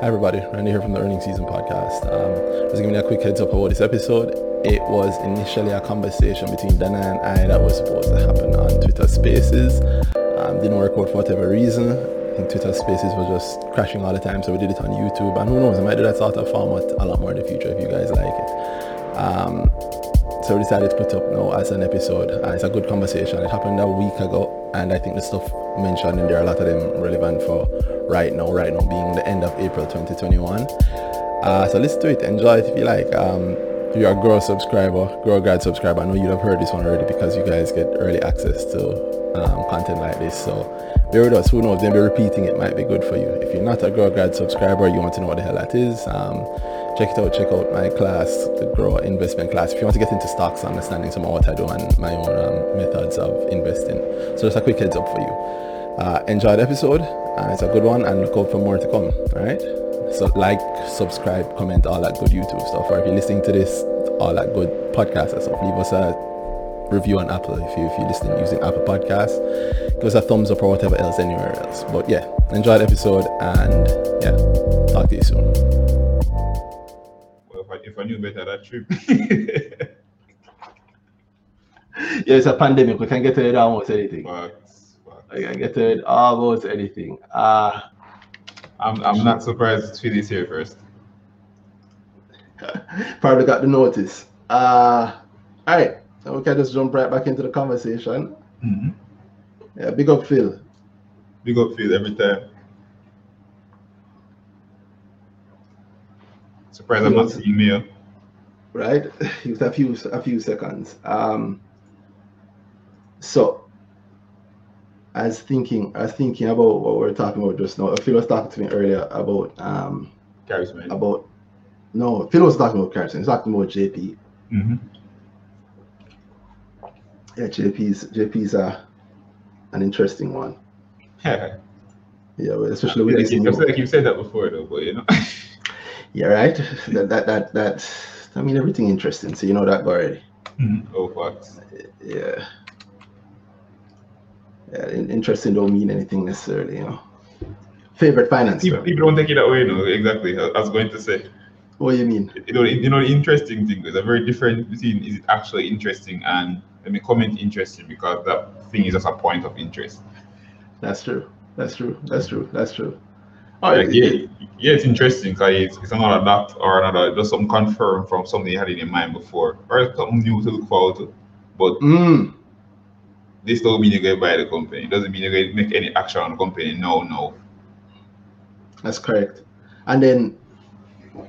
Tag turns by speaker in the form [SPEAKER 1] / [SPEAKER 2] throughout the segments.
[SPEAKER 1] Hi everybody, Randy here from the Earning Season podcast. Um, just giving you a quick heads up about this episode. It was initially a conversation between Danhai and I that was supposed to happen on Twitter Spaces. Um, didn't work out for whatever reason. I think Twitter Spaces was just crashing all the time, so we did it on YouTube. And who knows, I might do that sort of format a lot more in the future if you guys like it. Um, so we decided to put up now as an episode. Uh, it's a good conversation. It happened a week ago, and I think the stuff mentioned in there, a lot of them relevant for right now, right now being the end of April 2021. Uh, so listen to it, enjoy it if you like. Um, if you're a Grow subscriber, Grow Guide subscriber, I know you'd have heard this one already because you guys get early access to um, content like this. So bear with us. Who knows? Maybe repeating it might be good for you. If you're not a Grow Guide subscriber, you want to know what the hell that is. Um, check it out. Check out my class, the Grow Investment class. If you want to get into stocks, understanding some of what I do and my own um, methods of investing. So just a quick heads up for you. Uh, enjoy the episode. It's a good one, and look out for more to come. All right. So like, subscribe, comment, all that good YouTube stuff. Or if you're listening to this, all that good podcast stuff, leave us a review on Apple if, you, if you're listening using Apple Podcasts. Give us a thumbs up or whatever else anywhere else. But yeah, enjoy the episode and yeah, talk to you soon.
[SPEAKER 2] If I, knew better that trip.
[SPEAKER 3] Yeah, it's a pandemic. We can get to it almost anything.
[SPEAKER 2] Facts, facts.
[SPEAKER 3] We can get to it almost anything. Uh,
[SPEAKER 2] I'm, I'm not surprised Philly's here first.
[SPEAKER 3] probably got the notice. Uh, all right, so we can just jump right back into the conversation.
[SPEAKER 2] Mm-hmm.
[SPEAKER 3] Yeah, big up Phil.
[SPEAKER 2] Big up Phil every time. Surprised I'm not seeing
[SPEAKER 3] right? With a few a few seconds. Um, so, I was thinking, I was thinking about what we were talking about just now. Phil was talking to me earlier about um
[SPEAKER 2] Charisma.
[SPEAKER 3] about no, Phil was talking about Carson. He's talking about JP.
[SPEAKER 2] Mm-hmm.
[SPEAKER 3] Yeah, JP's JP's uh, an interesting one.
[SPEAKER 2] Yeah.
[SPEAKER 3] Yeah, especially with
[SPEAKER 2] I
[SPEAKER 3] this
[SPEAKER 2] keep,
[SPEAKER 3] new,
[SPEAKER 2] I keep saying that before though, but you know.
[SPEAKER 3] yeah, right. That that that that. I mean, everything interesting. So you know that already. Mm-hmm.
[SPEAKER 2] oh facts.
[SPEAKER 3] Yeah. Yeah, interesting don't mean anything necessarily, you know. Favorite finance.
[SPEAKER 2] People, people don't take it that way, you know. Exactly. I, I was going to say.
[SPEAKER 3] What do you mean?
[SPEAKER 2] You know, you know, the interesting thing is a very different between is it actually interesting and let me comment interesting because that thing is just a point of interest.
[SPEAKER 3] That's true. That's true. That's true. That's true. Oh,
[SPEAKER 2] Like, yeah, yeah, it's interesting because it's, it's another that or another just something confirmed from something you had in your mind before, or something new to look forward to. But
[SPEAKER 3] Mm,
[SPEAKER 2] this don't mean you're going to buy the company. It doesn't mean you're going to make any action on the company. No, no.
[SPEAKER 3] that's correct. And then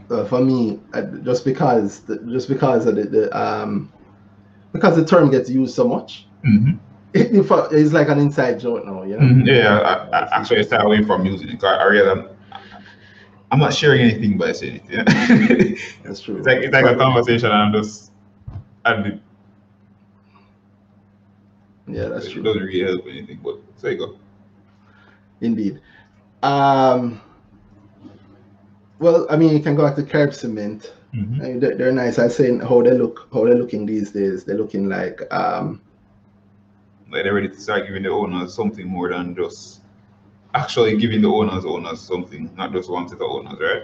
[SPEAKER 3] uh, for me, uh, just because the, just because of the, the um because the term gets used so much,
[SPEAKER 2] Mm-hmm.
[SPEAKER 3] It, in fact, it's like an inside joke now, you know.
[SPEAKER 2] Yeah, I, I actually stay away from music it. 'cause I realize I'm, I'm not sharing anything by saying it. Yeah?
[SPEAKER 3] That's true.
[SPEAKER 2] it's like it's like a conversation, and I'm just and
[SPEAKER 3] Yeah, that's
[SPEAKER 2] it
[SPEAKER 3] true.
[SPEAKER 2] doesn't really help anything. But there you go.
[SPEAKER 3] Indeed. Um, well, I mean, you can go back to Carib Cement. I mean, they're, they're nice. I saying how they look, how they're looking these days. They're looking like, um,
[SPEAKER 2] Like they're ready to start giving the owners something more than just actually giving the owners owners something, not just one set of owners, right?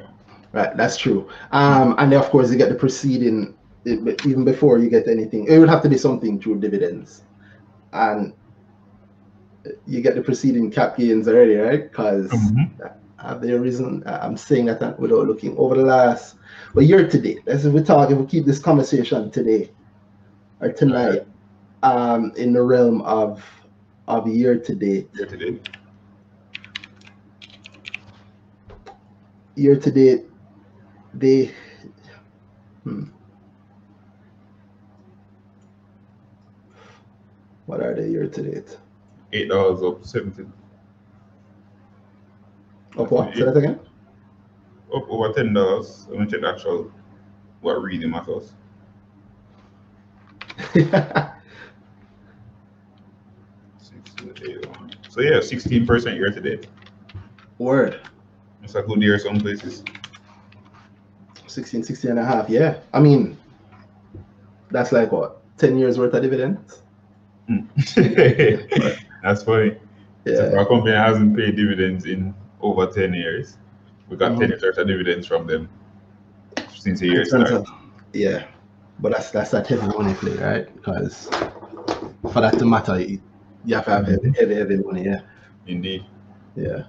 [SPEAKER 3] right. That's true. Um, and then of course you get the preceding, it- even before you get anything. It would have to be something through dividends, and you get the preceding cap gains already, right? Because have the reason I'm saying that without looking over the last well year to date. As if we talk, if we keep this conversation today or tonight, um, in the realm of of year to date,
[SPEAKER 2] Here today.
[SPEAKER 3] year to date, they. Hmm. What are they year to date?
[SPEAKER 2] Eight dollars up, seventeen.
[SPEAKER 3] Up what? Say that again.
[SPEAKER 2] Up over ten dollars. I'm gonna check the actual what reading matters. So yeah, sixteen percent year to date.
[SPEAKER 3] Word.
[SPEAKER 2] It's a good year some places.
[SPEAKER 3] 16, 16 and a half. Yeah. I mean, that's like what? 10 years worth of dividends?
[SPEAKER 2] That's funny. So
[SPEAKER 3] Yeah.
[SPEAKER 2] our company hasn't paid dividends in over 10 years. We got
[SPEAKER 3] Mhm.
[SPEAKER 2] 10 years worth of dividends from them since the year started.
[SPEAKER 3] yeah, but that's that's that heavy money play, right? Because for that to matter, you you have to have heavy, heavy, heavy money. Yeah,
[SPEAKER 2] Indeed.
[SPEAKER 3] yeah.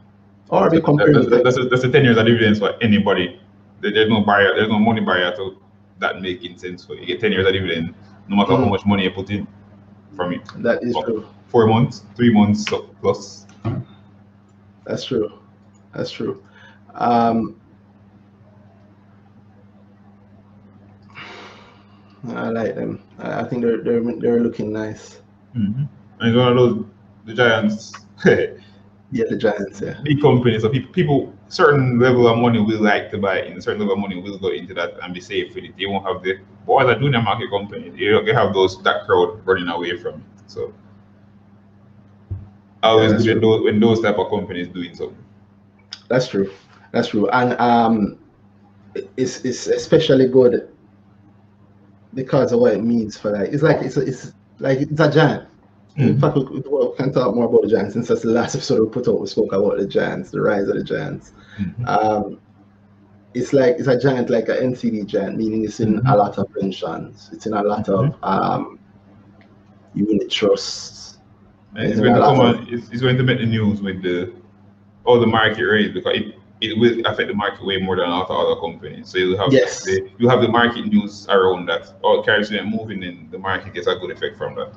[SPEAKER 3] Or be
[SPEAKER 2] That-
[SPEAKER 3] comparing.
[SPEAKER 2] That's, that's, that's, the 10 years of dividends for anybody. There- There's no barrier, there's no money barrier to that making sense for you. You get 10 years of dividend, no matter how
[SPEAKER 3] Mhm.
[SPEAKER 2] much money you put in from it.
[SPEAKER 3] That is true.
[SPEAKER 2] Four months, three months so plus.
[SPEAKER 3] That's true. That's true. Um, I like them. I I think they're they're they're looking nice.
[SPEAKER 2] Mm-hmm. And it's one of those, the Giants,
[SPEAKER 3] Yeah, the Giants. Yeah.
[SPEAKER 2] big companies, so people, people, certain level of money will like to buy and certain level of money will go into that and be safe with it. They won't have the, boys are doing a market company, they have those, that crowd running away from it. So, I always when those, when those type of companies doing something.
[SPEAKER 3] That's true. That's true. And um, it's it's especially good because of what it means for like it's like it's a, it's like it's a giant. In fact, we, can talk more about the Giants since that's the last episode we put out. We spoke about the Giants, the rise of the Giants.
[SPEAKER 2] Mhm.
[SPEAKER 3] Um, it's like it's a giant like an NCB giant, meaning it's in a
[SPEAKER 2] Mhm.
[SPEAKER 3] lot of pensions. It's in a lot of um, unit trusts.
[SPEAKER 2] And it's
[SPEAKER 3] Yeah,
[SPEAKER 2] going to come on, it's, it's going to make the news with the, all the market rate because it, it will affect the market way more than a lot of other companies. So you have
[SPEAKER 3] Yes.
[SPEAKER 2] the, you have the market news around that. All carriers are moving and the market gets a good effect from that.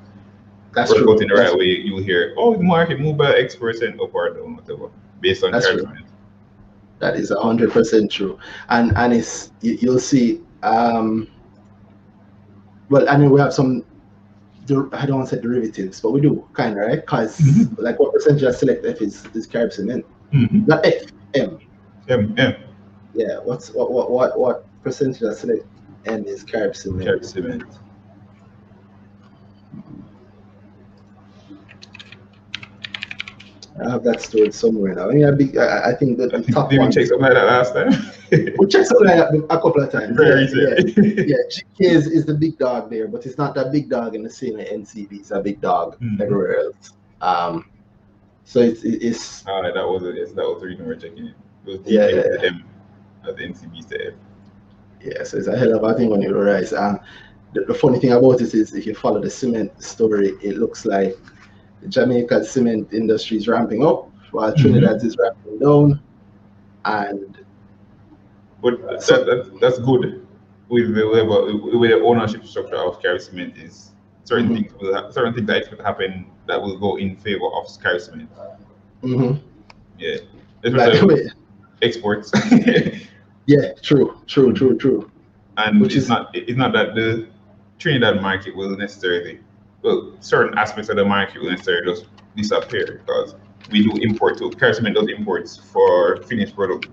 [SPEAKER 3] That's
[SPEAKER 2] Work
[SPEAKER 3] true.
[SPEAKER 2] out in the
[SPEAKER 3] That's-
[SPEAKER 2] right way, you'll hear, oh, the market moved by X percent up or down, whatever, based on
[SPEAKER 3] That's. That is hundred percent true, and and it's you, you'll see. Um, well, I mean, we have some. I don't want to say derivatives, but we do kind of right, because
[SPEAKER 2] Mhm.
[SPEAKER 3] like what percentage of select F is is Carib cement?
[SPEAKER 2] Mm-hmm.
[SPEAKER 3] Not F M.
[SPEAKER 2] Yeah, yeah,
[SPEAKER 3] Yeah. What's what what what what percentage of select M is Carib cement?
[SPEAKER 2] cement.
[SPEAKER 3] I have that stored somewhere now. I mean, I, big, I, I think that the top
[SPEAKER 2] did we
[SPEAKER 3] one.
[SPEAKER 2] check something like that last time?
[SPEAKER 3] We checked something like that a couple of times.
[SPEAKER 2] Very
[SPEAKER 3] yeah, yeah.
[SPEAKER 2] easy.
[SPEAKER 3] yeah, GK is, is the big dog there, but it's not that big dog in the same way NCB. It's a big dog
[SPEAKER 2] Mhm.
[SPEAKER 3] everywhere else. Um, so it's it's
[SPEAKER 2] Ah, that was it. Yes, that was the reason we're checking it. It was
[SPEAKER 3] Yeah, yeah,
[SPEAKER 2] to M, the NCB to F.
[SPEAKER 3] yeah, so it's a hell of a thing when you realize. Um, the, the funny thing about it is, if you follow the cement story, it looks like Jamaica's cement industry is ramping up while
[SPEAKER 2] Mhm.
[SPEAKER 3] Is ramping down, and
[SPEAKER 2] But that,
[SPEAKER 3] So-
[SPEAKER 2] that, that's good with the level, with the ownership structure of Carib Cement is certain
[SPEAKER 3] Mhm.
[SPEAKER 2] things will ha- certain things that expect to happen that will go in favor of Carib Cement.
[SPEAKER 3] mhm,
[SPEAKER 2] Yeah,
[SPEAKER 3] like,
[SPEAKER 2] especially
[SPEAKER 3] wait,
[SPEAKER 2] exports.
[SPEAKER 3] yeah, true, true, true, true.
[SPEAKER 2] and
[SPEAKER 3] Which
[SPEAKER 2] it's
[SPEAKER 3] is-
[SPEAKER 2] not it's not that the Trinidad market will necessarily well certain aspects of the will necessarily just disappear because we do import too. Cement does imports for finished product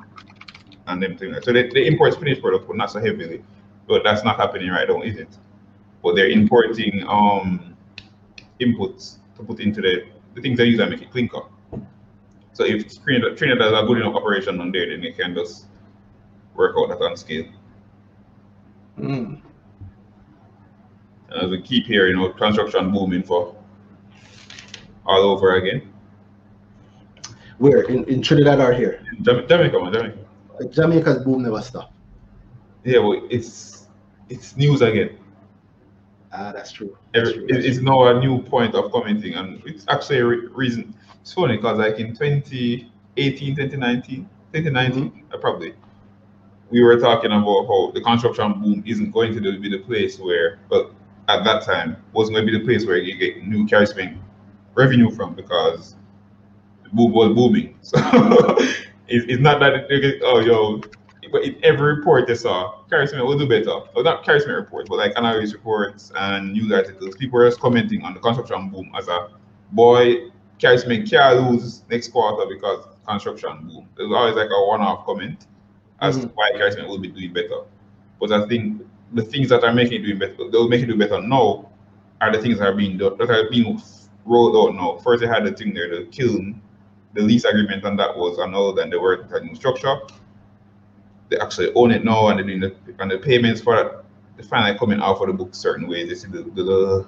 [SPEAKER 2] and them things. So they, they import finished product, but not so heavily. But that's not happening right now, is it? But they're importing um inputs to put into the the things they use that make it clinker. So if Trinidad, Trinidad has a good enough operation on there, then they can just work out that on scale.
[SPEAKER 3] Mm.
[SPEAKER 2] As we keep hearing, you know, construction booming for all over again.
[SPEAKER 3] Where in, in Trinidad or here?
[SPEAKER 2] Jama- Jamaica, man, Jamaica.
[SPEAKER 3] Jamaica's boom never stop.
[SPEAKER 2] Yeah, well, it's it's news again.
[SPEAKER 3] Ah, that's true. That's
[SPEAKER 2] Every,
[SPEAKER 3] true.
[SPEAKER 2] it- it's now a new point of commenting, and it's actually a re- reason. It's funny because like in 2018, 2019, 2019, uh, probably we were talking about how the construction boom isn't going to be the place where, well, at that time wasn't going to be the place where you get new carry revenue from because the boom was booming. So it's, it's not that they get, oh yo, but in every report they saw, Carib will do better. Well, not Carib cement reports, but like analyst reports and news articles. People were just commenting on the construction boom as a boy, Carib can't lose next quarter because construction boom. There's always like a one-off comment as to
[SPEAKER 3] Mhm.
[SPEAKER 2] why Carib will be doing better. But I think the things that are making it doing better, they'll make it do better now, are the things that are being done, that are being rolled out now. First, they had the thing there, the kiln, the lease agreement, and that was annulled, and they with a new structure. They actually own it now, and they're doing the, and the payments for it, they finally coming out for the book certain ways. They see the, the, the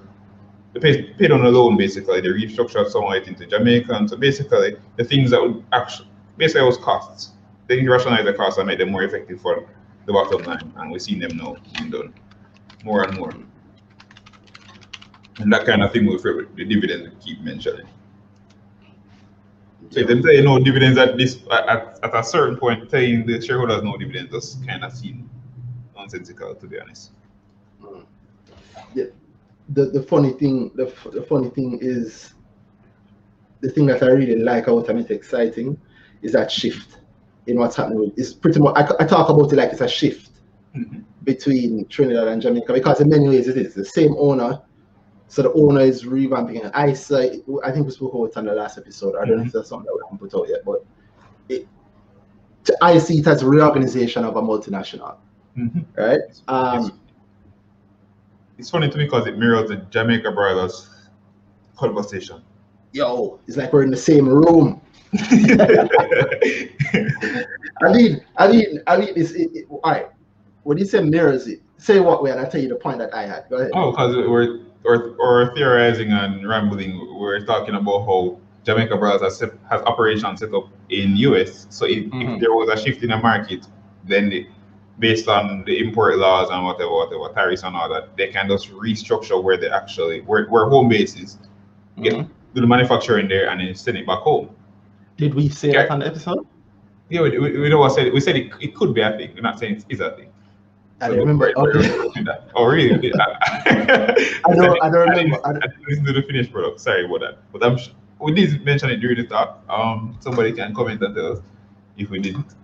[SPEAKER 2] they paid, paid on a loan basically. They restructured some of it into Jamaica, and so basically the things that would actually basically it was costs. They rationalize the costs and make them more effective for the bottom line, and we're seeing them now being done more and more. And that kind of thing with the dividends we keep mentioning. So if they say no dividends at this at, at a certain point, saying the shareholders no dividends just kind of seem nonsensical to be honest.
[SPEAKER 3] Mm. The the funny thing the, the funny thing is the thing that I really like about it exciting is that shift in what's happening. It's pretty much I, I talk about it like it's a shift mm-hmm. between Trinidad and Jamaica because in many ways it is the same owner so the owner is revamping it. I say, I think we spoke about it on the last episode. I don't mm-hmm. know if mm-hmm. that's something that we haven't put out yet, but it, I see it as a reorganization of a multinational, mm-hmm. right? Um,
[SPEAKER 2] it's, it's, funny to me because it mirrors the Jamaica Broilers conversation.
[SPEAKER 3] Yo, it's like we're in the same room. I mean, I mean, I mean, it's it, it, all right. When you say mirrors it, say what way, and I'll tell you the point that I had. Go ahead.
[SPEAKER 2] Oh, because we're or, or theorizing and rambling, we're talking about how Jamaica Broilers has, has operations set up in US. So if, mm-hmm. if there was a shift in the market, then they, based on the import laws and whatever, whatever tariffs and all that, they can just restructure where they actually where, where home base is, get mm-hmm. do the manufacturing there and then send it back home.
[SPEAKER 3] Did we say that on the episode?
[SPEAKER 2] Yeah, we, we, we know what said we said it, it could be a thing. We're not saying it is a thing.
[SPEAKER 3] I don't remember.
[SPEAKER 2] Okay. oh, really?
[SPEAKER 3] I don't. I don't remember.
[SPEAKER 2] I didn't listen to the finished product. Sorry about that. But I'm. We did mention it during the talk. Um, somebody can comment and tell us if we didn't.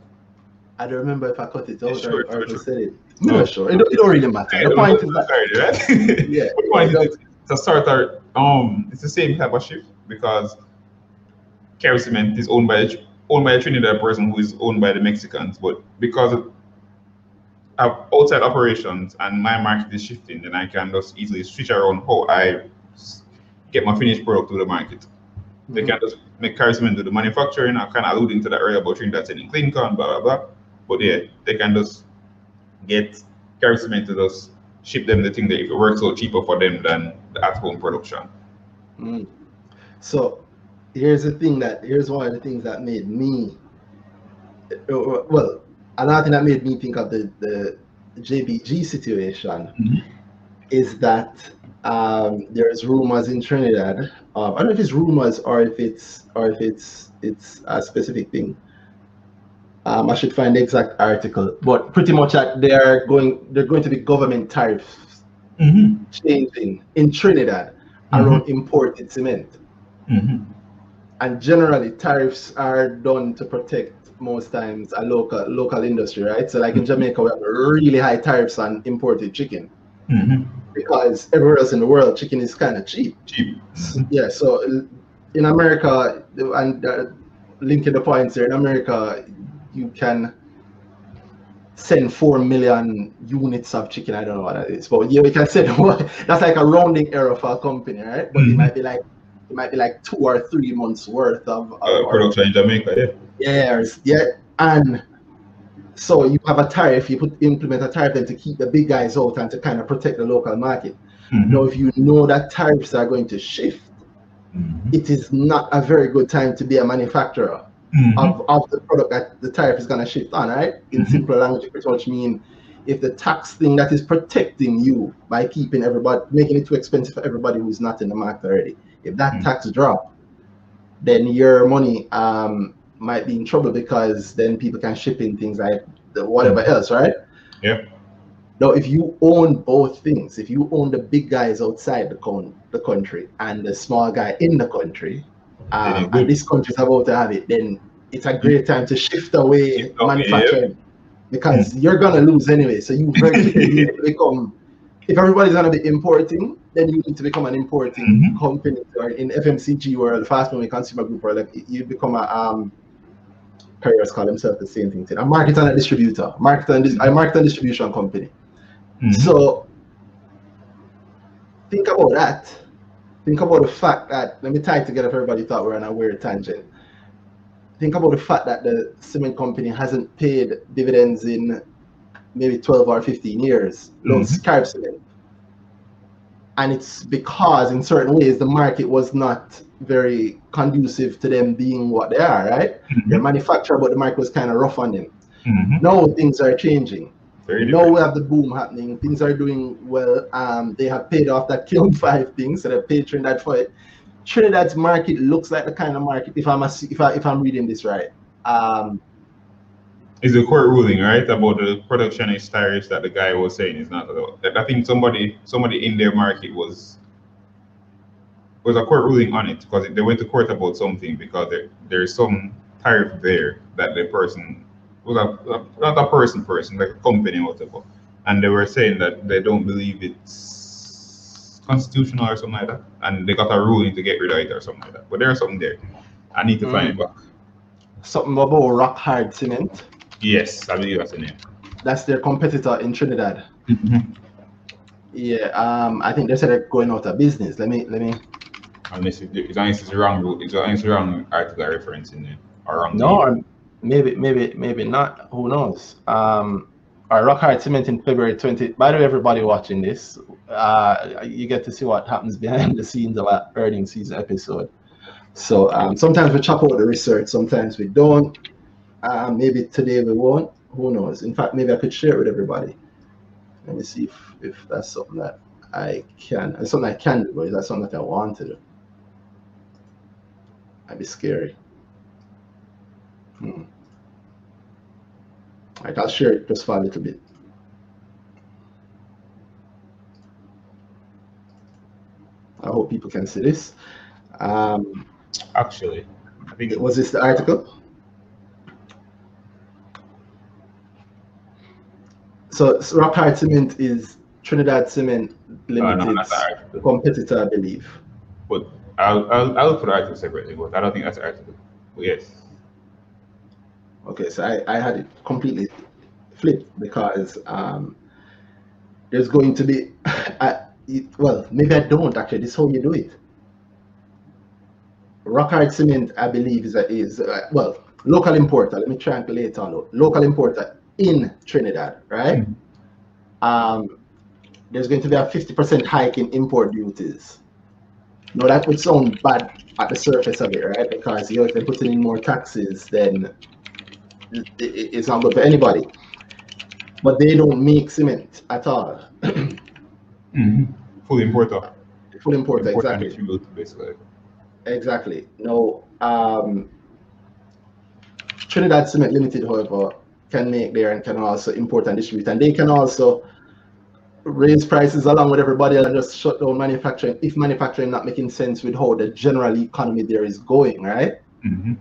[SPEAKER 3] I don't remember if I cut it out yeah, sure, or, or sure. said it. I'm not sure. It don't, it don't really matter. The point is that. Sorry, right? yeah.
[SPEAKER 2] The point is it's a sort of um, it's the same type of shift because Carib Cement is owned by owned by a Trinidad person who is owned by the Mexicans, but because of outside operations and my market is shifting, then I can just easily switch around how I get my finished product to the market. Mm-hmm. They can just make Carib Cement do the manufacturing. I kind of alluding to that area about Trinidad sending clinker, blah, blah, blah. But yeah, they can just get Kerry Cement to just ship them the thing that if it works out cheaper for them than the at home production.
[SPEAKER 3] Mm. So here's the thing that here's one of the things that made me uh, well another thing that made me think of the, the JBG situation mm-hmm. is that um, there's rumors in Trinidad. Um, I don't know if it's rumors or if it's or if it's it's a specific thing. Um, I should find the exact article, but pretty much that they are going they're going to be government tariffs mm-hmm. changing in Trinidad mm-hmm. around imported cement. Mm-hmm. And generally, tariffs are done to protect most times a local local industry, right? So like in mm-hmm. Jamaica, we have really high tariffs on imported chicken mm-hmm. because everywhere else in the world, chicken is kind of cheap.
[SPEAKER 2] Cheap.
[SPEAKER 3] yeah. So in America, and uh, linking the points there, in America, you can send four million units of chicken. I don't know what that is, but yeah, we can send that's like a rounding error for a company, right? But mm-hmm. it might be like it might be like two or three months worth of, of
[SPEAKER 2] uh, production in Jamaica, yeah.
[SPEAKER 3] Yes, yeah, and so you have a tariff. You put implement a tariff then to keep the big guys out and to kind of protect the local market. Mm-hmm. Now, if you know that tariffs are going to shift, mm-hmm. it is not a very good time to be a manufacturer mm-hmm. of, of the product that the tariff is going to shift on. Right? In mm-hmm. simple language, which mean if the tax thing that is protecting you by keeping everybody making it too expensive for everybody who's not in the market already if that mm. tax drop, then your money um, might be in trouble because then people can ship in things like the whatever mm. else, right?
[SPEAKER 2] Yeah.
[SPEAKER 3] Now, if you own both things, if you own the big guys outside the con- the country and the small guy in the country, um, and this country's about to have it, then it's a great time to shift away manufacturing because you're gonna lose anyway. So you very become if everybody's gonna be importing, then you need to become an importing mm-hmm. company or in FMCG or world, fast moving consumer group or like you become a um carriers call themselves the same thing. A market and a distributor, market and a market and distribution company. Mm-hmm. So think about that. Think about the fact that let me tie it together if everybody thought we are on a weird tangent. Think about the fact that the cement company hasn't paid dividends in maybe 12 or 15 years, mm-hmm. cement and it's because in certain ways the market was not very conducive to them being what they are, right?
[SPEAKER 2] Mhm.
[SPEAKER 3] They're manufacturer, but the market was kind of rough on them.
[SPEAKER 2] Mhm.
[SPEAKER 3] Now things are changing.
[SPEAKER 2] Very
[SPEAKER 3] Now we have the boom happening. Things are doing well. Um, they have paid off that Kiln Five thing, so they're paid Trinidad for it. Trinidad's market looks like the kind of market, if I'm assu- if I if I'm reading this right. Um,
[SPEAKER 2] It's a court ruling, right, about the protectionist tariffs that the guy was saying is not allowed. That I think somebody somebody in their market was was a court ruling on it because they went to court about something because there there's some tariff there that the person was a, not a person person like a company or whatever, and they were saying that they don't believe it's constitutional or something like that, and they got a ruling to get rid of it or something like that. But there's something there. I need to mm. find it back.
[SPEAKER 3] something about rock hard cement.
[SPEAKER 2] Yes, I believe that's the name.
[SPEAKER 3] That's their competitor in Trinidad. Yeah, um, I think they said they're going out of business. Let me let me.
[SPEAKER 2] Unless it, it's it's wrong, ru- it's it's wrong article reference in there or wrong.
[SPEAKER 3] No, or maybe maybe maybe not. Who knows? Um, our rock hard cement in February 20. By the way, everybody watching this, uh, you get to see what happens behind the scenes of our earnings season episode. So um, sometimes we chop out the research, sometimes we don't. Uh, maybe today we won't. Who knows? In fact, maybe I could share it with everybody. Let me see if, if that's something that I can. It's something I can do, but is that something that I want to do? That'd be scary. Hmm. All right, I'll share it just for a little bit. I hope people can see this. Um,
[SPEAKER 2] Actually, I think it was
[SPEAKER 3] was this the article? So, Hard Cement is Trinidad Cement
[SPEAKER 2] uh, no,
[SPEAKER 3] Limited's
[SPEAKER 2] the
[SPEAKER 3] competitor, I believe.
[SPEAKER 2] But I'll, I'll I'll put the article separately, but I don't think that's the article. But yes,
[SPEAKER 3] Okay, so I, I had it completely flipped because um, there's going to be, I, it, well, maybe I don't actually. This is how you do it. Rock hard cement, I believe, is a, is uh, well local importer. Let me triangulate all out. Local importer in Trinidad, right? Um, there's going to be a 50% hike in import duties. Now that would sound bad at the surface of it, right? Because you know, if they're putting in more taxes, then it- it- it's not good for anybody. But they don't make cement at all.
[SPEAKER 2] full importer.
[SPEAKER 3] Full importer,
[SPEAKER 2] Import
[SPEAKER 3] exactly.
[SPEAKER 2] basically.
[SPEAKER 3] Exactly. No, um, Trinidad Cement Limited, however, can make there and can also import and distribute, and they can also raise prices along with everybody and just shut down manufacturing if manufacturing not making sense with how the general economy there is going, right?
[SPEAKER 2] Mhm.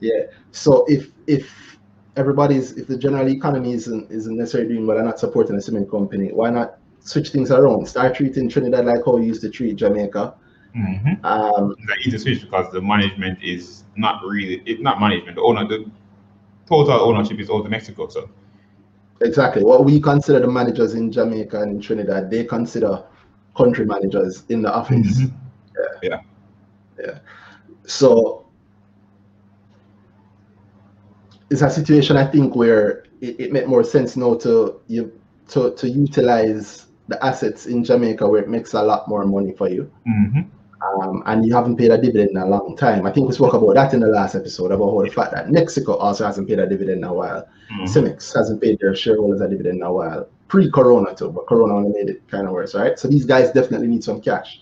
[SPEAKER 3] Yeah. So if if everybody's if the general economy isn't isn't necessarily doing well and not supporting a cement company, why not switch things around? Start treating Trinidad like how we used to treat Jamaica.
[SPEAKER 2] Mhm.
[SPEAKER 3] Um,
[SPEAKER 2] It's easy to switch because the management is not really. It's not management. The owner, the total ownership is out to Mexico. So
[SPEAKER 3] exactly. What we consider the managers in Jamaica and in Trinidad, they consider country managers in the office.
[SPEAKER 2] Mhm.
[SPEAKER 3] Yeah. Yeah. So it's a situation I think where it, it make more sense now to you to to utilize the assets in Jamaica where it makes a lot more money for you.
[SPEAKER 2] Mhm.
[SPEAKER 3] Um, and you haven't paid a dividend in a long time. I think we spoke about that in the last episode about how the fact that Mexico also hasn't paid a dividend in a while.
[SPEAKER 2] Mhm.
[SPEAKER 3] Cemex hasn't paid their shareholders a dividend in a while. Pre-corona too, but corona only made it kind of worse, right? So these guys definitely need some cash.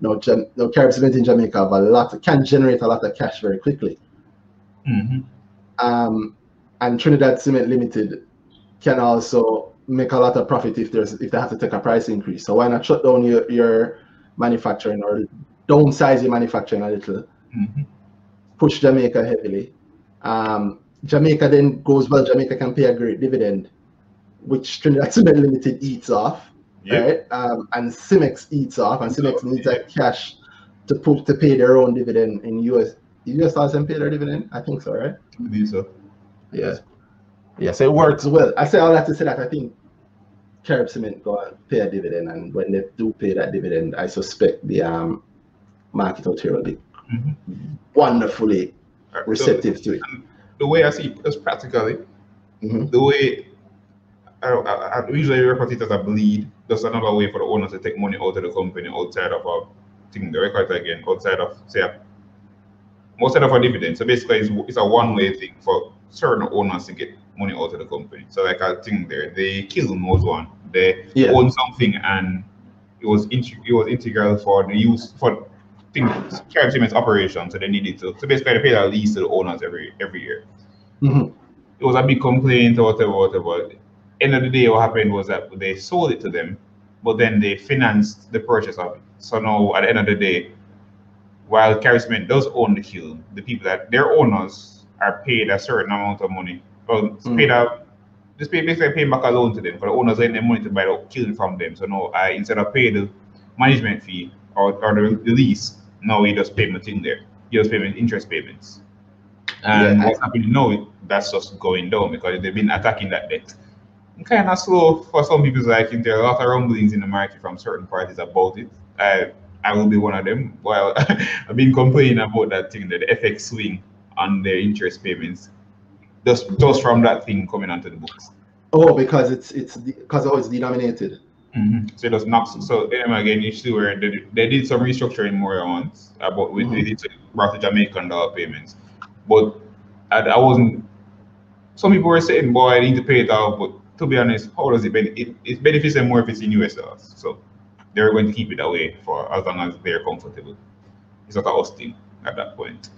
[SPEAKER 3] Now, Jam- now Carib Cement in Jamaica have a lot, can generate a lot of cash very quickly.
[SPEAKER 2] Mhm.
[SPEAKER 3] Um, and Trinidad Cement Limited can also make a lot of profit if there's if they have to take a price increase. So why not shut down your, your manufacturing or downsize the manufacturing a little,
[SPEAKER 2] Mhm.
[SPEAKER 3] push Jamaica heavily. Um, Jamaica then goes well. Jamaica can pay a great dividend, which Trinidad Cement Limited eats off,
[SPEAKER 2] Yeah.
[SPEAKER 3] right? Um, and Cemex eats off, and Cemex needs that cash to put to pay their own dividend in US. US doesn't pay their dividend, I think so, right?
[SPEAKER 2] I believe so.
[SPEAKER 3] Yeah. Yes, it works well. I say all that to say that I think Carib Cement go and pay a dividend, and when they do pay that dividend, I suspect the um market out here will be
[SPEAKER 2] Mhm.
[SPEAKER 3] wonderfully
[SPEAKER 2] Alright, so
[SPEAKER 3] receptive to it.
[SPEAKER 2] the way I see it, just practically,
[SPEAKER 3] Mhm.
[SPEAKER 2] the way I, I, I usually refer to it as a bleed just another way for the owners to take money out of the company outside of a thing, the record again, outside of say a, outside of a dividend. So basically, it's, it's a one-way thing for certain owners to get money out of the company. So like I think there, the kiln was one. They
[SPEAKER 3] Yeah.
[SPEAKER 2] own something and it was it was integral for the use for things Carib Cement's operation. So they needed to. So basically, they paid a lease to the owners every every year.
[SPEAKER 3] Mhm.
[SPEAKER 2] It was a big complaint or whatever, whatever. End of the day, what happened was that they sold it to them, but then they financed the purchase of it. So now, at the end of the day, while Carib Cement does own the kiln, the people that their owners are paid a certain amount of money. Well, it's
[SPEAKER 3] Mm.
[SPEAKER 2] paid a just pay, basically paying back a loan to them. For the owners lend them money to buy the kiln from them. So now, I instead of pay the management fee or, or the, the lease, now he just pay my thing there. He just pay me interest payments. And
[SPEAKER 3] Yeah, I-
[SPEAKER 2] what's happening now, that's just going down because they've been attacking that debt. Kind of slow for some people. Like there are a lot of rumblings in the market from certain parties about it. I I will be one of them. Well, I've been complaining about that thing, that the FX swing on the interest payments, just just from that thing coming onto the books.
[SPEAKER 3] Oh, because it's it's because oh, it's denominated. Mm-hmm.
[SPEAKER 2] So it just knocks. So them again, you see where they, they did some restructuring more once uh, about with they mm-hmm. did brought the Jamaican dollar payments, but I, I wasn't. Some people were saying, "Boy, I need to pay it off," but to be honest, how does it benefit? It, it benefits them more if it's in US dollars. So they're going to keep it away for as long as they're comfortable. It's not a us thing at that point.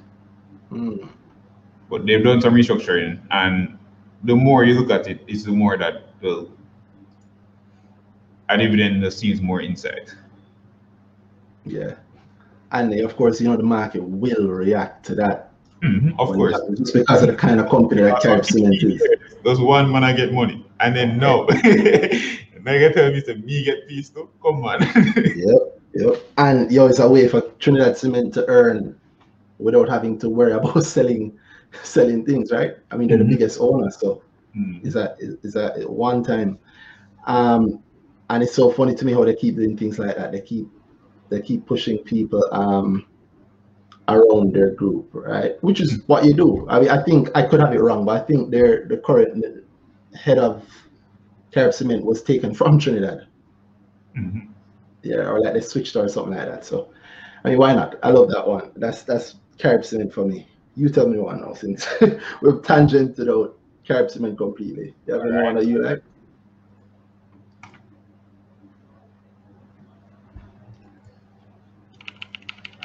[SPEAKER 3] Mm.
[SPEAKER 2] But they've done some restructuring, and the more you look at it, it's the more that well, a dividend just seems more insight.
[SPEAKER 3] Yeah, and of course, you know the market will react to that.
[SPEAKER 2] Mhm, of course.
[SPEAKER 3] just because of the kind of company that Type Cement is.
[SPEAKER 2] Does one man I get money and then no. now you tell me to me get peace too? Come on.
[SPEAKER 3] Yep, yep. And yo, it's a way for Trinidad Cement to earn without having to worry about selling selling things, right? I mean, they're
[SPEAKER 2] Mhm.
[SPEAKER 3] the biggest owner, so
[SPEAKER 2] Hmm.
[SPEAKER 3] is that is that at one time. Um, and it's so funny to me how they keep doing things like that. They keep they keep pushing people um around their group, right? Which is what you do. I mean, I think I could have it wrong, but I think their the current head of Carib Cement was taken from Trinidad.
[SPEAKER 2] Mhm.
[SPEAKER 3] Yeah, or like they switched or something like that. So I mean, why not? I love that one. That's that's Carib Cement for me. You tell me one now since we've tangented out Carib Cement completely. You have any
[SPEAKER 2] Alright.
[SPEAKER 3] one that you like?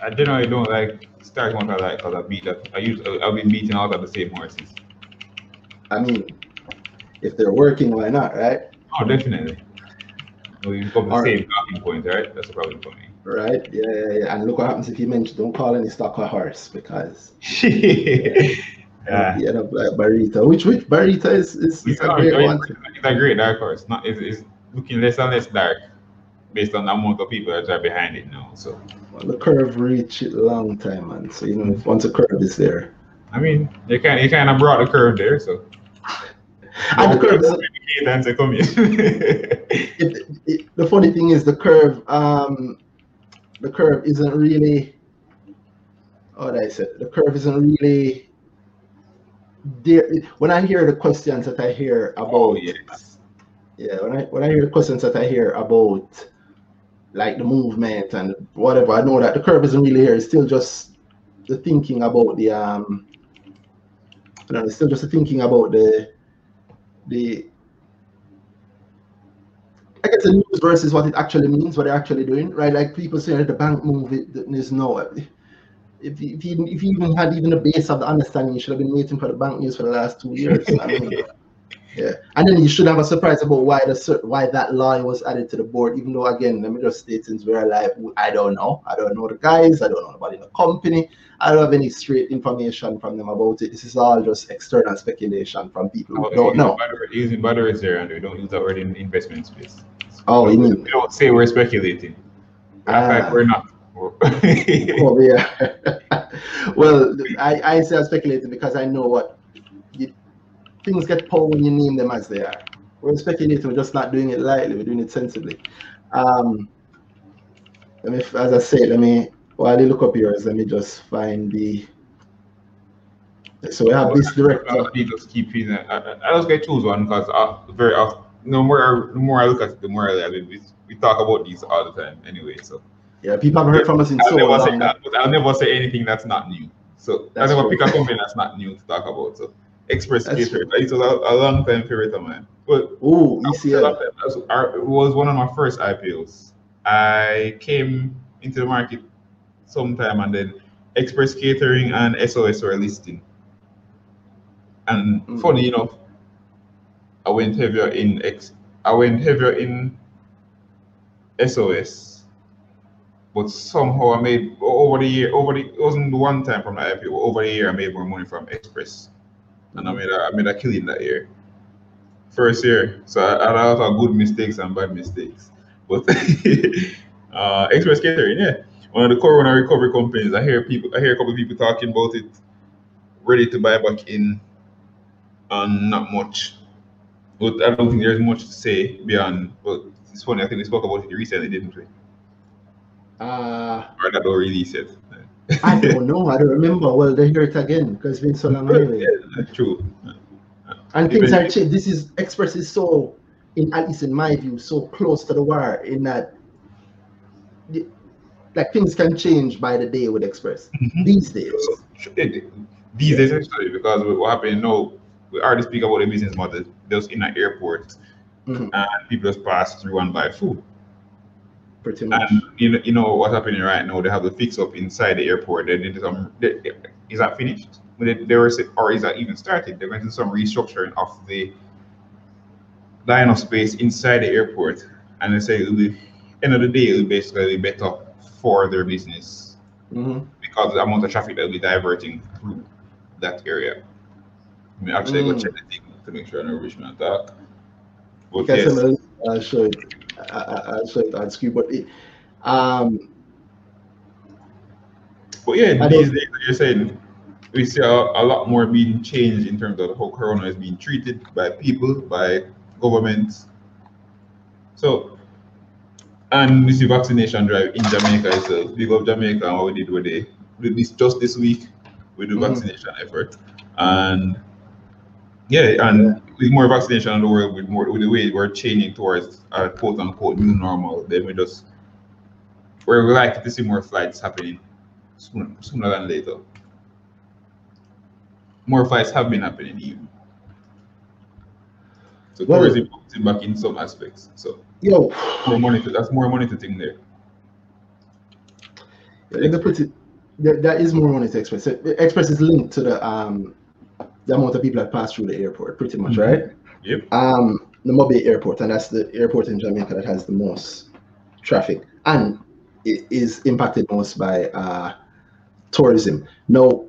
[SPEAKER 2] I generally don't like start one I like because I beat that. I use I've been beating all of the same horses.
[SPEAKER 3] I mean, if they're working, why not, right?
[SPEAKER 2] Oh, definitely. No, you come to the same talking point, right? That's a problem for me.
[SPEAKER 3] Right? Yeah, yeah, yeah. And look what happens if you mention don't call any stock a horse because
[SPEAKER 2] yeah.
[SPEAKER 3] you end up like Barita. Which which Barita is is, is a, great one.
[SPEAKER 2] it's a great dark horse. Not, it's, it's looking less and less dark based on the amount of people that are behind it now. So,
[SPEAKER 3] Well, the curve reached long time, man. So you know, once a curve is there,
[SPEAKER 2] I mean, you kind you kind of brought the curve there. So,
[SPEAKER 3] and the curve is
[SPEAKER 2] come in.
[SPEAKER 3] the funny thing is the curve um the curve isn't really oh I said the curve isn't really there when I hear the questions that I hear about
[SPEAKER 2] oh yes.
[SPEAKER 3] yeah when I when I hear the questions that I hear about like the movement and whatever I know that the curve isn't really here it's still just the thinking about the um don't know, it's still just the thinking about the the I guess the news versus what it actually means, what they're actually doing, right? Like people say that the bank move, there's no. If you, if you if you even had even a base of the understanding, you should have been waiting for the bank news for the last two years. I mean, yeah, and then you should have a surprise about why the why that line was added to the board. Even though, again, let me just state since we're alive, I don't know. I don't know the guys. I don't know in the company. I don't have any straight information from them about it. This is all just external speculation from people who don't know.
[SPEAKER 2] Using is there, and we don't use that word in investment space.
[SPEAKER 3] Oh, you mean
[SPEAKER 2] We don't say we're speculating. Act like
[SPEAKER 3] Ah.
[SPEAKER 2] we're not.
[SPEAKER 3] Oh yeah. well, I, I say I'm speculating because I know what things get pulled when you name them as they are. We're speculating. We're just not doing it lightly. We're doing it sensibly. Um, let me, as I said, let me while you look up yours, let me just find the. So we have this director.
[SPEAKER 2] I'll just keep feeling. I, I I just get choose one because very often no more the more I look at it, the more I, I mean, we, we talk about these all the time anyway. So
[SPEAKER 3] Yeah, people haven't heard from us in
[SPEAKER 2] I'll
[SPEAKER 3] so
[SPEAKER 2] never say that, but I'll never say anything that's not new. So
[SPEAKER 3] That's
[SPEAKER 2] I'll never
[SPEAKER 3] true.
[SPEAKER 2] pick a company that's not new to talk about. So Express
[SPEAKER 3] That's
[SPEAKER 2] Catering, it was a, a long time favorite of mine. But
[SPEAKER 3] Ooh, ECL.
[SPEAKER 2] was, it was one of my first IPOs. I came into the market sometime and then Express Catering and SOS were listing. And
[SPEAKER 3] Mm.
[SPEAKER 2] funny enough, I went heavier in X. I went heavier in SOS, but somehow I made over the year. Over the it wasn't one time from the IPO. Over the year, I made more money from Express, and I made a, I made a killing that year. First year, so I, I had a lot of good mistakes and bad mistakes. But uh, Express Catering, yeah, one of the Corona recovery companies. I hear people, I hear a couple of people talking about it, ready to buy back in, and not much. But I don't think there's much to say beyond. But it's funny. I think we spoke about it recently, didn't we?
[SPEAKER 3] Uh,
[SPEAKER 2] Or that don't release.
[SPEAKER 3] I don't know. I don't remember. Well, they hear it again because it's been so long anyway.
[SPEAKER 2] yeah, true.
[SPEAKER 3] And things
[SPEAKER 2] Even-
[SPEAKER 3] are changed. This is Express is so, in at least in my view, so close to the wire in that, like things can change by the day with Express
[SPEAKER 2] Mhm.
[SPEAKER 3] these days.
[SPEAKER 2] It- These days, actually, because what happened now, we already speak about the business model. Just in an airport,
[SPEAKER 3] Mhm.
[SPEAKER 2] and people just pass through and buy food.
[SPEAKER 3] Pretty much.
[SPEAKER 2] And you know, you know what's happening right now? They have the fix up inside the airport. They did some. They, is that finished? They, they were or is that even started? They're going to some restructuring of the line of space inside the airport, and they say it'll be end of the day it'll basically be better for their business
[SPEAKER 3] Mhm.
[SPEAKER 2] because the amount of traffic they'll be diverting through that area. I mean, actually, go
[SPEAKER 3] Mm.
[SPEAKER 2] check the thing to make sure I know which one talk. But yes,
[SPEAKER 3] some of the- I'll show it. I, I, show it on screen. But it, um,
[SPEAKER 2] But yeah,
[SPEAKER 3] I
[SPEAKER 2] these days you're saying we see a, a lot more being changed in terms of how corona is being treated by people, by governments. So, and we see vaccination drive in Jamaica itself. Big up Jamaica and what we did with the with this just this week we do
[SPEAKER 3] Mhm.
[SPEAKER 2] vaccination effort. And yeah, and with more vaccination in the world, with more with the way we're changing towards a quote unquote new normal, then we just we're likely to see more flights happening sooner, sooner than later. More flights have been happening even. So
[SPEAKER 3] Well-
[SPEAKER 2] tourism is back in some aspects. So
[SPEAKER 3] yo,
[SPEAKER 2] more money to, that's more money to think there.
[SPEAKER 3] let me put it. There, there is more money to Express. Express is linked to the um, the amount of people that pass through the airport, pretty much,
[SPEAKER 2] Mhm.
[SPEAKER 3] right?
[SPEAKER 2] Yep.
[SPEAKER 3] um, the Mobay Airport, and that's the airport in Jamaica that has the most traffic and it is impacted most by uh, tourism. Now,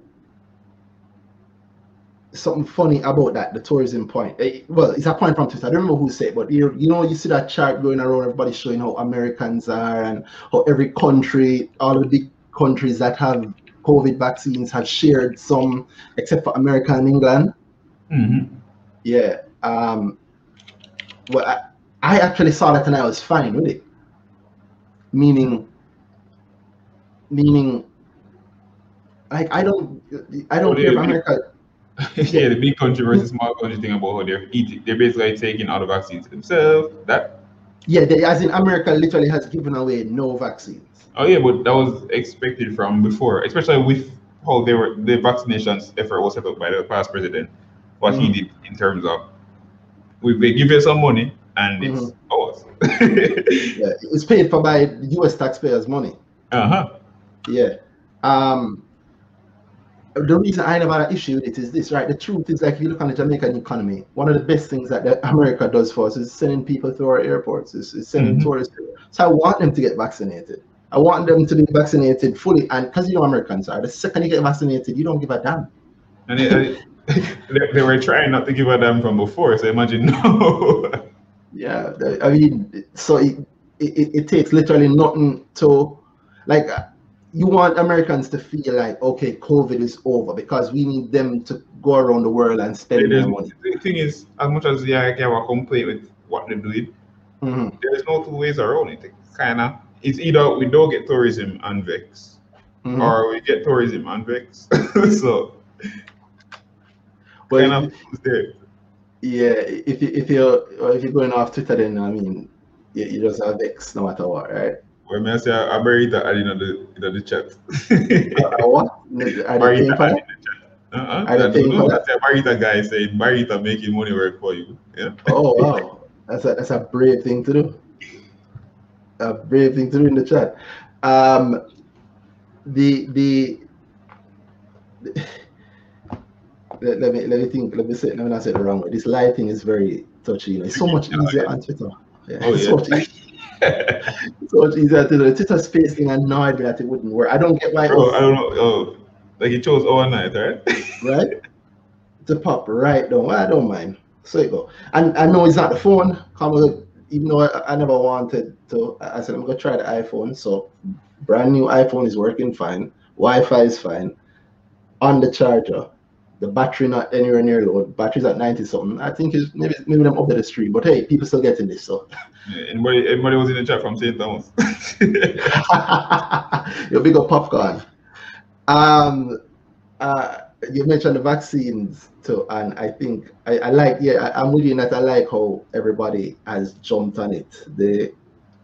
[SPEAKER 3] something funny about that, the tourism point. eh, well, it's a point from Twitter. I don't remember who said, it, but you, you know, you see that chart going around, everybody showing how Americans are and how every country, all the big countries that have COVID vaccines have shared some, except for America and England.
[SPEAKER 2] Mm-hmm.
[SPEAKER 3] Yeah. Um, well, I, I actually saw that and I was fine with it. Meaning, meaning, like I don't, I don't
[SPEAKER 2] Oh,
[SPEAKER 3] care. America.
[SPEAKER 2] yeah, the big country versus small country thing about how they're eating, they're basically taking all the vaccines themselves. That
[SPEAKER 3] Yeah, they, as in America, literally has given away no vaccines.
[SPEAKER 2] Oh yeah, but that was expected from before, especially with how they were the vaccinations effort was set up by the past president. What he
[SPEAKER 3] Mhm.
[SPEAKER 2] did in terms of we they give you some money and it's ours.
[SPEAKER 3] Yeah, it's paid for by U.S. taxpayers' money.
[SPEAKER 2] uh-huh.
[SPEAKER 3] Yeah. Um, the reason I never had an issue with it is this, right? The truth is, like, if you look on the Jamaican economy, one of the best things that America does for us is sending people through our airports, is, is sending
[SPEAKER 2] Mhm.
[SPEAKER 3] tourists. So I want them to get vaccinated. I want them to be vaccinated fully. And because you know Americans are, the second you get vaccinated, you don't give a damn.
[SPEAKER 2] And it, they, they were trying not to give a damn from before, so imagine no.
[SPEAKER 3] Yeah, I mean, so it, it, it takes literally nothing to, like, uh, you want Americans to feel like, okay, COVID is over because we need them to go around the world and spend their money.
[SPEAKER 2] the thing is, as much as yeah, I can have a complaint with what they're doing,
[SPEAKER 3] Mhm.
[SPEAKER 2] there's no two ways around it. Kind of, it's either we don't get tourism and vex,
[SPEAKER 3] Mhm.
[SPEAKER 2] or we get tourism and vex. so
[SPEAKER 3] But
[SPEAKER 2] kind of.
[SPEAKER 3] Yeah, if you if you if you're going off Twitter, then I mean, you, you just have X no matter what, right?
[SPEAKER 2] Well, may I say I buried that adding in the in the chat.
[SPEAKER 3] Uh, what?
[SPEAKER 2] Barita
[SPEAKER 3] paying for
[SPEAKER 2] added
[SPEAKER 3] that?
[SPEAKER 2] in the chat.
[SPEAKER 3] Are they
[SPEAKER 2] That-
[SPEAKER 3] paying
[SPEAKER 2] no, that's a Barita guy saying Barita making money work for you. Yeah.
[SPEAKER 3] Oh wow, that's a that's a brave thing to do. A brave thing to do in the chat. Um, the the. Let, let me let me think. Let me say. Let me not say it the wrong way. This lighting is very touchy. You know, it's so much easier on Twitter. Yeah,
[SPEAKER 2] Oh,
[SPEAKER 3] it's
[SPEAKER 2] yeah.
[SPEAKER 3] so much, easier, so much easier to do. The Twitter space thing annoyed me that it wouldn't work. I don't get why.
[SPEAKER 2] Bro, I don't know. Oh, like he chose overnight, right?
[SPEAKER 3] right? To pop right down. I don't mind. So you go. And I know it's not the phone. Come on, even though I, I never wanted to, I said I'm gonna try the iPhone. So brand new iPhone is working fine. Wi-Fi is fine. On the charger. The battery not anywhere near low. Battery's at 90 something. I think it's maybe maybe them up to the stream. But hey, people still getting this. So
[SPEAKER 2] Yeah, anybody, anybody was in the chat from St. Thomas.
[SPEAKER 3] your big up popcorn. Um, uh, you mentioned the vaccines too, and I think I, I like. Yeah, I, I'm with you that. I like how everybody has jumped on it. The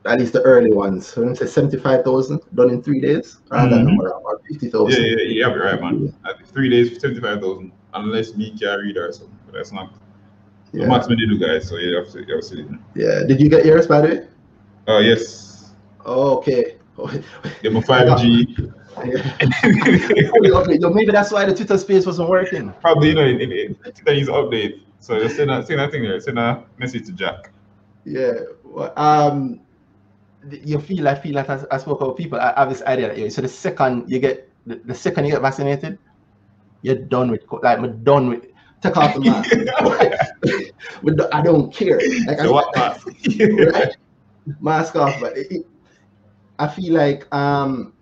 [SPEAKER 3] at least the early ones. So me say seventy-five thousand done in three days. Around that
[SPEAKER 2] Mhm.
[SPEAKER 3] number, or fifty
[SPEAKER 2] yeah, yeah, yeah, you're right, man. Three days, 75,000. Unless me can read or something. But that's not the
[SPEAKER 3] Yeah.
[SPEAKER 2] maximum they do, guys. So yeah, you have to, you have to
[SPEAKER 3] yeah. Did you get yours by the way?
[SPEAKER 2] Oh, yes.
[SPEAKER 3] Oh, okay.
[SPEAKER 2] Get my 5G.
[SPEAKER 3] Yo, maybe that's why the Twitter space wasn't working.
[SPEAKER 2] Probably, you know, it, it, it, it needs update. So just send a, send a thing there. Send a message to Jack.
[SPEAKER 3] Yeah. Well, um, you feel, I feel like I, I spoke about people. I have this idea that yeah, so the second you get, the, the second you get vaccinated, you're done with, like, I'm done with, take off the mask. I don't care. Like, I,
[SPEAKER 2] what mask?
[SPEAKER 3] right? mask off. But I feel like, um,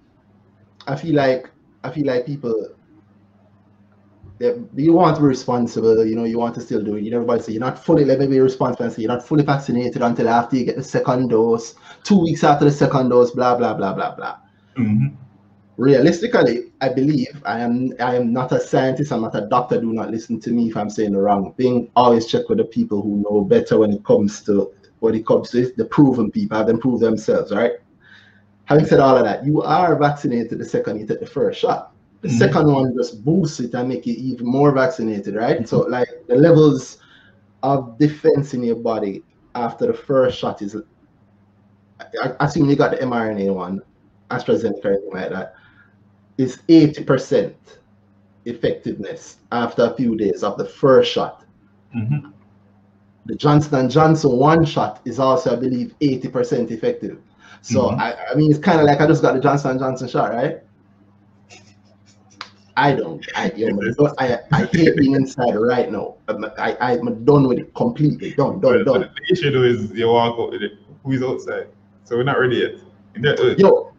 [SPEAKER 3] I feel like, I feel like people, you want to be responsible, you know, you want to still do it. You know, everybody say you're not fully, let me be responsible and say you're not fully vaccinated until after you get the second dose, two weeks after the second dose, blah, blah, blah, blah, blah.
[SPEAKER 2] Mhm.
[SPEAKER 3] Realistically, I believe I am I am not a scientist, I'm not a doctor. Do not listen to me if I'm saying the wrong thing. Always check with the people who know better when it comes to when it comes to the proven people, have them prove themselves, right? Having said all of that, you are vaccinated the second you take the first shot. The
[SPEAKER 2] Mhm.
[SPEAKER 3] second one just boosts it and make you even more vaccinated, right? So like the levels of defense in your body after the first shot is I, I assume you got the mRNA one, AstraZeneca, or anything like that, is 80% effectiveness after a few days of the first shot.
[SPEAKER 2] Mhm.
[SPEAKER 3] The Johnson and Johnson one shot is also, I believe, 80% effective. So
[SPEAKER 2] Mhm.
[SPEAKER 3] I, I mean, it's kind of like I just got the Johnson Johnson shot, right? I don't. I, you know, I, I hate being inside right now. I'm, I, I'm done with it completely. Done, done, done.
[SPEAKER 2] the issue though is you walk out with it. Who's outside? So we're not ready yet. That-
[SPEAKER 3] Yo,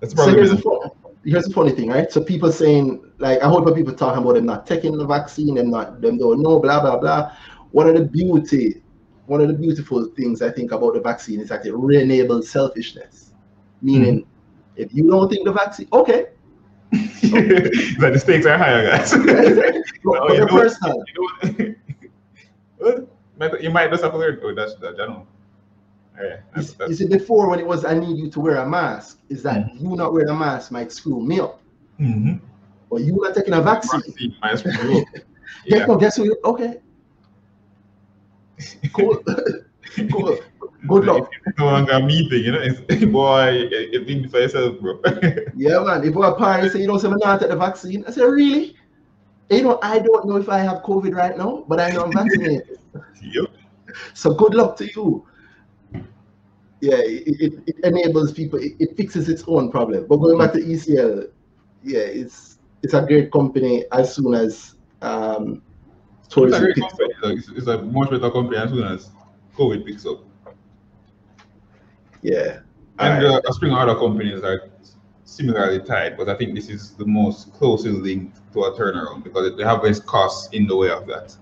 [SPEAKER 2] That's
[SPEAKER 3] so
[SPEAKER 2] probably
[SPEAKER 3] here's the, fun, here's the funny thing, right? So people saying, like, I heard people talking about them not taking the vaccine, them not, them don't know, blah, blah, blah. One of the beauty, one of the beautiful things I think about the vaccine is that it re-enables selfishness. Meaning, if you don't think the vaccine, okay.
[SPEAKER 2] like the stakes are higher, guys.
[SPEAKER 3] but,
[SPEAKER 2] Well,
[SPEAKER 3] but
[SPEAKER 2] you know
[SPEAKER 3] personal,
[SPEAKER 2] you know? Might- you might just have to learn. Oh, that's that. I don't. Yeah,
[SPEAKER 3] you,
[SPEAKER 2] that's,
[SPEAKER 3] you
[SPEAKER 2] that's,
[SPEAKER 3] see, before when it was I need you to wear a mask, is that
[SPEAKER 2] Mm-hmm.
[SPEAKER 3] you not wearing a mask might screw me up.
[SPEAKER 2] Mhm.
[SPEAKER 3] But you not taking a vaccine.
[SPEAKER 2] Vaccine might screw you up.
[SPEAKER 3] Yeah.
[SPEAKER 2] Yeah.
[SPEAKER 3] no, guess who? Okay. Cool. cool. Good luck.
[SPEAKER 2] No longer meeting, you know, it's, boy, you, think for yourself, bro.
[SPEAKER 3] Yeah, man. If a parent say you don't say I'm not at the vaccine, I say really? You know, I don't know if I have COVID right now, but I know I'm vaccinated.
[SPEAKER 2] yep.
[SPEAKER 3] so good luck to you. Yeah, it, it, it enables people. It, it fixes its own problem. But going back to ECL, yeah, it's it's a great company as soon as um,
[SPEAKER 2] It's a great company. Like, it's, it's a much better company as soon as COVID picks up.
[SPEAKER 3] Yeah.
[SPEAKER 2] And
[SPEAKER 3] Alright.
[SPEAKER 2] uh, of other companies are similarly tied, but I think this is the most closely linked to a turnaround because they have less costs in the way of that.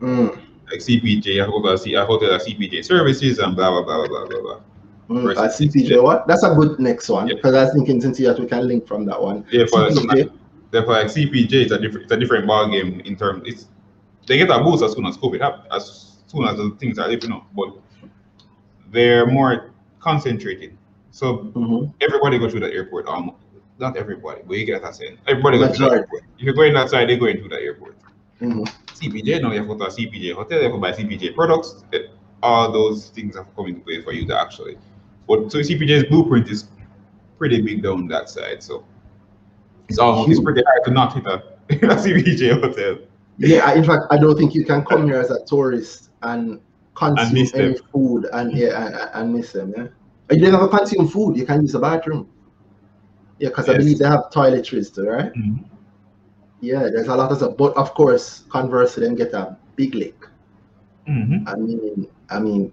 [SPEAKER 3] Mm,
[SPEAKER 2] Like CPJ, I hotel, I hotel CPJ services and blah blah blah blah blah blah.
[SPEAKER 3] mm. Uh, CPJ, what? That's a good next one
[SPEAKER 2] Yeah.
[SPEAKER 3] because I was thinking since that we can link from that one.
[SPEAKER 2] Yeah, for
[SPEAKER 3] CPJ.
[SPEAKER 2] therefore like CPJ, it's a different it's a different ball game in terms. It's they get a boost as soon as COVID happens, as soon as the things are lifting up, but they're more concentrated. So
[SPEAKER 3] Mhm.
[SPEAKER 2] everybody goes through that airport. Um, not everybody, but you get what I'm saying. Everybody goes through
[SPEAKER 3] Majority.
[SPEAKER 2] airport. If you're going outside, they're going through that airport.
[SPEAKER 3] Mhm.
[SPEAKER 2] CPJ, now you have to go to a CPJ hotel, you have to buy CPJ products. eh, All those things have come into play for you to actually. But so CPJ's blueprint is pretty big down that side. So it's almost it's pretty hard to not hit a, a CPJ hotel.
[SPEAKER 3] Yeah, I- in fact, I don't think you can come here as a tourist and consume
[SPEAKER 2] miss
[SPEAKER 3] any
[SPEAKER 2] them.
[SPEAKER 3] food and yeah and, and miss them. Yeah, you don't have to consume food. You can use the bathroom. Yeah, because I
[SPEAKER 2] Yes.
[SPEAKER 3] believe they have toiletries too, right?
[SPEAKER 2] Mhm.
[SPEAKER 3] Yeah, there's a lot of stuff. But of course, conversely, them get a big lick.
[SPEAKER 2] Mhm.
[SPEAKER 3] I mean, I mean,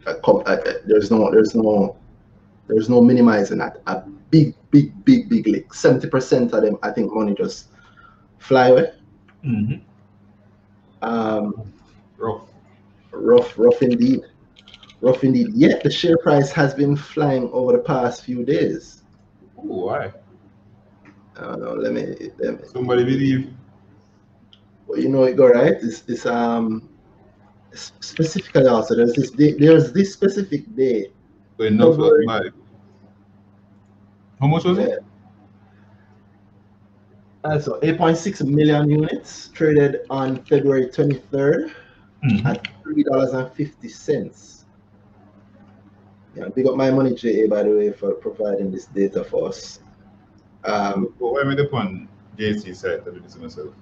[SPEAKER 3] there's no, there's no, there's no minimizing that. A big, big, big, big lick. Seventy percent of them, I think, money just fly away.
[SPEAKER 2] Mhm.
[SPEAKER 3] Um,
[SPEAKER 2] Rough.
[SPEAKER 3] rough, rough indeed, rough indeed. Yet the share price has been flying over the past few days.
[SPEAKER 2] Ooh, why?
[SPEAKER 3] I don't know. Let me, let me.
[SPEAKER 2] Somebody believe.
[SPEAKER 3] Well, you know it go right. It's, it's um specifically also there's this day, there's this specific day.
[SPEAKER 2] Was
[SPEAKER 3] February.
[SPEAKER 2] How much was it?
[SPEAKER 3] Uh, so 8.6 million units traded on February 23rd
[SPEAKER 2] Mhm.
[SPEAKER 3] at three dollars and fifty cents. Yeah, big up my money, JA, by the way, for providing this data for us. Um,
[SPEAKER 2] Well, why am I the on JSE side to do this myself?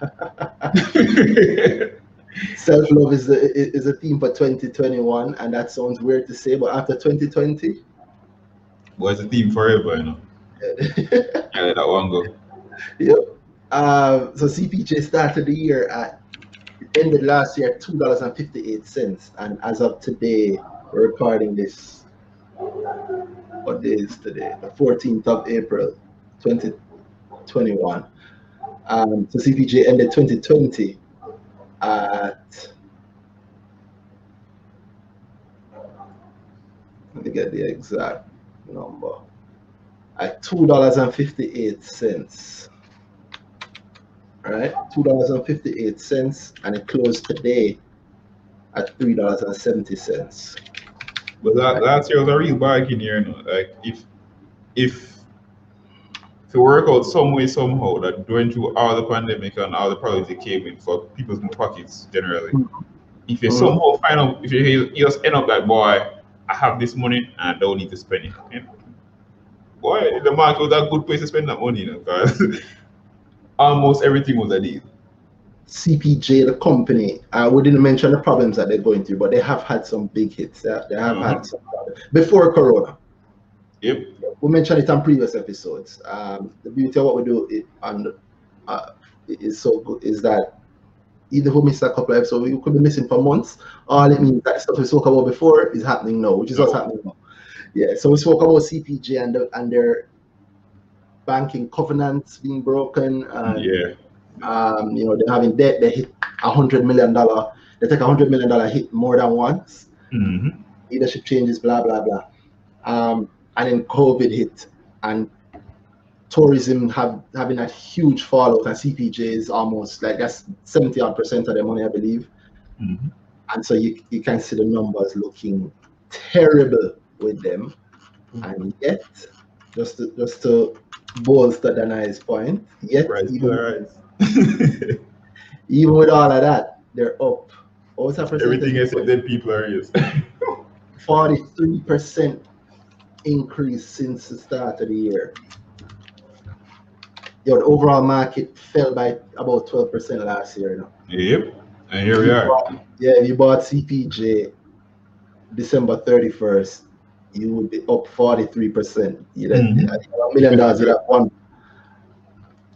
[SPEAKER 3] Self love is a is a theme for 2021, and that sounds weird to say, but after 2020,
[SPEAKER 2] Well, it's a theme forever, you know. I let that one go.
[SPEAKER 3] Yep. Uh, so CPJ started the year at ended last year at two dollars and fifty eight cents, and as of today, we're recording this. What day is today? The 14th of April, 2021. Um, so CPJ ended 2020 at. Let me get the exact number. At two dollars and fifty-eight cents. All right, two dollars and fifty-eight cents, and it closed today at three dollars and seventy cents.
[SPEAKER 2] But that, was a real bargain year, you know. Like if if if it work out some way somehow that going through all the pandemic and all the problems that came in for people's pockets generally, if you
[SPEAKER 3] Mhm.
[SPEAKER 2] somehow find out if you, you just end up like boy, I have this money and I don't need to spend it. You know? Boy, the market was a good place to spend that money, you know, because almost everything was a deal.
[SPEAKER 3] CPJ, the company, uh, we didn't mention the problems that they're going through, but they have had some big hits. They, they have
[SPEAKER 2] Uh-huh.
[SPEAKER 3] had some before Corona.
[SPEAKER 2] Yep.
[SPEAKER 3] We mentioned it on previous episodes. Um, the beauty of what we do it, on uh, is so good is that if we miss a couple of episodes, we could be missing for months. All it means that stuff we spoke about before is happening now, which is what's happening now. Yeah, so we spoke about CPJ and, the, and their banking covenants being broken. And,
[SPEAKER 2] Yeah.
[SPEAKER 3] um, you know, they're having debt. They hit a hundred million dollar. They take a hundred million dollar hit more than once.
[SPEAKER 2] hmm
[SPEAKER 3] Leadership changes, blah blah blah. Um, and then COVID hit, and tourism have having a huge fallout. And CPJ is almost like that's seventy odd percent of their money, I believe.
[SPEAKER 2] hmm
[SPEAKER 3] And so you you can see the numbers looking terrible with them. Mm-hmm. And yet, just to, just to bolster Danhai's point, yet
[SPEAKER 2] Right.
[SPEAKER 3] even,
[SPEAKER 2] Right.
[SPEAKER 3] even with all of that, they're up. What's that percentage?
[SPEAKER 2] Everything except dead people are yes.
[SPEAKER 3] 43% increase since the start of the year. Yo, the overall market fell by about 12% last year. You know?
[SPEAKER 2] yep. And here we are.
[SPEAKER 3] Yeah, you bought CPJ December 31st, you would be up 43%. You know,
[SPEAKER 2] Mhm.
[SPEAKER 3] a million dollars, you'd have one.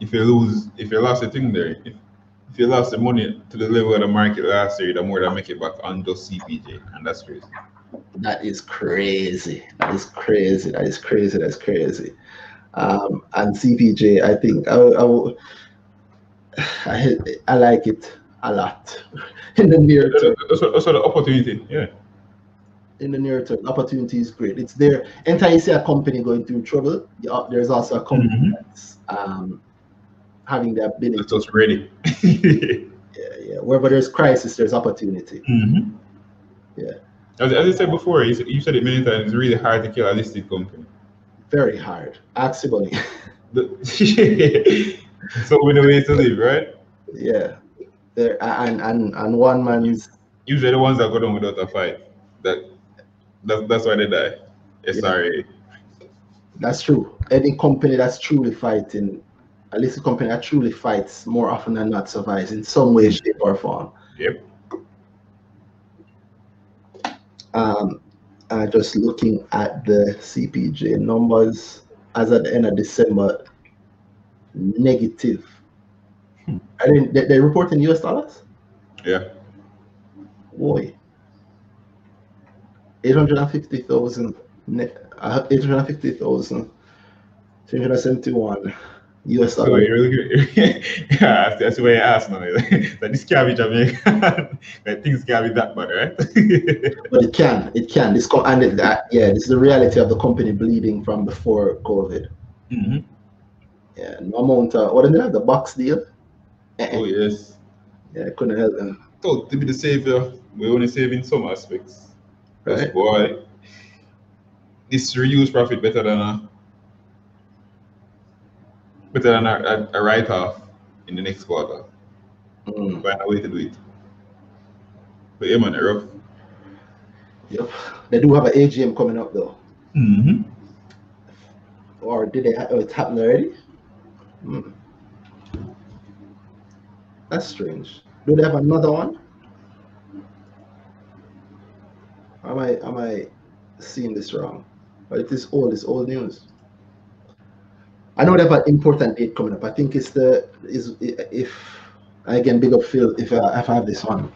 [SPEAKER 2] If you lose, if you lost the thing there, if, if you lost the money to the level of the market last year, the more that make it back on just CPJ, and that's crazy.
[SPEAKER 3] That is crazy. That is crazy. That is crazy. That's crazy. Um, and CPJ, I think I, I, I, I like it a lot in the near
[SPEAKER 2] That's,
[SPEAKER 3] term.
[SPEAKER 2] that's, that's the opportunity. Yeah.
[SPEAKER 3] In the near term, opportunity is great. It's there. Anytime you see a company going through trouble, you there's also a company
[SPEAKER 2] Mhm.
[SPEAKER 3] that's um, having the ability.
[SPEAKER 2] It's just ready.
[SPEAKER 3] Yeah, yeah. wherever there's crisis, there's opportunity.
[SPEAKER 2] Mm-hmm.
[SPEAKER 3] Yeah.
[SPEAKER 2] As, as I said before, you said, you said it many times. It's really hard to kill a listed company.
[SPEAKER 3] Very hard. Ask Siboney.
[SPEAKER 2] The- so many ways to live, right?
[SPEAKER 3] yeah. There and and and one man's
[SPEAKER 2] Usually the ones that go down without a fight. That that's that's why they die.
[SPEAKER 3] Yeah.
[SPEAKER 2] SRA.
[SPEAKER 3] That's true. Any company that's truly fighting, at least a company that truly fights more often than not survives in some way, shape, or form.
[SPEAKER 2] Yep.
[SPEAKER 3] Um, uh, just looking at the CPJ numbers as at the end of December, negative.
[SPEAKER 2] Hmm.
[SPEAKER 3] I didn't. They, they report in US dollars.
[SPEAKER 2] Yeah.
[SPEAKER 3] Boy, 850,000, uh, 850,371 US dollars.
[SPEAKER 2] Wait, really good. yeah, that's the way I asked now. that this can't be Jamaican. things can't be that bad, right?
[SPEAKER 3] but it can. It can. This co- and it, that, yeah, this is the reality of the company bleeding from before COVID.
[SPEAKER 2] Mm-hmm.
[SPEAKER 3] Yeah, no amount of, what did they have, the box deal? Eh, eh.
[SPEAKER 2] oh, yes.
[SPEAKER 3] Yeah, I couldn't help them.
[SPEAKER 2] Thought to be the savior. We're only saving some aspects. Because
[SPEAKER 3] Right.
[SPEAKER 2] boy, this reuse profit better than a better than a, a, a write-off in the next quarter.
[SPEAKER 3] Mm,
[SPEAKER 2] Find a way to do it. But yeah, man, rough.
[SPEAKER 3] yep. They do have an AGM coming up though.
[SPEAKER 2] Mm-hmm.
[SPEAKER 3] Or did they? Ha- oh, it's happened already. Hmm. That's strange. Do they have another one? Am I am I seeing this wrong? But it is old. It's old news. I know they have an important date coming up. I think it's the is if I again big up Phil if I, if I have this one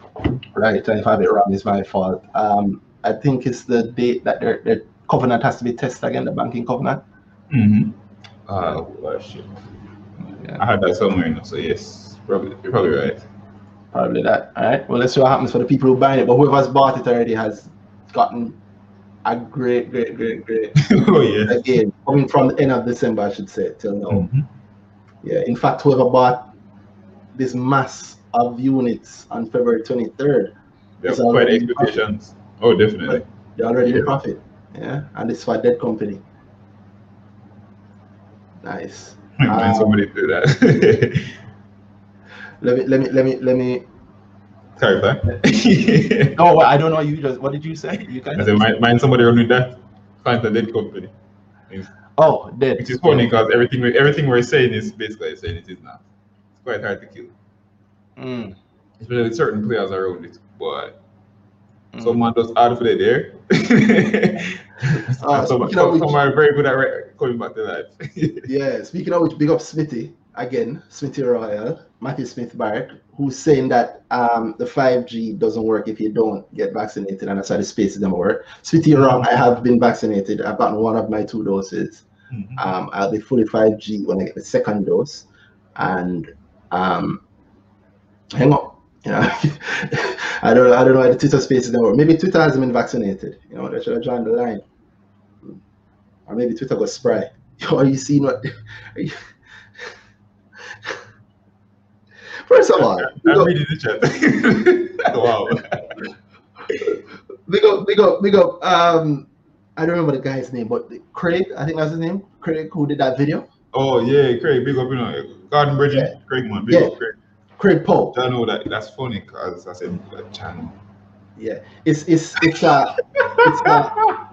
[SPEAKER 3] right and if I have it wrong it's my fault. Um, I think it's the date that their, their covenant has to be tested again, the banking covenant.
[SPEAKER 2] Mm-hmm. Oh, oh shit.
[SPEAKER 3] Yeah.
[SPEAKER 2] I had that somewhere, you know, so yes, probably you're probably right.
[SPEAKER 3] Probably that. All right. Well, let's see what happens for the people who buy it. But whoever's bought it already has gotten a great, great, great, great
[SPEAKER 2] oh yeah.
[SPEAKER 3] again coming from the end of December, I should say, till now.
[SPEAKER 2] Mhm.
[SPEAKER 3] Yeah. In fact, whoever bought this mass of units on February 23rd,
[SPEAKER 2] Yeah, quite expectations. Oh, definitely.
[SPEAKER 3] they already
[SPEAKER 2] Yeah.
[SPEAKER 3] in profit. Yeah. And it's for a dead company. Nice.
[SPEAKER 2] Find
[SPEAKER 3] Um,
[SPEAKER 2] somebody do that.
[SPEAKER 3] Let me, let me, let me, let me.
[SPEAKER 2] Clarify.
[SPEAKER 3] No, I don't know. You just, what did you say? You
[SPEAKER 2] I
[SPEAKER 3] can.
[SPEAKER 2] said, mind, mind somebody run with that. Find a dead company.
[SPEAKER 3] Oh, dead.
[SPEAKER 2] Which is funny because everything we- everything we're saying is basically saying it is not. It's quite hard to kill.
[SPEAKER 3] Mm.
[SPEAKER 2] Especially with certain players around it. But
[SPEAKER 3] Mm.
[SPEAKER 2] some man just out for the there.
[SPEAKER 3] Uh,
[SPEAKER 2] some,
[SPEAKER 3] speaking of which-
[SPEAKER 2] some are very good at re- coming back to life.
[SPEAKER 3] Yeah, speaking of which, big up Smithy again, Smithy Royal, Matthew Smith Barrett, who's saying that um, the 5G doesn't work if you don't get vaccinated, and that's why the spaces don't work. You're wrong. I have been vaccinated. I've gotten one of my two doses.
[SPEAKER 2] Mhm.
[SPEAKER 3] Um, I'll be fully 5G when I get the second dose, and um, hang on. You know, I don't, I don't know why the Twitter spaces don't work. Maybe Twitter hasn't been vaccinated. You know, they should have joined the line, or maybe Twitter got spray. Are you seeing what? Are you... First of all,
[SPEAKER 2] I'm reading the chat. wow.
[SPEAKER 3] big up, big up, big up. Um, I don't remember the guy's name, but Craig, I think that's his name. Craig, who did that video?
[SPEAKER 2] Oh yeah, Craig, big up, you know, Garden Bridget, Craig man, big
[SPEAKER 3] Yeah.
[SPEAKER 2] up, Craig.
[SPEAKER 3] Craig Poe.
[SPEAKER 2] I know that that's funny because I said that channel.
[SPEAKER 3] Yeah, it's it's it's a it's a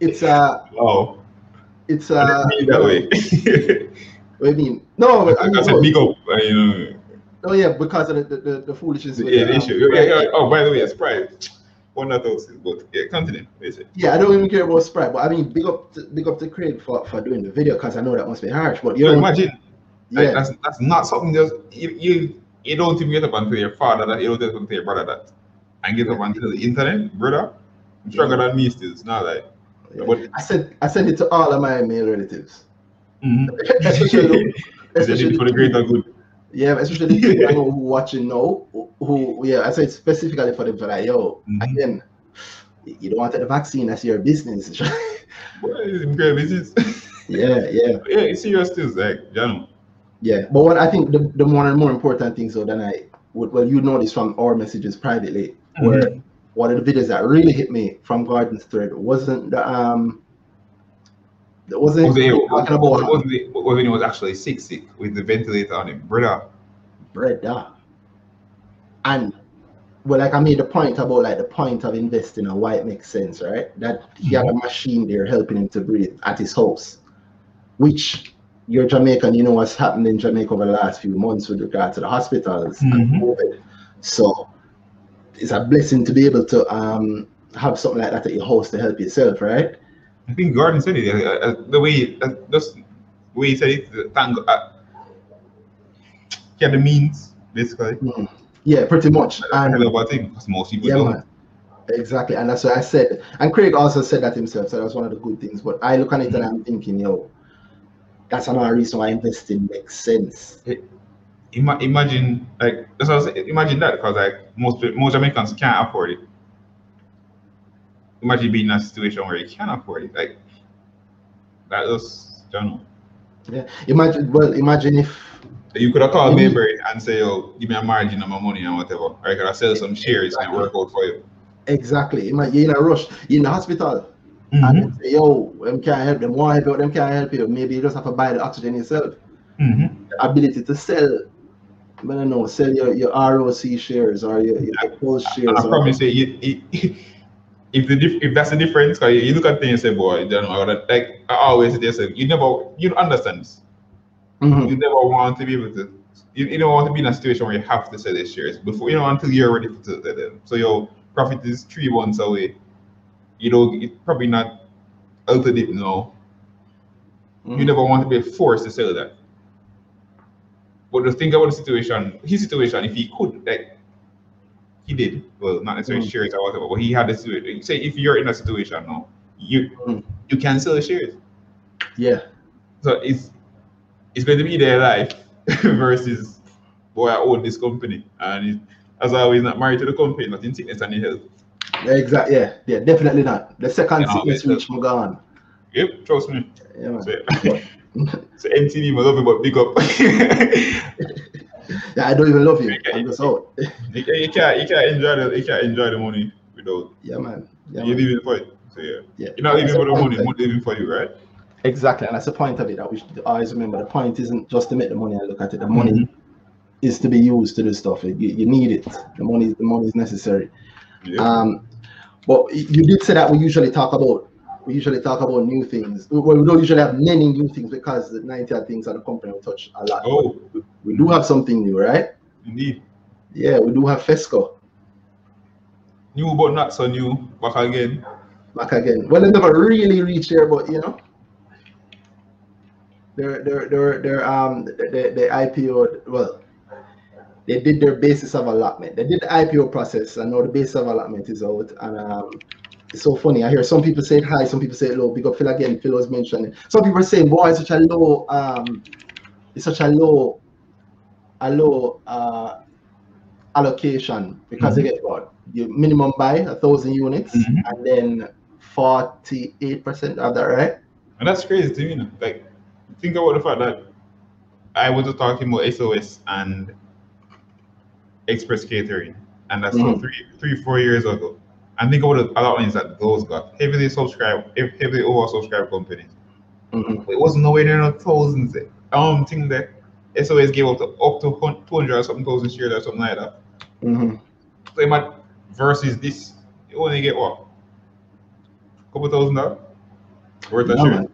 [SPEAKER 3] it's a
[SPEAKER 2] Oh,
[SPEAKER 3] it's
[SPEAKER 2] I
[SPEAKER 3] a.
[SPEAKER 2] didn't mean that way.
[SPEAKER 3] What do you mean? No, I mean,
[SPEAKER 2] I said big up, uh, you know,
[SPEAKER 3] no, yeah, because of the the, the, the foolishness.
[SPEAKER 2] yeah, the
[SPEAKER 3] um,
[SPEAKER 2] issue. Yeah, yeah, Oh, by the way, Sprite, one of those, but yeah, continue.
[SPEAKER 3] Yeah, I don't even care about Sprite, but I mean, big up, to, big up to Craig for, for doing the video because I know that must be harsh. But you know,
[SPEAKER 2] imagine, like,
[SPEAKER 3] yeah,
[SPEAKER 2] that's that's not something just you, you you don't even get up and tell your father that you don't get up and tell your brother that, and get up and tell the internet, brother. I'm stronger than me still. It's not like,
[SPEAKER 3] yeah.
[SPEAKER 2] but
[SPEAKER 3] I said I sent it to all of my male relatives,
[SPEAKER 2] mhm.
[SPEAKER 3] especially,
[SPEAKER 2] did for the greater good.
[SPEAKER 3] Yeah, especially the people know who watching now. Who, yeah, I said specifically for the like, yo,
[SPEAKER 2] Mhm.
[SPEAKER 3] again, you don't want the vaccine. That's your business.
[SPEAKER 2] Boy, it's great business.
[SPEAKER 3] yeah, yeah.
[SPEAKER 2] yeah, it's serious still, like, you.
[SPEAKER 3] Yeah, but what I think the, the more and more important thing, so then I would- well, you know this from our messages privately,
[SPEAKER 2] Mm-hmm.
[SPEAKER 3] where one of the videos that really hit me from Garden's thread wasn't the um, wasn't
[SPEAKER 2] Was it,
[SPEAKER 3] talking about
[SPEAKER 2] was it, was when he was actually sick, sick with the ventilator on him, brother?
[SPEAKER 3] bread there. And well, like I made the point about like the point of investing and why it makes sense, right? That he had a machine there helping him to breathe at his house, which you're Jamaican, you know what's happened in Jamaica over the last few months with regard to the hospitals and
[SPEAKER 2] Mhm.
[SPEAKER 3] COVID. So it's a blessing to be able to um have something like that at your house to help yourself, right?
[SPEAKER 2] I think Gordon said it. Uh, uh, the way, uh, way he said it, thank. Uh, had the means, basically.
[SPEAKER 3] Yeah, pretty much. And
[SPEAKER 2] hell of a thing, because most people
[SPEAKER 3] Yeah,
[SPEAKER 2] don't.
[SPEAKER 3] man. Exactly, and that's what I said. And Craig also said that himself, so that's one of the good things. But I look at it and I'm thinking, yo, that's another reason why investing makes sense.
[SPEAKER 2] Ima- imagine, like, that's what I was saying, imagine that, because, like, most, most Jamaicans can't afford it. Imagine being in a situation where you can't afford it. Like, that was, I know.
[SPEAKER 3] Yeah. Imagine, well, imagine if
[SPEAKER 2] You could have called. Mayberry and say, yo, give me a margin on my money and whatever. Or I could have sell some shares and work out for you.
[SPEAKER 3] exactly, imagine you're in a rush, you're in the hospital, and they say, yo, them can't help them, why help you, them can't help you. Maybe you just have to buy the oxygen yourself.
[SPEAKER 2] Mhm.
[SPEAKER 3] The ability to sell, I don't know, sell your, your ROC shares or your, your shares.
[SPEAKER 2] And I promise you if the dif- if that's the difference, cause you look at things and say, boy, you know, that- like I always say, you never, you don't understand this.
[SPEAKER 3] Mhm.
[SPEAKER 2] You never want to be able to, you, you don't want to be in a situation where you have to sell your shares before, you know, until you're ready to sell them. So your profit is three months away. You know, it's probably not out of it now. You
[SPEAKER 3] Mhm.
[SPEAKER 2] never want to be forced to sell that. But just think about the situation, his situation, if he could, like, he did, well, not necessarily
[SPEAKER 3] Mm.
[SPEAKER 2] shares or whatever, but he had the situation. Say, if you're in a situation now, you
[SPEAKER 3] Mm.
[SPEAKER 2] you can sell the shares.
[SPEAKER 3] Yeah.
[SPEAKER 2] So it's it's going to be their life versus, boy, I own this company. And it, as always, not married to the company, not in sickness and in health.
[SPEAKER 3] Exactly. Yeah. Yeah. Definitely not. The second
[SPEAKER 2] Yeah,
[SPEAKER 3] sickness
[SPEAKER 2] it's-
[SPEAKER 3] reach me gone.
[SPEAKER 2] Yep, trust me.
[SPEAKER 3] Yeah, man.
[SPEAKER 2] So, so MTV, my love you, but big up.
[SPEAKER 3] Yeah, I don't even love you. I'm just out.
[SPEAKER 2] you, can, you can't you can't enjoy the you can't enjoy the money without
[SPEAKER 3] Yeah, man. Yeah,
[SPEAKER 2] you're
[SPEAKER 3] man.
[SPEAKER 2] living for it. So yeah.
[SPEAKER 3] yeah.
[SPEAKER 2] You're not living for the money, money living for you, right?
[SPEAKER 3] Exactly, and that's the point of it. That we should always remember. The point isn't just to make the money and look at it. The money
[SPEAKER 2] Mhm.
[SPEAKER 3] is to be used to do stuff. You, you need it. The money, the money is necessary.
[SPEAKER 2] Yeah.
[SPEAKER 3] Um, but you did say that we usually talk about we usually talk about new things. Well, we don't usually have many new things because the 90 odd things at the company we touch a lot.
[SPEAKER 2] oh,
[SPEAKER 3] We do have something new, right?
[SPEAKER 2] indeed.
[SPEAKER 3] Yeah, we do have Fesco
[SPEAKER 2] New but not so new. Back again.
[SPEAKER 3] back again. Well, they never really reached there, but you know, they're they're they're they're um the the IPO. Well, they did their basis of allotment. They did the IPO process, and now the basis of allotment is out. And um, it's so funny. I hear some people say it high, some people say it low. Big up Phil again. Phil was mentioning. Some people are saying, "Boy, it's such a low um, it's such a low, a low uh allocation because they get what you minimum buy a thousand units
[SPEAKER 2] Mhm.
[SPEAKER 3] and then 48 percent of that right
[SPEAKER 2] And that's crazy to me. Like, think about the fact that I was just talking about SOS and Express Catering, and that's
[SPEAKER 3] Mhm.
[SPEAKER 2] three, three, four years ago. And think about the allowance that those got heavily subscribed, heavily oversubscribed companies.
[SPEAKER 3] Mhm.
[SPEAKER 2] It wasn't nowhere near no thousands. Um, think that SOS gave up to up to 200 or something thousand shares or something like that.
[SPEAKER 3] Mhm.
[SPEAKER 2] So imagine versus this, you only get what? Couple thousand dollars worth of shares.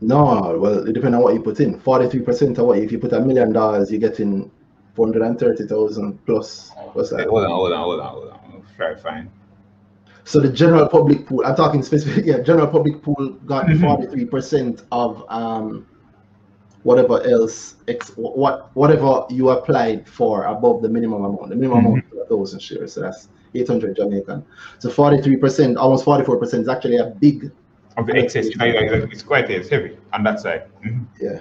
[SPEAKER 3] no well it depends on what you put in 43 percent of what if you put a million dollars you're getting 430,000 plus what's
[SPEAKER 2] Hey, hold on, hold on, hold on, hold on. Try fine.
[SPEAKER 3] So the general public pool i'm talking specifically, yeah general public pool got
[SPEAKER 2] Mhm.
[SPEAKER 3] 43 percent of um whatever else ex, what whatever you applied for above the minimum amount the minimum amount is a thousand shares so that's 800 jamaican so 43 percent almost 44 percent is actually a big
[SPEAKER 2] Of the excess, you know, it's quite it's heavy on that side. Mhm.
[SPEAKER 3] yeah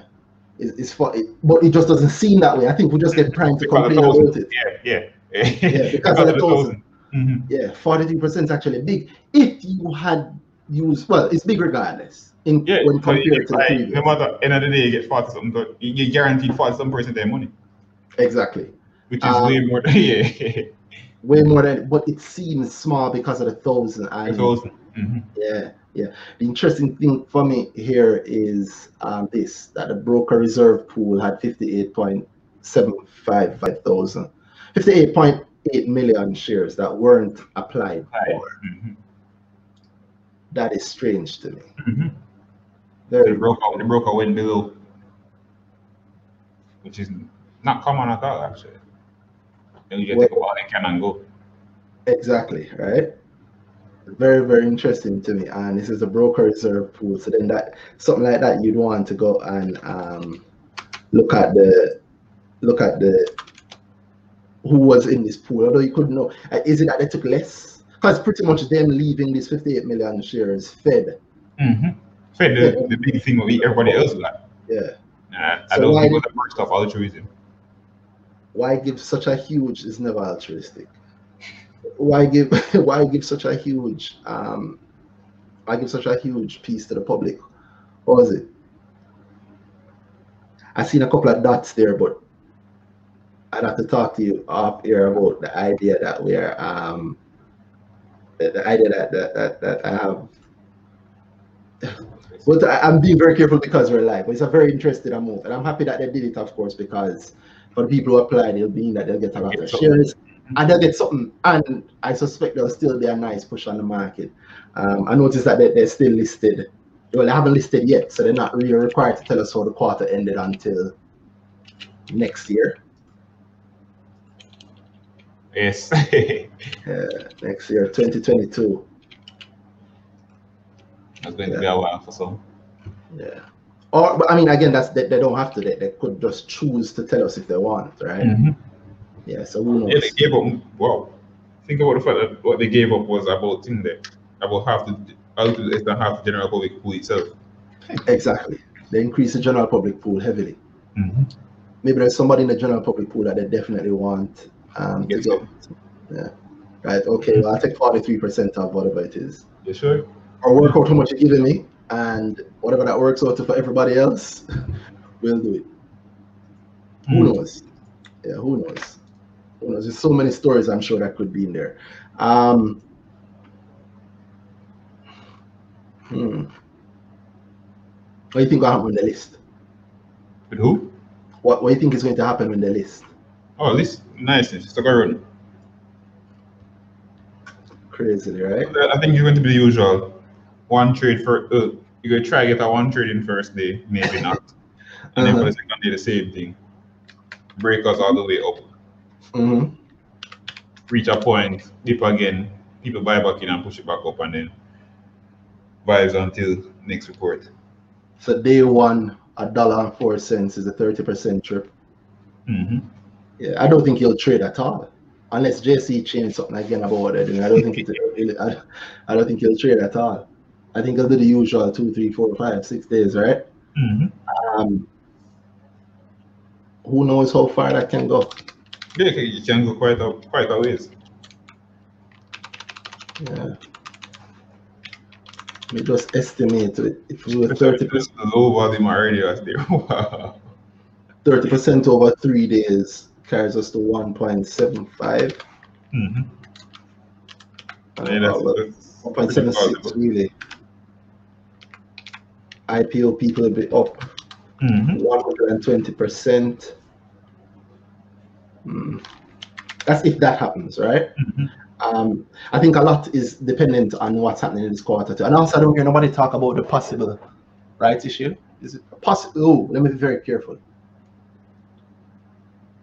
[SPEAKER 3] it's, it's for it, but it just doesn't seem that way i think we just get primed to
[SPEAKER 2] Because
[SPEAKER 3] complain about it
[SPEAKER 2] Yeah, yeah.
[SPEAKER 3] Yeah, because of the thousand.
[SPEAKER 2] Mhm.
[SPEAKER 3] yeah 43 percent is actually big if you had used well it's big regardless in
[SPEAKER 2] Yeah,
[SPEAKER 3] when compared to the
[SPEAKER 2] like,
[SPEAKER 3] previous
[SPEAKER 2] no matter end of the day, you get forty something. but You you guaranteed forty some percent of their money.
[SPEAKER 3] Exactly.
[SPEAKER 2] Which is way
[SPEAKER 3] Um,
[SPEAKER 2] more than yeah.
[SPEAKER 3] way more than, but it seems small because of the thousand. And
[SPEAKER 2] thousand. Mhm.
[SPEAKER 3] Yeah, yeah. The interesting thing for me here is um, this that the broker reserve pool had 58.755 thousand, 58.8 million shares that weren't applied for.
[SPEAKER 2] Mhm.
[SPEAKER 3] That is strange to me.
[SPEAKER 2] Mhm.
[SPEAKER 3] Very
[SPEAKER 2] The broker, the broker went below, which is not common at all, actually. You just
[SPEAKER 3] Well-
[SPEAKER 2] think about it, can and go.
[SPEAKER 3] exactly right. Very, very interesting to me. And this is a broker reserve pool. So then that something like that you'd want to go and um, look at the look at the who was in this pool. Although you couldn't know. Uh, Is it that they took less? Because pretty much them leaving these 58 million shares fed.
[SPEAKER 2] Mm-hmm. Fed the, the big thing we everybody else got.
[SPEAKER 3] Yeah.
[SPEAKER 2] Uh, I
[SPEAKER 3] So
[SPEAKER 2] don't
[SPEAKER 3] why
[SPEAKER 2] think it was the first of altruism.
[SPEAKER 3] Why give such a huge is never altruistic. Why give why give such a huge um why give such a huge piece to the public? What was it? I seen a couple of dots there, but I'd have to talk to you off here about the idea that we're um the, the idea that that, that that I have but I, I'm being very careful because we're live. But it's a very interesting move, and I'm happy that they did it, of course, because for the people who apply, they'll mean that they'll get a lot of shares, and they'll get something. And I suspect there'll still be a nice push on the market. Um, I noticed that they, they're still listed. Well, they haven't listed yet, so they're not really required to tell us how the quarter ended until next year.
[SPEAKER 2] Yes.
[SPEAKER 3] Uh, next year, 2022.
[SPEAKER 2] That's going to be a while for some.
[SPEAKER 3] Yeah. Or, but I mean, again, that's they, they don't have to. They, they could just choose to tell us if they want, right?
[SPEAKER 2] Mm-hmm.
[SPEAKER 3] Yeah. So who knows?
[SPEAKER 2] Yeah, they gave up. Wow. Think about the fact that what they gave up was about thing there, about half the, a little less than half the general public pool itself.
[SPEAKER 3] Exactly. They increase the general public pool heavily.
[SPEAKER 2] Mm-hmm.
[SPEAKER 3] Maybe there's somebody in the general public pool that they definitely want um,
[SPEAKER 2] Get
[SPEAKER 3] get. Yeah. Right. Okay. Well, I'll take 43% of whatever it is.
[SPEAKER 2] You sure?
[SPEAKER 3] Or work out how much you're giving me, and whatever that works out to for everybody else, we'll do it. Who
[SPEAKER 2] Mm.
[SPEAKER 3] knows? Yeah. Who knows? Who knows? There's so many stories I'm sure that could be in there. Um, hmm. What do you think will happen with the list?
[SPEAKER 2] With who?
[SPEAKER 3] What, what do you think is going to happen with the list?
[SPEAKER 2] Oh, this nice. A run.
[SPEAKER 3] Crazily, right?
[SPEAKER 2] I think it's going to be the usual one trade for. Uh, you're going to try get a one trade in first day, maybe not. And then for the second day, the same thing. Break us all the way up.
[SPEAKER 3] hmm
[SPEAKER 2] reach a point, dip again, people buy back in and push it back up, and then vibes until next report.
[SPEAKER 3] So day one, a dollar and four cents is a 30% trip.
[SPEAKER 2] Mm-hmm.
[SPEAKER 3] Yeah, I don't think he'll trade at all. Unless JSE changed something again about what they're. I don't think it, it- I, I don't think he'll trade at all. I think he'll do the usual two, three, four, five, six days, right?
[SPEAKER 2] Mm-hmm.
[SPEAKER 3] Um, who knows how far that can go?
[SPEAKER 2] Yeah, you can go quite a quite a ways.
[SPEAKER 3] Yeah. Let me just estimate it. If we were 30
[SPEAKER 2] This is low volume already was there. Wow.
[SPEAKER 3] 30% over three days carries us to 1.75.
[SPEAKER 2] Mm-hmm.
[SPEAKER 3] Uh,
[SPEAKER 2] Yeah, that's, that's
[SPEAKER 3] 1.76 really. IPO people will be up
[SPEAKER 2] Mhm.
[SPEAKER 3] 120%. Hmm. That's if that happens, right?
[SPEAKER 2] Mhm.
[SPEAKER 3] Um, I think a lot is dependent on what's happening in this quarter too. And also, I don't hear nobody talk about the possible rights issue. Is it possible? Oh, let me be very careful.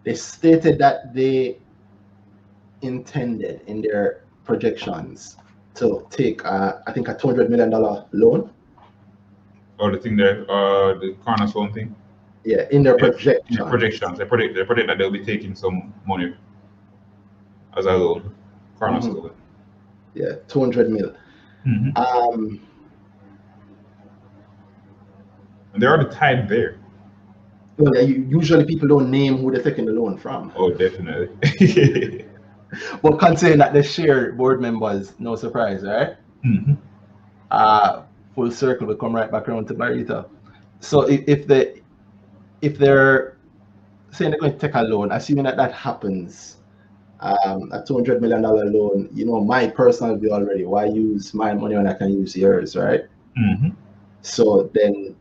[SPEAKER 3] They stated that they intended in their projections to take, uh, I think, a two hundred million dollar loan.
[SPEAKER 2] Or the thing there, uh, the cornerstone thing.
[SPEAKER 3] Yeah, in their
[SPEAKER 2] Yeah,
[SPEAKER 3] projection.
[SPEAKER 2] The projections. They predict. They predict that they'll be taking some money as a loan. Cornerstone.
[SPEAKER 3] Yeah, two hundred mil.
[SPEAKER 2] Mm-hmm.
[SPEAKER 3] Um,
[SPEAKER 2] And they're already tied there.
[SPEAKER 3] Well, you- usually people don't name who they're taking the loan from.
[SPEAKER 2] Oh, definitely.
[SPEAKER 3] But considering that they share board members, no surprise, right?
[SPEAKER 2] Mhm.
[SPEAKER 3] Uh, full circle, we come right back around to Barita. So if, if the if they're saying they're going to take a loan, assuming that that happens, um, a two hundred million dollar loan, you know, my personal view already. Why use my money when I can use yours, right?
[SPEAKER 2] Mm-hmm.
[SPEAKER 3] So then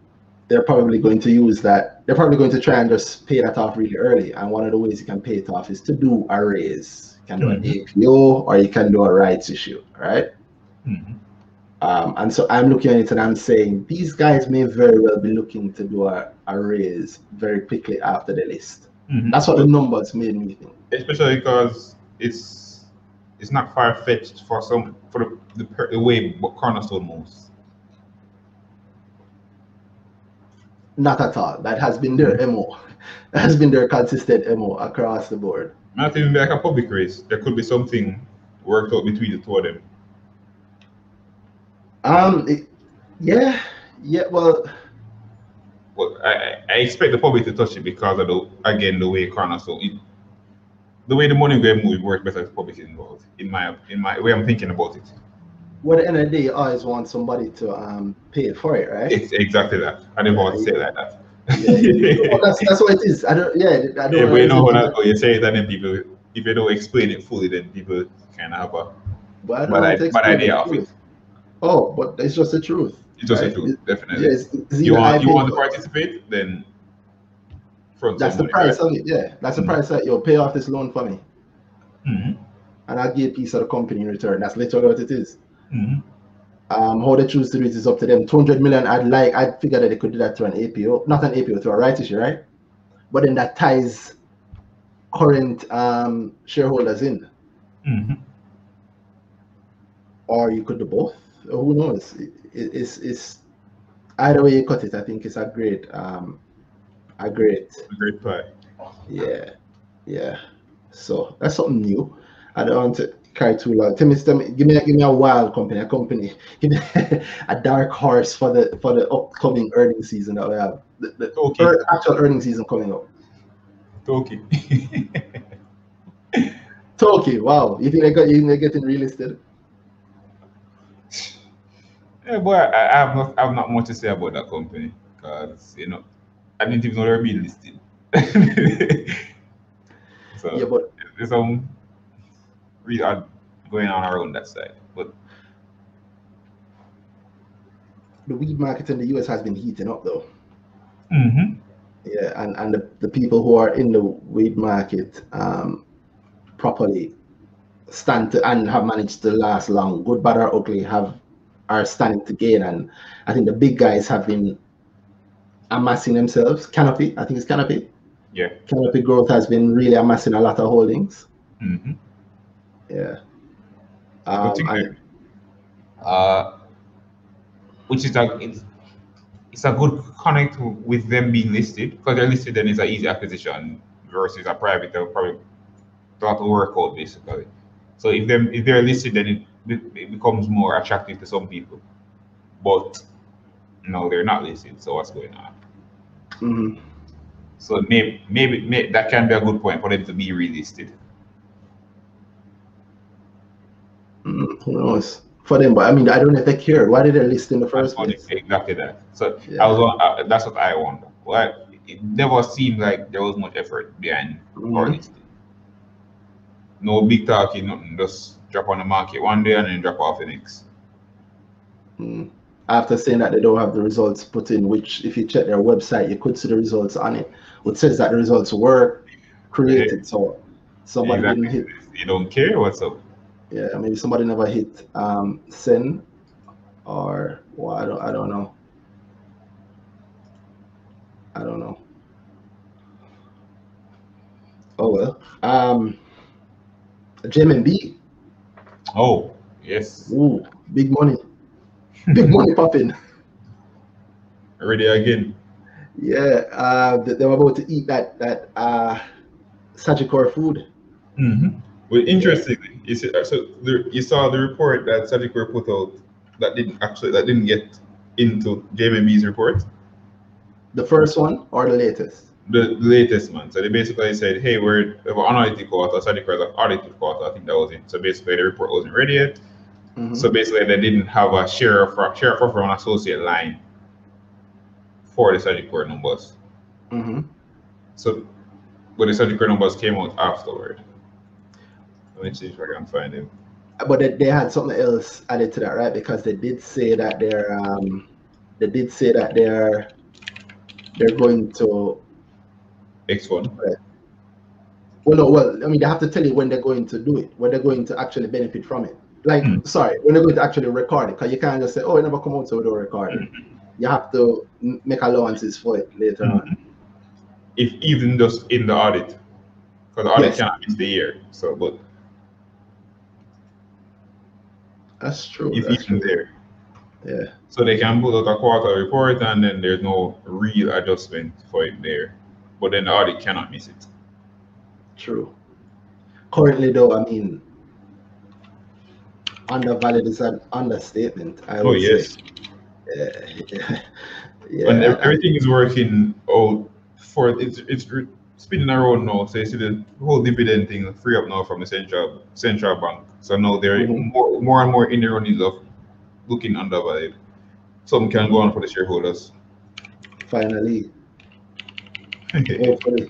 [SPEAKER 3] they're probably going to use that. They're probably going to try and just pay that off really early. And one of the ways you can pay it off is to do a raise. You can do an APO or you can do a rights issue, right?
[SPEAKER 2] Mm-hmm.
[SPEAKER 3] Um, and so I'm looking at it and I'm saying these guys may very well be looking to do a, a raise very quickly after the list.
[SPEAKER 2] Mm-hmm.
[SPEAKER 3] That's what the numbers made me think.
[SPEAKER 2] especially because it's it's not far fetched for some for the the, per- the way Cornerstone moves.
[SPEAKER 3] Not at all. That has been their MO. That has been their consistent MO across the board.
[SPEAKER 2] Not even like a public race. There could be something worked out between the two of them.
[SPEAKER 3] Um, it- yeah, yeah. Well,
[SPEAKER 2] But I, I- expect the public to touch it because of the again the way Cornerstone it, the way the money going move works better if public is involved. In my in my way I'm thinking about it.
[SPEAKER 3] Well, at the end of the day, you always want somebody to um pay for it, right?
[SPEAKER 2] It's exactly that. I never want to say like that.
[SPEAKER 3] Yeah, well, that's that's what it is. I don't. Yeah, I don't.
[SPEAKER 2] Yeah, but you know I, oh, you say it and then people, if you don't explain it fully, then people kind of have a
[SPEAKER 3] But I don't
[SPEAKER 2] bad, i-
[SPEAKER 3] to
[SPEAKER 2] bad idea
[SPEAKER 3] the
[SPEAKER 2] of it.
[SPEAKER 3] Oh, but it's just the truth.
[SPEAKER 2] It's just a
[SPEAKER 3] Right.
[SPEAKER 2] truth, definitely.
[SPEAKER 3] Yeah, it's, it's
[SPEAKER 2] you want you want to participate, then front
[SPEAKER 3] That's the price of it. Yeah, that's the
[SPEAKER 2] Mhm.
[SPEAKER 3] price that you'll pay off this loan for me,
[SPEAKER 2] right? Mhm,
[SPEAKER 3] and I'll give a piece of the company in return. That's literally what it is.
[SPEAKER 2] Mhm.
[SPEAKER 3] Um, how they choose to do it is up to them. 200 million, I'd like, I'd figure that they could do that through an APO, not an APO, through a right issue, right? But then that ties current um, shareholders in,
[SPEAKER 2] Mhm.
[SPEAKER 3] or you could do both. Who knows? It, it, it's, it's either way you cut it. I think it's a great, um, a great, a
[SPEAKER 2] Great pie.
[SPEAKER 3] yeah, yeah. So that's something new. I don't want to carry too long. Tell me, tell me, give me, a, give me a wild company, a company, give me a dark horse for the for the upcoming earnings season that we have. The, the
[SPEAKER 2] Okay.
[SPEAKER 3] actual earnings season coming up.
[SPEAKER 2] Okay.
[SPEAKER 3] Toki, wow. You think they got you think they're getting relisted?
[SPEAKER 2] yeah, boy, I, I have not I have not much to say about that company because you know I didn't even know they were being listed. so
[SPEAKER 3] Yeah, but
[SPEAKER 2] there's some real odd going on our own that side. But
[SPEAKER 3] the weed market in the US has been heating up though.
[SPEAKER 2] Mhm.
[SPEAKER 3] Yeah, and, and the, the people who are in the weed market um, properly stand to and have managed to last long, good, bad, or ugly, have are standing to gain. And I think the big guys have been amassing themselves. Canopy, I think it's Canopy.
[SPEAKER 2] Yeah.
[SPEAKER 3] Canopy growth has been really amassing a lot of holdings.
[SPEAKER 2] Mhm.
[SPEAKER 3] Yeah. Um,
[SPEAKER 2] Uh, which is a it's, it's a good connect with them being listed because they're listed then it's an easy acquisition versus a private they'll probably to work out basically. So if them if they're listed then it, it becomes more attractive to some people. But no, they're not listed. So what's going on?
[SPEAKER 3] mhm.
[SPEAKER 2] So maybe maybe, may that can be a good point for them to be relisted.
[SPEAKER 3] Mm, who knows? For them, but I mean, I don't know if they care. Why did they list in the first place?
[SPEAKER 2] exactly that. So
[SPEAKER 3] Yeah.
[SPEAKER 2] I was uh, that's what I wonder. Why it never seemed like there was much effort behind our
[SPEAKER 3] Mhm.
[SPEAKER 2] listing. No big talking, nothing. Just drop on the market one day and then drop off the next.
[SPEAKER 3] Mm. After saying that they don't have the results put in, which if you check their website, you could see the results on it. It says that the results were created, so somebody
[SPEAKER 2] exactly.
[SPEAKER 3] didn't hit.
[SPEAKER 2] You don't care what's up.
[SPEAKER 3] Yeah, maybe somebody never hit um, send, or well, I don't, I don't know. I don't know. Oh well. Um, JMMB.
[SPEAKER 2] Oh yes,
[SPEAKER 3] Ooh, big money. Big money popping.
[SPEAKER 2] ready again.
[SPEAKER 3] Yeah, uh, they, were about to eat that that uh, Sagicor food.
[SPEAKER 2] Mm-hmm. Well, interestingly, you see, so the, you saw the report that Sagicor put out that didn't actually that didn't get into JMMB's report.
[SPEAKER 3] The first one or the latest?
[SPEAKER 2] the latest one. So they basically said, hey, we're we have an analytic quarter, Sadiq was an audited quarter. I think that was it. So basically the report wasn't ready yet.
[SPEAKER 3] Mhm.
[SPEAKER 2] So basically they didn't have a share of share profit on associate line for the Sagicor numbers.
[SPEAKER 3] Mhm.
[SPEAKER 2] So but the statutory numbers came out afterward. Let me see if I can find him.
[SPEAKER 3] But they, they had something else added to that, right? Because they did say that they're um, they did say that they're they're going to
[SPEAKER 2] X one.
[SPEAKER 3] well no well I mean they have to tell you when they're going to do it, when they're going to actually benefit from it. Like
[SPEAKER 2] Hmm.
[SPEAKER 3] sorry, when they're going to actually record it, because you can't just say, Oh, it never come out so we don't record it. You have to make allowances for it later on.
[SPEAKER 2] If even just in the audit, because the audit
[SPEAKER 3] Yes.
[SPEAKER 2] cannot miss the year. So, but
[SPEAKER 3] That's true.
[SPEAKER 2] if
[SPEAKER 3] that's
[SPEAKER 2] even
[SPEAKER 3] true.
[SPEAKER 2] there,
[SPEAKER 3] Yeah.
[SPEAKER 2] so they can put out a quarter report and then there's no real adjustment for it there. But then the audit cannot miss it.
[SPEAKER 3] True. Currently, though, I mean, undervalued is an understatement. I
[SPEAKER 2] Oh yes.
[SPEAKER 3] say. Yeah. yeah.
[SPEAKER 2] when everything is working out for it's it's spinning around now. So you see the whole dividend thing free up now from the central central bank. So now they're
[SPEAKER 3] Mhm.
[SPEAKER 2] more more and more in the runnings of looking undervalued. Some can go on for the shareholders.
[SPEAKER 3] finally, hopefully,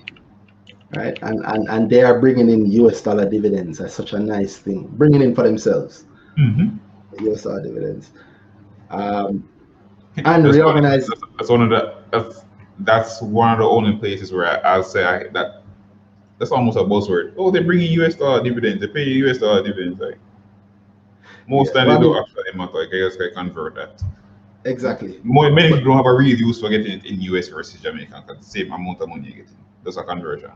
[SPEAKER 3] right? And, and and they are bringing in US dollar dividends. That's such a nice thing. Bringing in for themselves
[SPEAKER 2] Mhm.
[SPEAKER 3] US dollar dividends. Um, and
[SPEAKER 2] That's one-
[SPEAKER 3] reorganize.
[SPEAKER 2] That's, that's one of the that's, that's one of the only places where I, I'll say I, that that's almost a buzzword. Oh, they're bringing US dollar dividends. They pay US dollar dividends. Like most
[SPEAKER 3] Yeah,
[SPEAKER 2] times
[SPEAKER 3] well,
[SPEAKER 2] they don't actually matter. Like I guess I convert that.
[SPEAKER 3] Exactly.
[SPEAKER 2] More, many people don't have a real use for getting it in US versus Jamaica because the same amount of money you're getting. That's a conversion.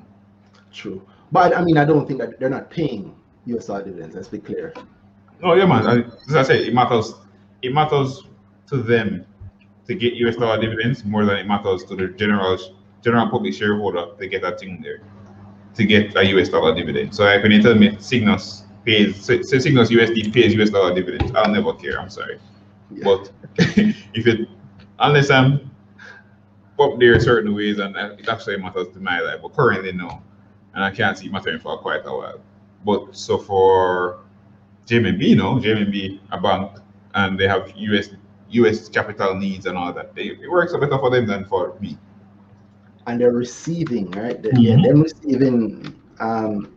[SPEAKER 3] True. But I mean, I don't think that they're not paying US dollar dividends. Let's be clear.
[SPEAKER 2] No, yeah, man. I, as I say, it matters. It matters to them to get US dollar dividends more than it matters to the general general public shareholder to get that thing there, to get a US dollar dividend. So like when you tell me Sygnus pays, say, say Sygnus USD pays US dollar dividends, I'll never care. I'm sorry,
[SPEAKER 3] Yeah.
[SPEAKER 2] but if it unless I'm up there certain ways and it actually matters to my life, but currently no, and I can't see it mattering for quite a while. But so for JMMB, no, JMMB a bank, and they have US US capital needs and all that. They, it works better for them than for me.
[SPEAKER 3] and they're receiving, right? They- Yeah,
[SPEAKER 2] Mhm.
[SPEAKER 3] them receiving um,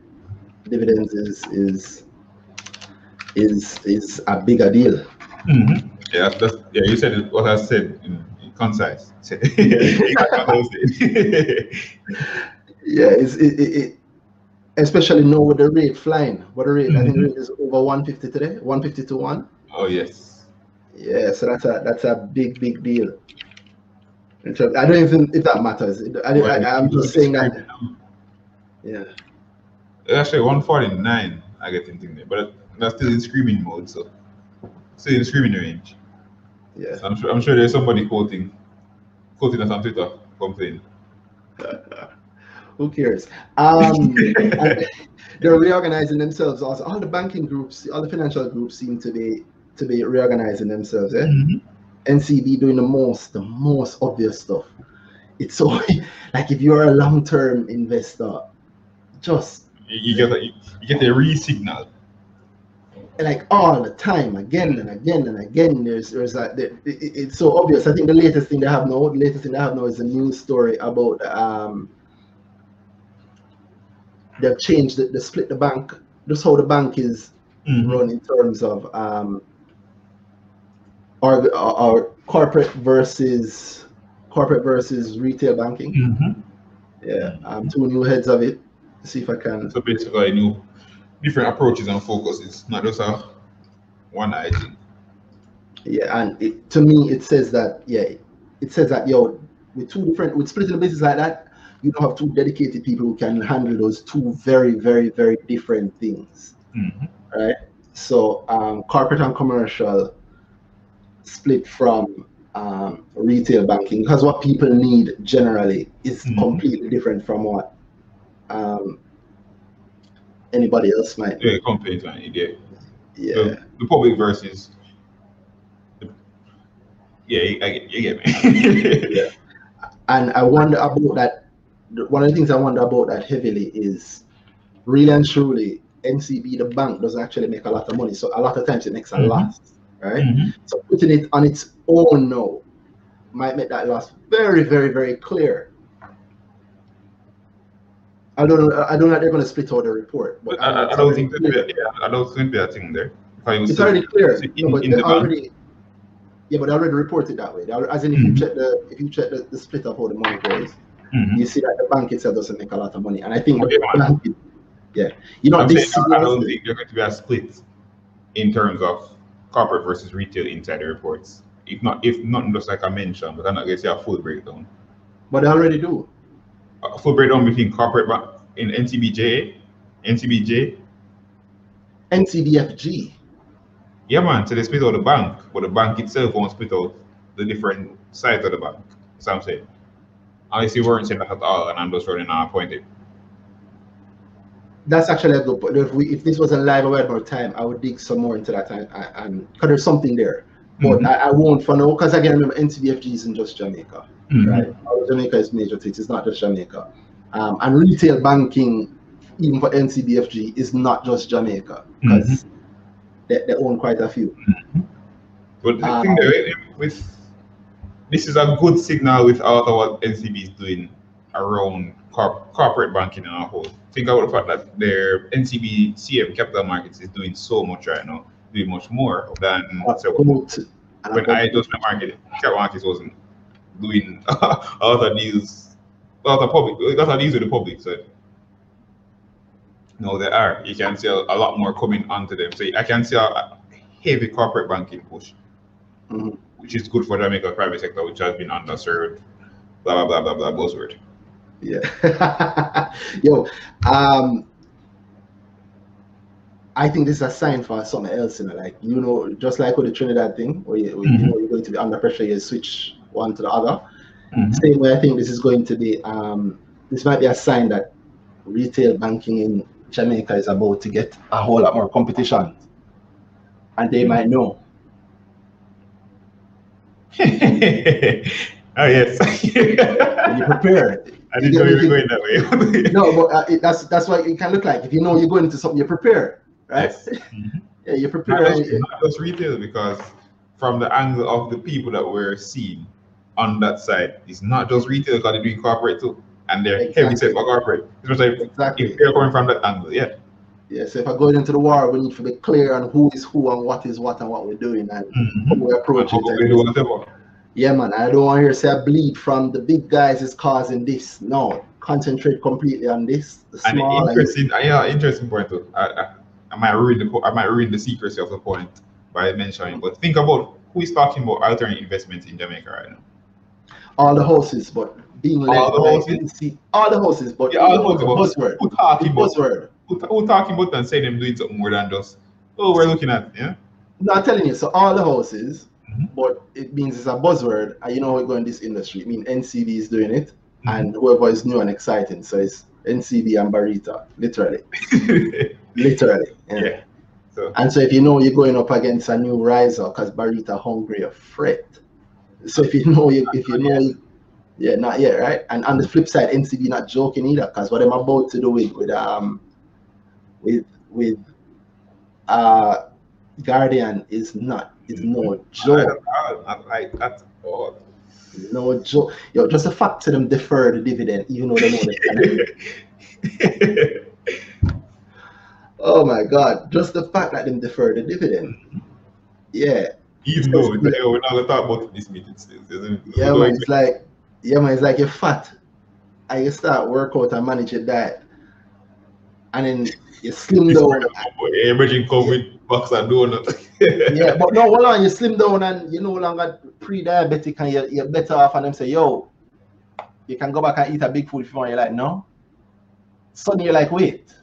[SPEAKER 3] dividends is is is is a bigger deal.
[SPEAKER 2] Yeah, that's, that's yeah. You said what I said in, in concise. Exactly said.
[SPEAKER 3] Yeah, it's it, it, it especially now with the rate flying. What the rate? I think the rate is over 150 today, 150 to one.
[SPEAKER 2] oh yes.
[SPEAKER 3] Yeah, so that's a that's a big big deal. Terms- I don't even if that matters. I, I'm just saying that. Yeah,
[SPEAKER 2] actually 149. I get thinking there, but that's still in screaming mode, so still in screaming range.
[SPEAKER 3] yeah.
[SPEAKER 2] So I'm sure I'm sure there's somebody quoting quoting us on Twitter complaining.
[SPEAKER 3] Who cares? Um, they're reorganizing themselves. Also, all the banking groups, all the financial groups seem to be to be reorganizing themselves. Eh? NCB doing the most, the most obvious stuff. It's so like if you're a long-term investor, just
[SPEAKER 2] You, get a, you, get a re-signal.
[SPEAKER 3] like all the time, again and again and again. There's there's that it, it- it's so obvious. I think the latest thing they have now, the latest thing they have now is a news story about um they've changed the, they split the bank. Just how the bank is run in terms of um our, our corporate versus corporate versus retail banking.
[SPEAKER 2] Mhm.
[SPEAKER 3] Yeah, um, two new heads of it. See if I can.
[SPEAKER 2] So basically, new different approaches and focuses, not just a one eye thing.
[SPEAKER 3] Yeah, and it, to me, it says that yeah, it says that yo, with two different with splitting the business like that, you don't have two dedicated people who can handle those two very, very, very different things.
[SPEAKER 2] Mhm.
[SPEAKER 3] right? So um, corporate and commercial split from um, retail banking because what people need generally is
[SPEAKER 2] Mhm.
[SPEAKER 3] completely different from what um, anybody else might.
[SPEAKER 2] Yeah, complaints man, you get
[SPEAKER 3] Yeah,
[SPEAKER 2] the, the public versus. The, yeah, you, I get, you get me.
[SPEAKER 3] and I wonder about that. One of the things I wonder about that heavily is really and truly NCB, the bank, does actually make a lot of money. So a lot of times it makes a
[SPEAKER 2] Mhm.
[SPEAKER 3] loss, right?
[SPEAKER 2] Mhm.
[SPEAKER 3] So putting it on its own now might make that loss very, very, very clear. I don't. know. I don't know they're going to split out the report.
[SPEAKER 2] But I, I, I don't think that. Yeah, I don't think there's a thing there.
[SPEAKER 3] It's already clear.
[SPEAKER 2] In,
[SPEAKER 3] no, but
[SPEAKER 2] in
[SPEAKER 3] they
[SPEAKER 2] the
[SPEAKER 3] already,
[SPEAKER 2] bank.
[SPEAKER 3] yeah, but they already reported that way. They as in, if you
[SPEAKER 2] Mhm.
[SPEAKER 3] check the if you check the, the split of how the money goes,
[SPEAKER 2] Mhm.
[SPEAKER 3] you see that the bank itself doesn't make a lot of money. And I think,
[SPEAKER 2] Okay,
[SPEAKER 3] the bank, yeah, you know,
[SPEAKER 2] I'm
[SPEAKER 3] this
[SPEAKER 2] saying, I don't think there's going to be a split in terms of corporate versus retail insider reports. If not, if not, just like I mentioned, but I'm not going to see a full breakdown.
[SPEAKER 3] but they already do.
[SPEAKER 2] A full breakdown between corporate in NCBJ, NCBJ.
[SPEAKER 3] NCBFG.
[SPEAKER 2] Yeah, man. So they split out the bank, but the bank itself won't split out the different sides of the bank. What I'm saying. Obviously, we weren't saying that at all, and I'm just running a point.
[SPEAKER 3] That's actually a good point. If we if this wasn't live or we had more time, I would dig some more into that and and because there's something there. But
[SPEAKER 2] Mhm.
[SPEAKER 3] I, I won't for now because again remember NCBFG isn't just Jamaica.
[SPEAKER 2] Mhm.
[SPEAKER 3] right? Of Jamaica is major things. It's not just Jamaica. Um, and retail banking, even for NCBFG, is not just Jamaica because they, they own quite a few.
[SPEAKER 2] But the
[SPEAKER 3] Um,
[SPEAKER 2] thing that with this is a good signal with all of what NCB is doing around corp, corporate banking and a whole. Think about the fact that their NCB CM Capital Markets is doing so much right now, doing much more than so when I just went market, Capital Markets wasn't doing a lot of deals, of public, of deals with the public. So no, there are. You can see a, a lot more coming onto them. So I can see a, a heavy corporate banking push,
[SPEAKER 3] Mhm.
[SPEAKER 2] which is good for Jamaica private sector, which has been underserved. Blah blah blah blah blah buzzword.
[SPEAKER 3] Yeah. Yo, um, I think this is a sign for something else, you know, like you know, just like with the Trinidad thing, where you, where you
[SPEAKER 2] Mhm.
[SPEAKER 3] know you're going to be under pressure, you switch one to the other.
[SPEAKER 2] Mhm.
[SPEAKER 3] Same way, I think this is going to be. Um, this might be a sign that retail banking in Jamaica is about to get a whole lot more competition, and they might know.
[SPEAKER 2] oh yes.
[SPEAKER 3] You prepare.
[SPEAKER 2] I didn't know you were going that way.
[SPEAKER 3] no, but uh, it, that's that's what it can look like. If you know you're going into something, you prepare, right?
[SPEAKER 2] Yes. Mhm.
[SPEAKER 3] Yeah, you
[SPEAKER 2] Not
[SPEAKER 3] prepare.
[SPEAKER 2] just, not just retail, because from the angle of the people that we're seeing on that side, it's not just retail because they're doing corporate too. And they're heavy set
[SPEAKER 3] Exactly.
[SPEAKER 2] for corporate. Especially
[SPEAKER 3] Exactly.
[SPEAKER 2] if they're coming from that angle, yeah.
[SPEAKER 3] Yeah, so if I go into the war, we need to be clear on who is who and what is what and what we're doing and how we approach
[SPEAKER 2] And we do
[SPEAKER 3] it. Yeah, man, I don't want to hear say a bleed from the big guys is causing this. No, concentrate completely on this. The
[SPEAKER 2] And
[SPEAKER 3] small and
[SPEAKER 2] interesting, uh, yeah, interesting point too. I, I, I might ruin the I might ruin the secrecy of the point by mentioning, but think about who is talking about alternate investments in Jamaica right now.
[SPEAKER 3] all the horses, but being led
[SPEAKER 2] All the
[SPEAKER 3] horses.
[SPEAKER 2] houses?
[SPEAKER 3] All the houses, but
[SPEAKER 2] Yeah, all the horses. but
[SPEAKER 3] buzzword.
[SPEAKER 2] Who talking about
[SPEAKER 3] Buzzword.
[SPEAKER 2] who, who talking about and saying them doing something more than just oh we're looking at yeah.
[SPEAKER 3] No, I'm telling you, so all the houses,
[SPEAKER 2] Mhm.
[SPEAKER 3] but it means it's a buzzword, and you know how we go in this industry. I mean, NCB is doing it,
[SPEAKER 2] Mhm.
[SPEAKER 3] and whoever is new and exciting, so it's NCB and Barita, literally, literally. Yeah.
[SPEAKER 2] yeah. So
[SPEAKER 3] And so if you know you're going up against a new riser, because Barita hungry or fret. So if you know you, if you know you, yeah, not yet, right? And on the flip side, NCB not joking either, because what I'm about to do with with um with with uh Guardian is not is no mm-hmm. joke.
[SPEAKER 2] I, I. Oh.
[SPEAKER 3] No joke. Yo, just the fact to them defer the dividend, even though they know they oh my God! Just the fact that them defer the dividend. Yeah,
[SPEAKER 2] Even though it's we're not gonna talk about this meeting still. isn't it?
[SPEAKER 3] yeah, man. It's like, yeah, man. It's like you're fat, and you start work out and manage your diet, and then you slim down.
[SPEAKER 2] Everybody COVID, box and donut.
[SPEAKER 3] Yeah, but no, hold on. You slim down and you're no longer pre-diabetic, and you're, you're better off. And them say, yo, you can go back and eat a big food if you want. You're like, no. Suddenly you're like, wait,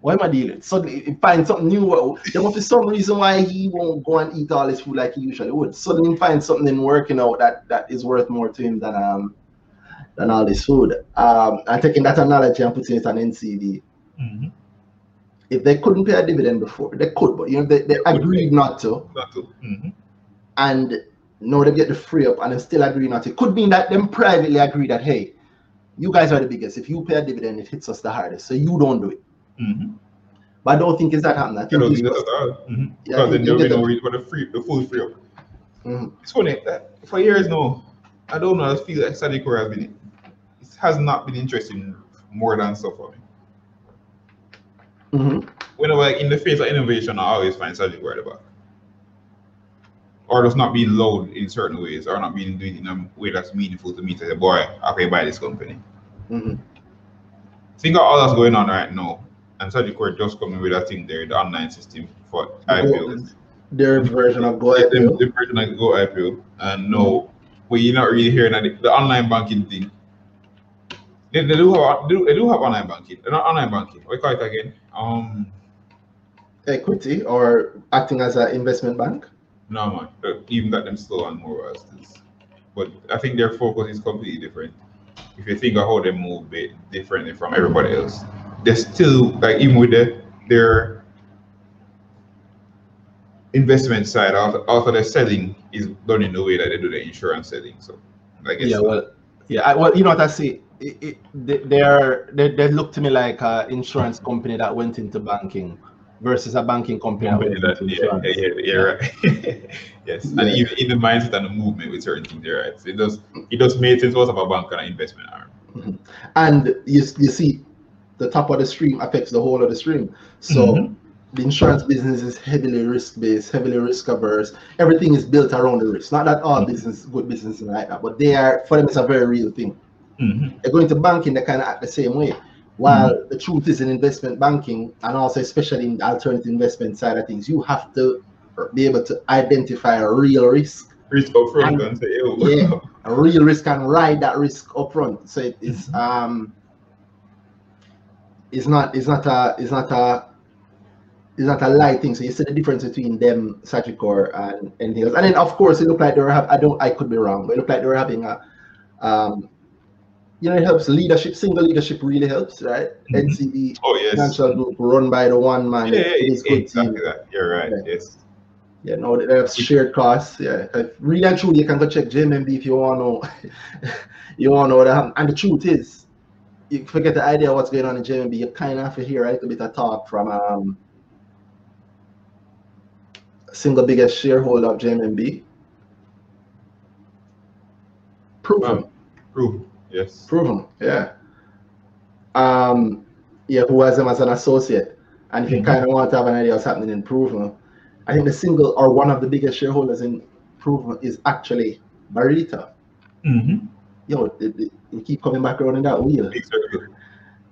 [SPEAKER 3] what am I dealing? Suddenly you find something new. There must be some reason why he won't go and eat all his food like he usually would. Suddenly he finds something working out that that is worth more to him than um than all this food. Um, and taking that analogy and putting it on NCB.
[SPEAKER 2] Mhm.
[SPEAKER 3] If they couldn't pay a dividend before, they could, but you know they, they
[SPEAKER 2] could
[SPEAKER 3] agreed not to.
[SPEAKER 2] Not to. Mhm.
[SPEAKER 3] and now they get the free up and they still agree not to. It could mean that them privately agree that hey, you guys are the biggest. If you pay a dividend, it hits us the hardest. So you don't do it.
[SPEAKER 2] Mhm.
[SPEAKER 3] But I don't think it's that happening. I
[SPEAKER 2] I don't think that's
[SPEAKER 3] just,
[SPEAKER 2] at all. Mhm.
[SPEAKER 3] Yeah,
[SPEAKER 2] Because then there'll
[SPEAKER 3] they
[SPEAKER 2] be no
[SPEAKER 3] them.
[SPEAKER 2] reason for the free, the full free up.
[SPEAKER 3] Mhm.
[SPEAKER 2] It's funny that for years now, I don't know. I feel like Sagicor has been, it has not been interesting more than so for me.
[SPEAKER 3] Mhm.
[SPEAKER 2] whenever in the face of innovation, I always find at the back. Or just not being loud in certain ways, or not being doing it in a way that's meaningful to me to say, boy, I can buy this company.
[SPEAKER 3] Mhm.
[SPEAKER 2] Think of all that's going on right now. And Sagicor just coming with that thing there, the online system for IPOs.
[SPEAKER 3] Their version of Go
[SPEAKER 2] the,
[SPEAKER 3] IPO.
[SPEAKER 2] the version of Go IPO. And no, but you're not really hearing that the, the online banking thing. They, they do have they do, they do have online banking. They're not online banking. What you call it again? Um
[SPEAKER 3] equity or acting as an investment bank.
[SPEAKER 2] no man. uh, Even got them still on more royalties. But I think their focus is completely different. If you think of how they move bit differently from everybody else. They're still like even with the, their investment side, also, also the selling is done in the way that they do the insurance selling. So like
[SPEAKER 3] Yeah, well, yeah. I, well, you know what I see. It, it, they, they're they, they look to me like an insurance company that went into banking versus a banking company that
[SPEAKER 2] company
[SPEAKER 3] went
[SPEAKER 2] that, yeah, yeah, yeah, yeah, right. yes, and even in the mindset and the movement with certain things, there, right? So it does it does make sense what of a bank and an investment arm.
[SPEAKER 3] And you, you see, the top of the stream affects the whole of the stream. So
[SPEAKER 2] Mhm.
[SPEAKER 3] the insurance business is heavily risk based, heavily risk averse. Everything is built around the risk. Not that all
[SPEAKER 2] Mhm.
[SPEAKER 3] business, good business, is like that, but they are for them. It's a very real thing.
[SPEAKER 2] Mhm.
[SPEAKER 3] They're going to banking, they kind of act the same way. While the truth is in investment banking, and also especially in the alternative investment side of things, you have to be able to identify a real risk,
[SPEAKER 2] Risk up front
[SPEAKER 3] And-
[SPEAKER 2] say, oh,
[SPEAKER 3] Yeah. a real risk, and ride that risk up front. So it is um, it's not it's not a it's not a it's not a light thing. So you see the difference between them, Sagicor, and anything else. And then of course it looked like they were have I don't I could be wrong, but it looked like they were having a um, you know, it helps leadership. Single leadership really helps, right?
[SPEAKER 2] Mhm.
[SPEAKER 3] NCB
[SPEAKER 2] oh yes,
[SPEAKER 3] financial group run by the one man.
[SPEAKER 2] yeah, yeah,
[SPEAKER 3] it is good
[SPEAKER 2] exactly
[SPEAKER 3] team.
[SPEAKER 2] that. You're right.
[SPEAKER 3] Yeah.
[SPEAKER 2] Yes.
[SPEAKER 3] Yeah, no, they have shared costs. Yeah, if really and truly, you can go check JMMB if you want to know. you want to know what happened. And the truth is, you forget the idea of what's going on in JMMB. You kind of have to hear a little bit of talk from um single biggest shareholder of JMMB. Proven.
[SPEAKER 2] Wow. Proof. Yes.
[SPEAKER 3] Proven, yeah. Um, yeah, who has him as an associate. And if you
[SPEAKER 2] Mhm.
[SPEAKER 3] kind of want to have an idea what's happening in Proven, I think the single or one of the biggest shareholders in Proven is actually Barita.
[SPEAKER 2] Mm-hmm.
[SPEAKER 3] Yo, it, it, we keep coming back around in that wheel.
[SPEAKER 2] Big circle.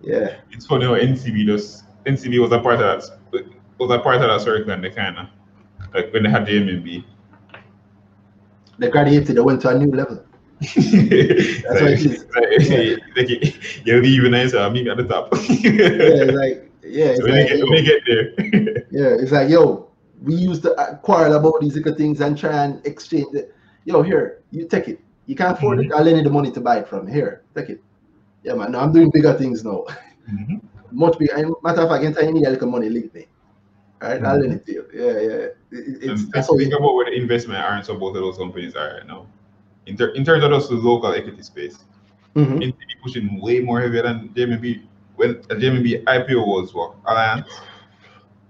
[SPEAKER 3] Yeah,
[SPEAKER 2] It's funny how NCB does. NCB was a part of that. Was a part of that circle, and they kind of like when they had JMMB.
[SPEAKER 3] they graduated, they went to a new level.
[SPEAKER 2] That's
[SPEAKER 3] what it is.
[SPEAKER 2] Like, like, you leave and I say, meet me at the top.
[SPEAKER 3] Yeah, it's like, yeah, it's
[SPEAKER 2] so when,
[SPEAKER 3] like,
[SPEAKER 2] get,
[SPEAKER 3] yo,
[SPEAKER 2] when they get there,
[SPEAKER 3] yeah, it's like, yo, we used to quarrel about these little things and try and exchange it. Yo, here, you take it. You can't afford it. I'll lend you the money to buy it from. Here, take it. Yeah, man. No, I'm doing bigger things now.
[SPEAKER 2] Mhm.
[SPEAKER 3] Much bigger. And matter of fact, anytime you need a little money, link me. All right, I'll
[SPEAKER 2] Mhm.
[SPEAKER 3] lend it to you. Yeah, yeah. It- it- it's,
[SPEAKER 2] and
[SPEAKER 3] that's
[SPEAKER 2] think
[SPEAKER 3] how
[SPEAKER 2] think
[SPEAKER 3] you,
[SPEAKER 2] about where the investment arms of both of those companies are right now. In, ter- in terms of just the local equity space,
[SPEAKER 3] Mhm.
[SPEAKER 2] NCB pushing way more heavier than JMMB. When a JMMB IPO was what Alliance.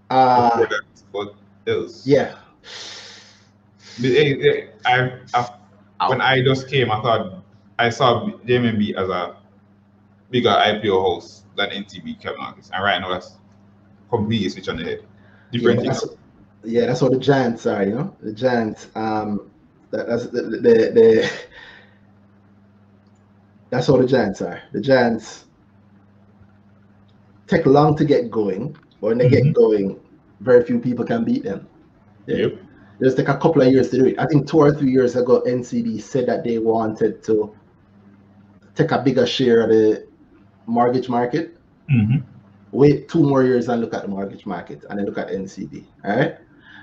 [SPEAKER 3] Uh,
[SPEAKER 2] what else?
[SPEAKER 3] yeah.
[SPEAKER 2] But, eh, eh, I, I, when I just came, I thought I saw JMMB as a bigger IPO house than NCB capital markets, and right now that's completely switch on the head.
[SPEAKER 3] Yeah,
[SPEAKER 2] Different
[SPEAKER 3] that's,
[SPEAKER 2] things.
[SPEAKER 3] yeah, that's what the giants are, you know. The giants, um, that, that's the, the, the that's all the giants are. The giants take long to get going, but when they
[SPEAKER 2] Mhm.
[SPEAKER 3] get going, very few people can beat them. Yeah.
[SPEAKER 2] Yep.
[SPEAKER 3] Take a couple of years to do it. I think two or three years ago, NCB said that they wanted to take a bigger share of the mortgage market
[SPEAKER 2] hmm
[SPEAKER 3] wait two more years and look at the mortgage market and then look at NCB. All right.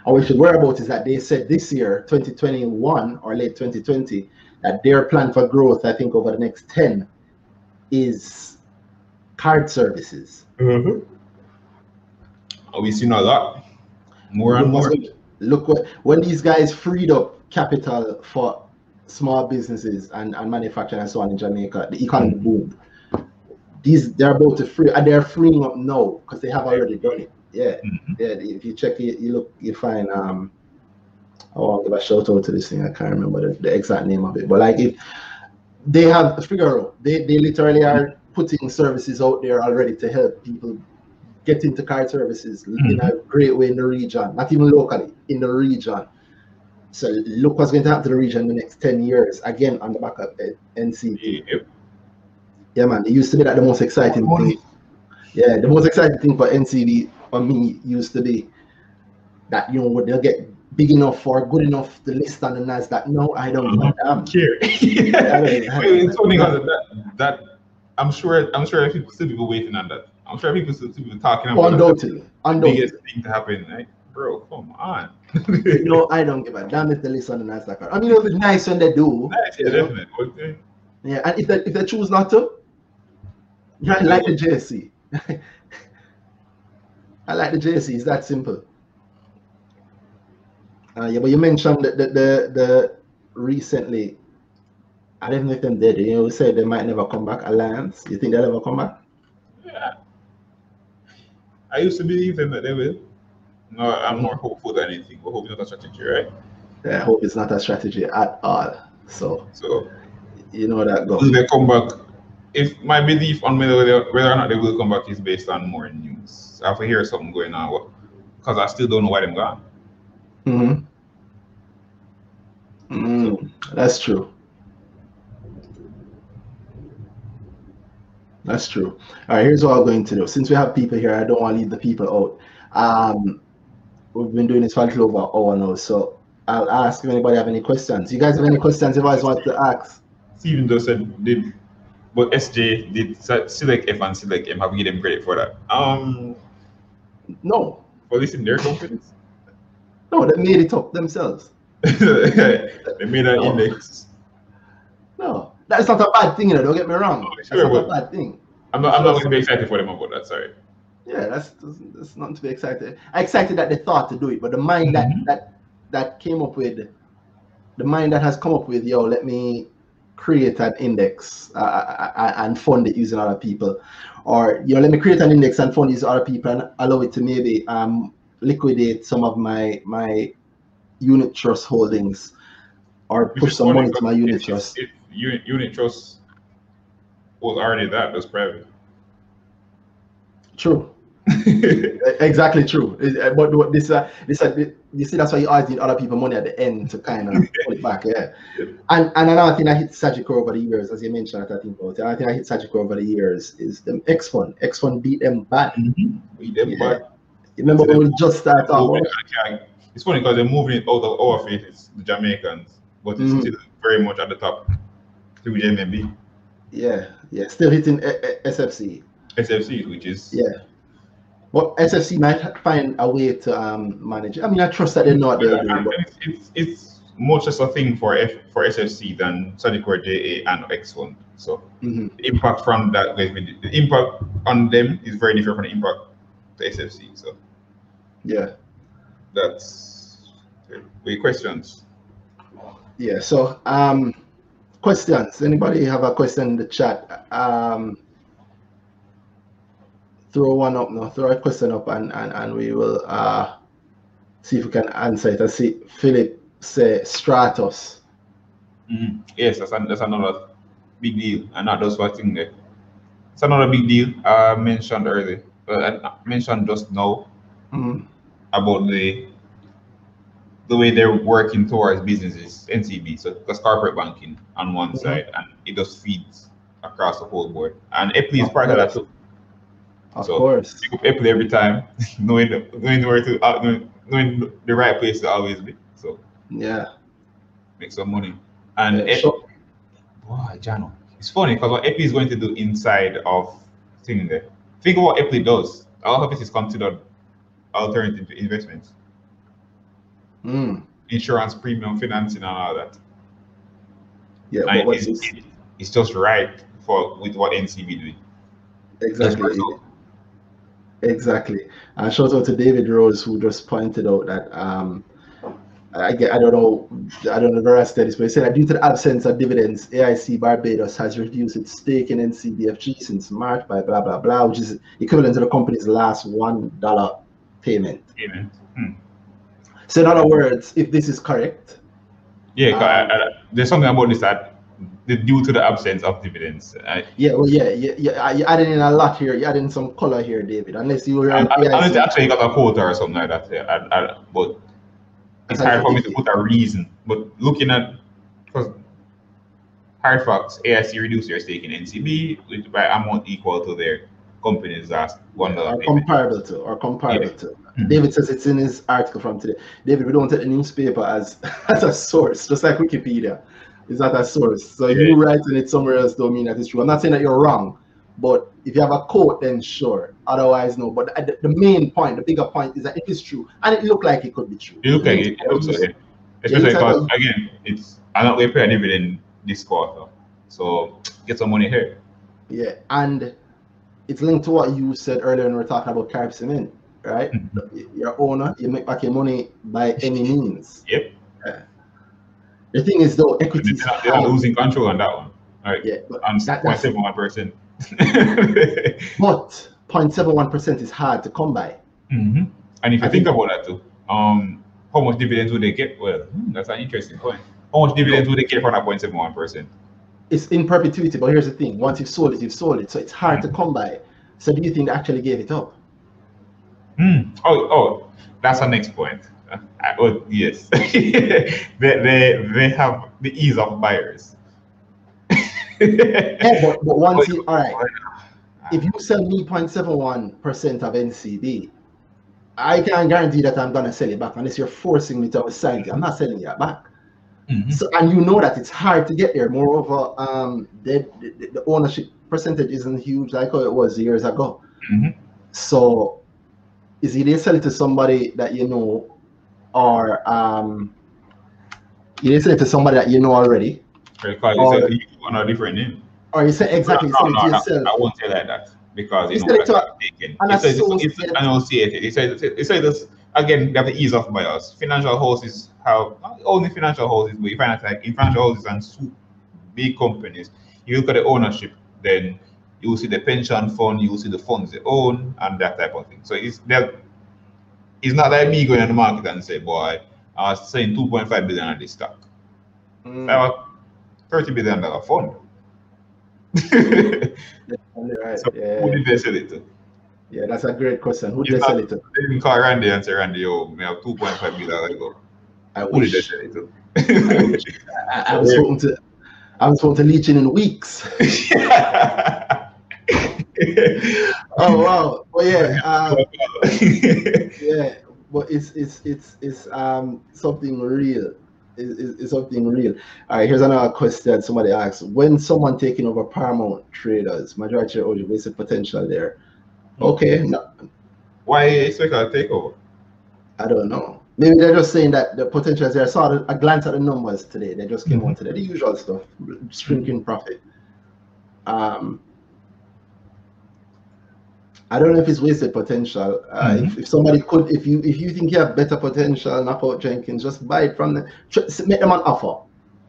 [SPEAKER 3] And we should worry about is that they said this year, 2021 or late 2020, that their plan for growth, I think over the next 10, is card services.
[SPEAKER 2] Mm-hmm. we seen a lot, more and more.
[SPEAKER 3] Look what when these guys freed up capital for small businesses and, and manufacturing and so on in Jamaica, the economy boomed. These they're about to free and they're freeing up now because they have already done it. Yeah.
[SPEAKER 2] Mhm.
[SPEAKER 3] Yeah, if you check it, you look, you find um I want to give a shout out to this thing. I can't remember the, the exact name of it, but like if they have figure out, they they literally are putting services out there already to help people get into car services in a great way in the region, not even locally, in the region. So look what's going to happen to the region in the next 10 years, again, on the back of uh, NCB.
[SPEAKER 2] Yep.
[SPEAKER 3] Yeah, man, it used to be that the most exciting thing. Yeah, the most exciting thing for NCB for me used to be that, you know, they'll get big enough or good enough to list on the NASDAQ. No, I don't a damn.
[SPEAKER 2] Care. it's funny because that, that I'm sure I'm sure people still people waiting on that. I'm sure people still people talking about.
[SPEAKER 3] Undoubtedly.
[SPEAKER 2] the
[SPEAKER 3] Undoubtedly.
[SPEAKER 2] biggest thing to happen. Like, bro, come on.
[SPEAKER 3] No, I don't give a damn if they list on the NASDAQ. I mean, it'll be nice when they do.
[SPEAKER 2] Nice, yeah, definitely. Uh,
[SPEAKER 3] Yeah, and if they if they choose not to, yeah, like the JSE. I like the JSE. It's that simple. Uh, yeah, but you mentioned the the the, the recently. I know if them did. You know, we said they might never come back. Alliance. You think they'll ever come back?
[SPEAKER 2] yeah. I used to believe them that they will. No, I'm more hopeful than anything. But hope it's not a strategy, right?
[SPEAKER 3] I hope it's not a strategy at all. So
[SPEAKER 2] So
[SPEAKER 3] you know that
[SPEAKER 2] will
[SPEAKER 3] goes.
[SPEAKER 2] they come back? If my belief on whether whether or not they will come back is based on more news. I have hear something going on because I still don't know why them gone.
[SPEAKER 3] Mm-hmm. Mm, that's true. That's true. All right, here's what I'm going to do. Since we have people here, I don't want to leave the people out. Um, we've been doing this for a little over an hour now, so I'll ask if anybody have any questions. You guys have any questions you guys want to ask?
[SPEAKER 2] Steven just said did, but SJ did se- select F and select M. Have we give them credit for that? Um,
[SPEAKER 3] No,
[SPEAKER 2] well, in their confidence.
[SPEAKER 3] no, they made it up themselves.
[SPEAKER 2] they made an
[SPEAKER 3] No.
[SPEAKER 2] index.
[SPEAKER 3] No, that's not a bad thing, you know, don't get me wrong.
[SPEAKER 2] Oh,
[SPEAKER 3] That's
[SPEAKER 2] sure,
[SPEAKER 3] not a bad thing.
[SPEAKER 2] I'm not. I'm not going to be excited for them about that. Sorry.
[SPEAKER 3] Yeah, that's that's, that's nothing to be excited. Excited that they thought to do it, but the mind that
[SPEAKER 2] Mhm.
[SPEAKER 3] that that came up with, the mind that has come up with, yo, let me create an index uh, uh, uh, and fund it using other people, or you know, let me create an index and fund it using other people and allow it to maybe um liquidate some of my my unit trust holdings, or push some money to my unit
[SPEAKER 2] if-
[SPEAKER 3] trust.
[SPEAKER 2] If unit, unit trust was already that, that's private.
[SPEAKER 3] True. Exactly true. Uh, But what this, uh, this, uh, you see, that's why you always need other people money at the end to kind of pull it back. Yeah. And and another thing I hit Sagicor over the years, as you mentioned, I think about it. Another thing I hit Sagicor over the years is them X1. X1 beat them bad.
[SPEAKER 2] We them
[SPEAKER 3] Yeah.
[SPEAKER 2] bad.
[SPEAKER 3] You remember when we just started off?
[SPEAKER 2] It's funny because they're moving it out of our faces, the Jamaicans, but it's
[SPEAKER 3] Mhm.
[SPEAKER 2] still very much at the top through JMMB,
[SPEAKER 3] Yeah, yeah. Still hitting SFC.
[SPEAKER 2] SFC, which is
[SPEAKER 3] Yeah. But SFC might find a way to um manage. it. I mean, I trust that they know what they're
[SPEAKER 2] Yeah,
[SPEAKER 3] doing. But
[SPEAKER 2] it's, it's it's much less a thing for F for SFC than Sagicor JA and X Fund. So
[SPEAKER 3] Mhm.
[SPEAKER 2] the impact from that the impact on them is very different from the impact to SFC. So
[SPEAKER 3] yeah.
[SPEAKER 2] that's wait questions.
[SPEAKER 3] Yeah, so um questions. Anybody have a question in the chat? Um throw one up now, throw a question up and and, and we will uh see if we can answer it. I see Philip say Stratos.
[SPEAKER 2] Mhm. Yes, that's, an, that's another big deal, and not just one thing there. It's another big deal I mentioned earlier, but I mentioned just now
[SPEAKER 3] Mhm.
[SPEAKER 2] about the the way they're working towards businesses, NCB, so that's corporate banking on one
[SPEAKER 3] Mhm.
[SPEAKER 2] side, and it just feeds across the whole board. And Epley is part of that too.
[SPEAKER 3] Of
[SPEAKER 2] So-
[SPEAKER 3] course.
[SPEAKER 2] Pick up every time, knowing knowing where to uh, knowing, knowing the right place to always be. So
[SPEAKER 3] Yeah.
[SPEAKER 2] make some money. And
[SPEAKER 3] Yeah, so-
[SPEAKER 2] Boy, Jano. It's funny because what Epley is going to do inside of thing there. Think of what Epley does. A lot of it is considered alternative investments,
[SPEAKER 3] Mm.
[SPEAKER 2] insurance, premium financing, and all that.
[SPEAKER 3] Yeah,
[SPEAKER 2] And it's, it's just right for with what NCB doing.
[SPEAKER 3] Exactly. Exactly. And shout out to David Rose who just pointed out that um I get I don't know I don't know the rest of this, but he said that due to the absence of dividends, AIC Barbados has reduced its stake in NCBFG since March by blah blah blah, which is equivalent to the company's last one dollar payment.
[SPEAKER 2] Payment. Hmm.
[SPEAKER 3] So in other words, if this is correct,
[SPEAKER 2] Yeah,
[SPEAKER 3] Um,
[SPEAKER 2] I- there's something about this that due to the absence of dividends. I,
[SPEAKER 3] Yeah, well, yeah, yeah, yeah. You're adding in a lot here. You're adding some color here, David. Unless you were
[SPEAKER 2] I, unless actually got a quota or something like that. Yeah, I, I, but it's hard for me to put a reason. But looking at because Halifax, AIC reduced their stake in NCB with by amount equal to their company's last one dollar
[SPEAKER 3] or comparable to, or comparable
[SPEAKER 2] Yeah.
[SPEAKER 3] to.
[SPEAKER 2] Mhm.
[SPEAKER 3] David says it's in his article from today. David, we don't take the newspaper as as a source, just like Wikipedia. It's not a source. So
[SPEAKER 2] Yeah.
[SPEAKER 3] you writing it somewhere else don't mean that it's true. I'm not saying that you're wrong, but if you have a quote, then sure. Otherwise, no. But the, the main point, the bigger point is that it is true, and it looked like it could be true.
[SPEAKER 2] It look like it, it looks like it. Especially because again, it's I'm not going to pay a dividend this quarter, so get some money here.
[SPEAKER 3] Yeah, and it's linked to what you said earlier when we were talking about Carib Cement, right?
[SPEAKER 2] Mhm.
[SPEAKER 3] Your owner, you make back your money by any means.
[SPEAKER 2] Yep.
[SPEAKER 3] Yeah. The thing is, though, equity is
[SPEAKER 2] not, they're not losing control on that one. All right,
[SPEAKER 3] Yeah, but
[SPEAKER 2] on
[SPEAKER 3] that-
[SPEAKER 2] point
[SPEAKER 3] that's-
[SPEAKER 2] seven one percent.
[SPEAKER 3] but 0.71% is hard to come by.
[SPEAKER 2] Mm-hmm. And if you
[SPEAKER 3] I
[SPEAKER 2] think
[SPEAKER 3] think-
[SPEAKER 2] about that too, um, how much dividends would they get? Well, hmm, that's an interesting point. How much dividends would they get from that point seven one percent?
[SPEAKER 3] It's in perpetuity, but here's the thing: once you've sold it, you've sold it, so it's hard to
[SPEAKER 2] Mm.
[SPEAKER 3] come by. So, do you think they actually gave it up?
[SPEAKER 2] Hmm. Oh, oh, that's our next point. I- oh, yes, they, they they have the ease of buyers.
[SPEAKER 3] Yeah, but, but once you, all right, if you sell me 0.71% of NCB, I can't guarantee that I'm gonna sell it back unless you're forcing me to sell it. I'm not selling it back.
[SPEAKER 2] Mhm.
[SPEAKER 3] So, and you know that it's hard to get there. Moreover, um, the, the, the ownership percentage isn't huge like how it was years ago.
[SPEAKER 2] Mhm.
[SPEAKER 3] So, is it you sell it to somebody that you know, or um, you either sell it to somebody that you know already,
[SPEAKER 2] Because
[SPEAKER 3] Or-
[SPEAKER 2] you on a different name.
[SPEAKER 3] or you say exactly
[SPEAKER 2] no, no,
[SPEAKER 3] to
[SPEAKER 2] no,
[SPEAKER 3] yourself.
[SPEAKER 2] I won't say like that because
[SPEAKER 3] You
[SPEAKER 2] you know
[SPEAKER 3] said it
[SPEAKER 2] that's
[SPEAKER 3] to a-
[SPEAKER 2] not taken.
[SPEAKER 3] an
[SPEAKER 2] It says it's, it's
[SPEAKER 3] associate.
[SPEAKER 2] associated. It says it says this again. They have the ease of buyers. Financial houses have not only financial houses, but you find that like in financial houses and big companies, you look at the ownership, then you will see the pension fund, you will see the funds they own, and that type of thing. So it's that. It's not like me going in the market and say, "Boy, I was saying 2.5 billion on this stock."
[SPEAKER 3] Mm,
[SPEAKER 2] I have a 30 billion dollar fund.
[SPEAKER 3] right,
[SPEAKER 2] So
[SPEAKER 3] yeah,
[SPEAKER 2] who did they sell it to?
[SPEAKER 3] yeah, that's a great question. Who did they sell it to?
[SPEAKER 2] They didn't call Randy and say, Randy, yo, me have 2.5 billion go.
[SPEAKER 3] I
[SPEAKER 2] Who did they sell it to?
[SPEAKER 3] I, I was hoping to. I was hoping to leech in in weeks. Oh wow! Well, yeah, uh, yeah, but it's it's it's it's um something real. It- It's, it's something real. All right, here's another question. Somebody asks: When someone taking over Paramount Traders, majority what's the potential there? Okay, no,
[SPEAKER 2] Why expect a takeover?
[SPEAKER 3] I don't know. Maybe they're just saying that the potential is there. I saw a glance at the numbers today. They just came
[SPEAKER 2] Mhm.
[SPEAKER 3] on today. The usual stuff, shrinking profit. Um, I don't know if it's wasted potential. Uh,
[SPEAKER 2] Mhm.
[SPEAKER 3] if, if somebody could, if you if you think you have better potential, knock out Jenkins, just buy it from them. Tr- Make them an offer.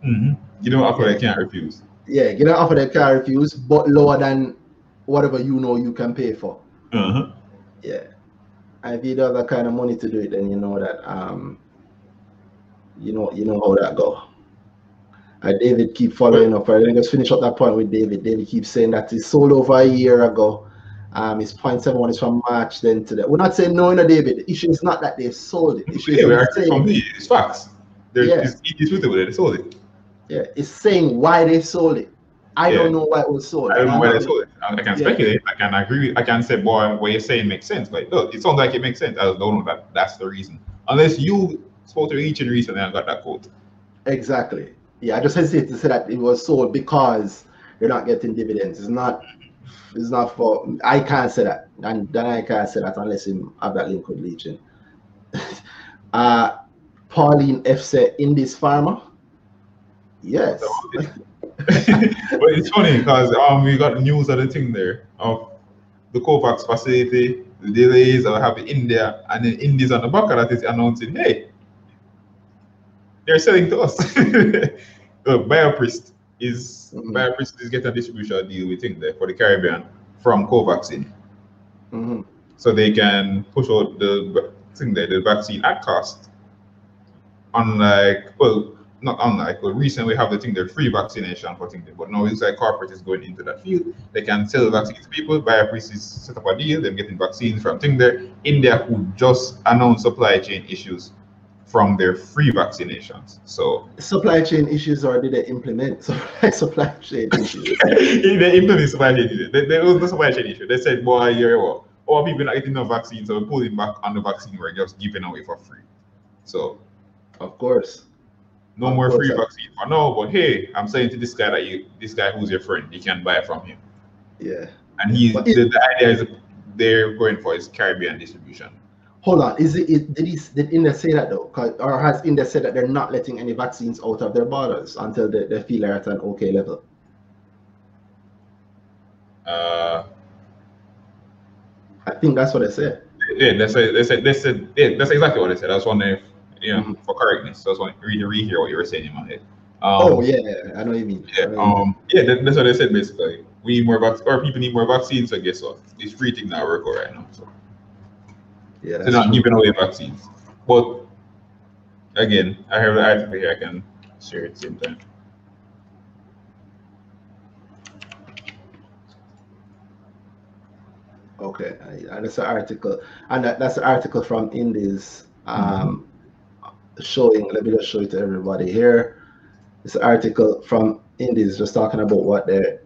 [SPEAKER 2] Mm-hmm. You don't offer, I can't refuse.
[SPEAKER 3] Yeah, get an offer that can't refuse, but lower than whatever you know you can pay for.
[SPEAKER 2] Uh-huh.
[SPEAKER 3] Yeah. And if you don't have that kind of money to do it, then you know that um you know you know how that go. Uh, David keep following up. Let me just finish up that point with David. David keeps saying that he sold over a year ago. Um, seven one is from March then to that. We're not saying no, no, David. The issue is not that they've sold it. The issue is
[SPEAKER 2] Yeah, are
[SPEAKER 3] saying,
[SPEAKER 2] complete. It's facts. There's,
[SPEAKER 3] Yeah.
[SPEAKER 2] it's indisputable that they sold it.
[SPEAKER 3] yeah, it's saying why they sold it. I
[SPEAKER 2] Yeah.
[SPEAKER 3] don't know why it was sold.
[SPEAKER 2] I don't know why they sold it. I I can speculate. I can agree. with- I can say, boy, what you're saying makes sense. But look, it sounds like it makes sense. I don't know that that's the reason. Unless you spoke to Reach and recently and got that quote.
[SPEAKER 3] Exactly. Yeah, I just hesitate to say that it was sold because you're not getting dividends. It's not. It's not for. I can't say that, and then I can't say that unless him have that link with Legion. uh, Pauline F said, "Indies Pharma." Yes.
[SPEAKER 2] but it's funny because um we got news of the thing there of the COVAX facility, the delays have having India, and then Indies on the back of that is announcing, hey, they're selling to us. Bioprist is
[SPEAKER 3] Mhm.
[SPEAKER 2] Bioprist is getting a distribution deal we think there for the Caribbean from Covaxin.
[SPEAKER 3] Mhm.
[SPEAKER 2] So they can push out the thing there, the vaccine at cost. Unlike well, not unlike, but recently we have the thing, the free vaccination for things, but now it's like corporate is going into that field. They can sell vaccines to people, BioPris is set up a deal, they're getting vaccines from thing there. India who just announced supply chain issues from their free vaccinations. So
[SPEAKER 3] Supply chain issues or did they implement supply, supply chain issues?
[SPEAKER 2] they implement supply chain issue. There, was no supply chain issue. They said, boy, you're what? Oh, All people not getting no vaccine, so we're pulling back on the vaccine we're just giving away for free. So
[SPEAKER 3] Of course.
[SPEAKER 2] no
[SPEAKER 3] Of
[SPEAKER 2] more
[SPEAKER 3] course,
[SPEAKER 2] free
[SPEAKER 3] I-
[SPEAKER 2] vaccine for now. But hey, I'm saying to this guy that you this guy who's your friend, you can buy from him.
[SPEAKER 3] Yeah.
[SPEAKER 2] And
[SPEAKER 3] he
[SPEAKER 2] the, the idea is they're going for is Caribbean distribution.
[SPEAKER 3] Hold on. Is it, it did he did India say that though? Or has India said that they're not letting any vaccines out of their borders until they, they feel they're at an okay level?
[SPEAKER 2] Uh
[SPEAKER 3] I think that's what they said.
[SPEAKER 2] yeah, they said they said they said yeah, that's exactly what they said. I was wondering if you know
[SPEAKER 3] Mhm.
[SPEAKER 2] for correctness. So I was wondering read rehear what you were saying in my head. Um,
[SPEAKER 3] oh yeah, I know what you mean.
[SPEAKER 2] Yeah, um, yeah, that, that's what they said basically. We need more vaccines, or people need more vaccines. I guess what? This free thing not work right now. So
[SPEAKER 3] yeah,
[SPEAKER 2] they're not
[SPEAKER 3] true.
[SPEAKER 2] giving away vaccines. But again, I have the article here. I can share it same time.
[SPEAKER 3] Okay, and that's an article, and that, that's an article from Indies um, showing. Let me just show it to everybody here. It's an article from Indies just talking about what they're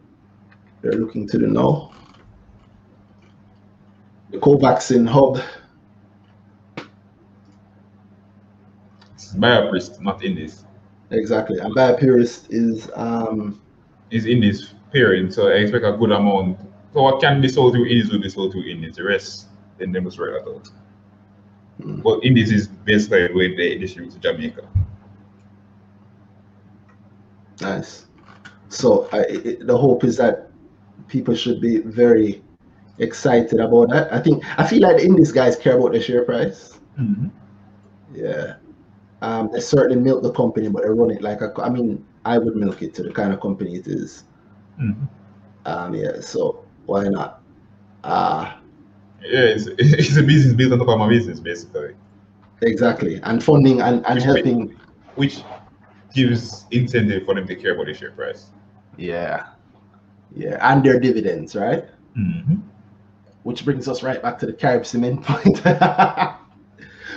[SPEAKER 3] they're looking to do now. The Covaxin hub.
[SPEAKER 2] It's Bioprist, not Indies.
[SPEAKER 3] Exactly, and Biopurist is um,
[SPEAKER 2] It's in this pairing, so I expect a good amount. So what can be sold through Indies will be sold to Indies. The rest, then they must write that out.
[SPEAKER 3] Hmm.
[SPEAKER 2] But Indies is basically the way they distribute to Jamaica.
[SPEAKER 3] nice. So I, it, the hope is that people should be very excited about that. I think I feel like the Indies guys care about the share price. Yeah. Um, they certainly milk the company, but they run it like a. I mean, I would milk it to the kind of company it is.
[SPEAKER 2] Mhm.
[SPEAKER 3] Um, yeah. So why not? Uh
[SPEAKER 2] Yeah, it's, it's a business built on top of my business, basically,
[SPEAKER 3] exactly. And funding and, and
[SPEAKER 2] Which
[SPEAKER 3] helping.
[SPEAKER 2] which gives incentive for them to care about the share price.
[SPEAKER 3] Yeah. Yeah. And their dividends, right?
[SPEAKER 2] Mm-hmm.
[SPEAKER 3] Which brings us right back to the Carib cement point.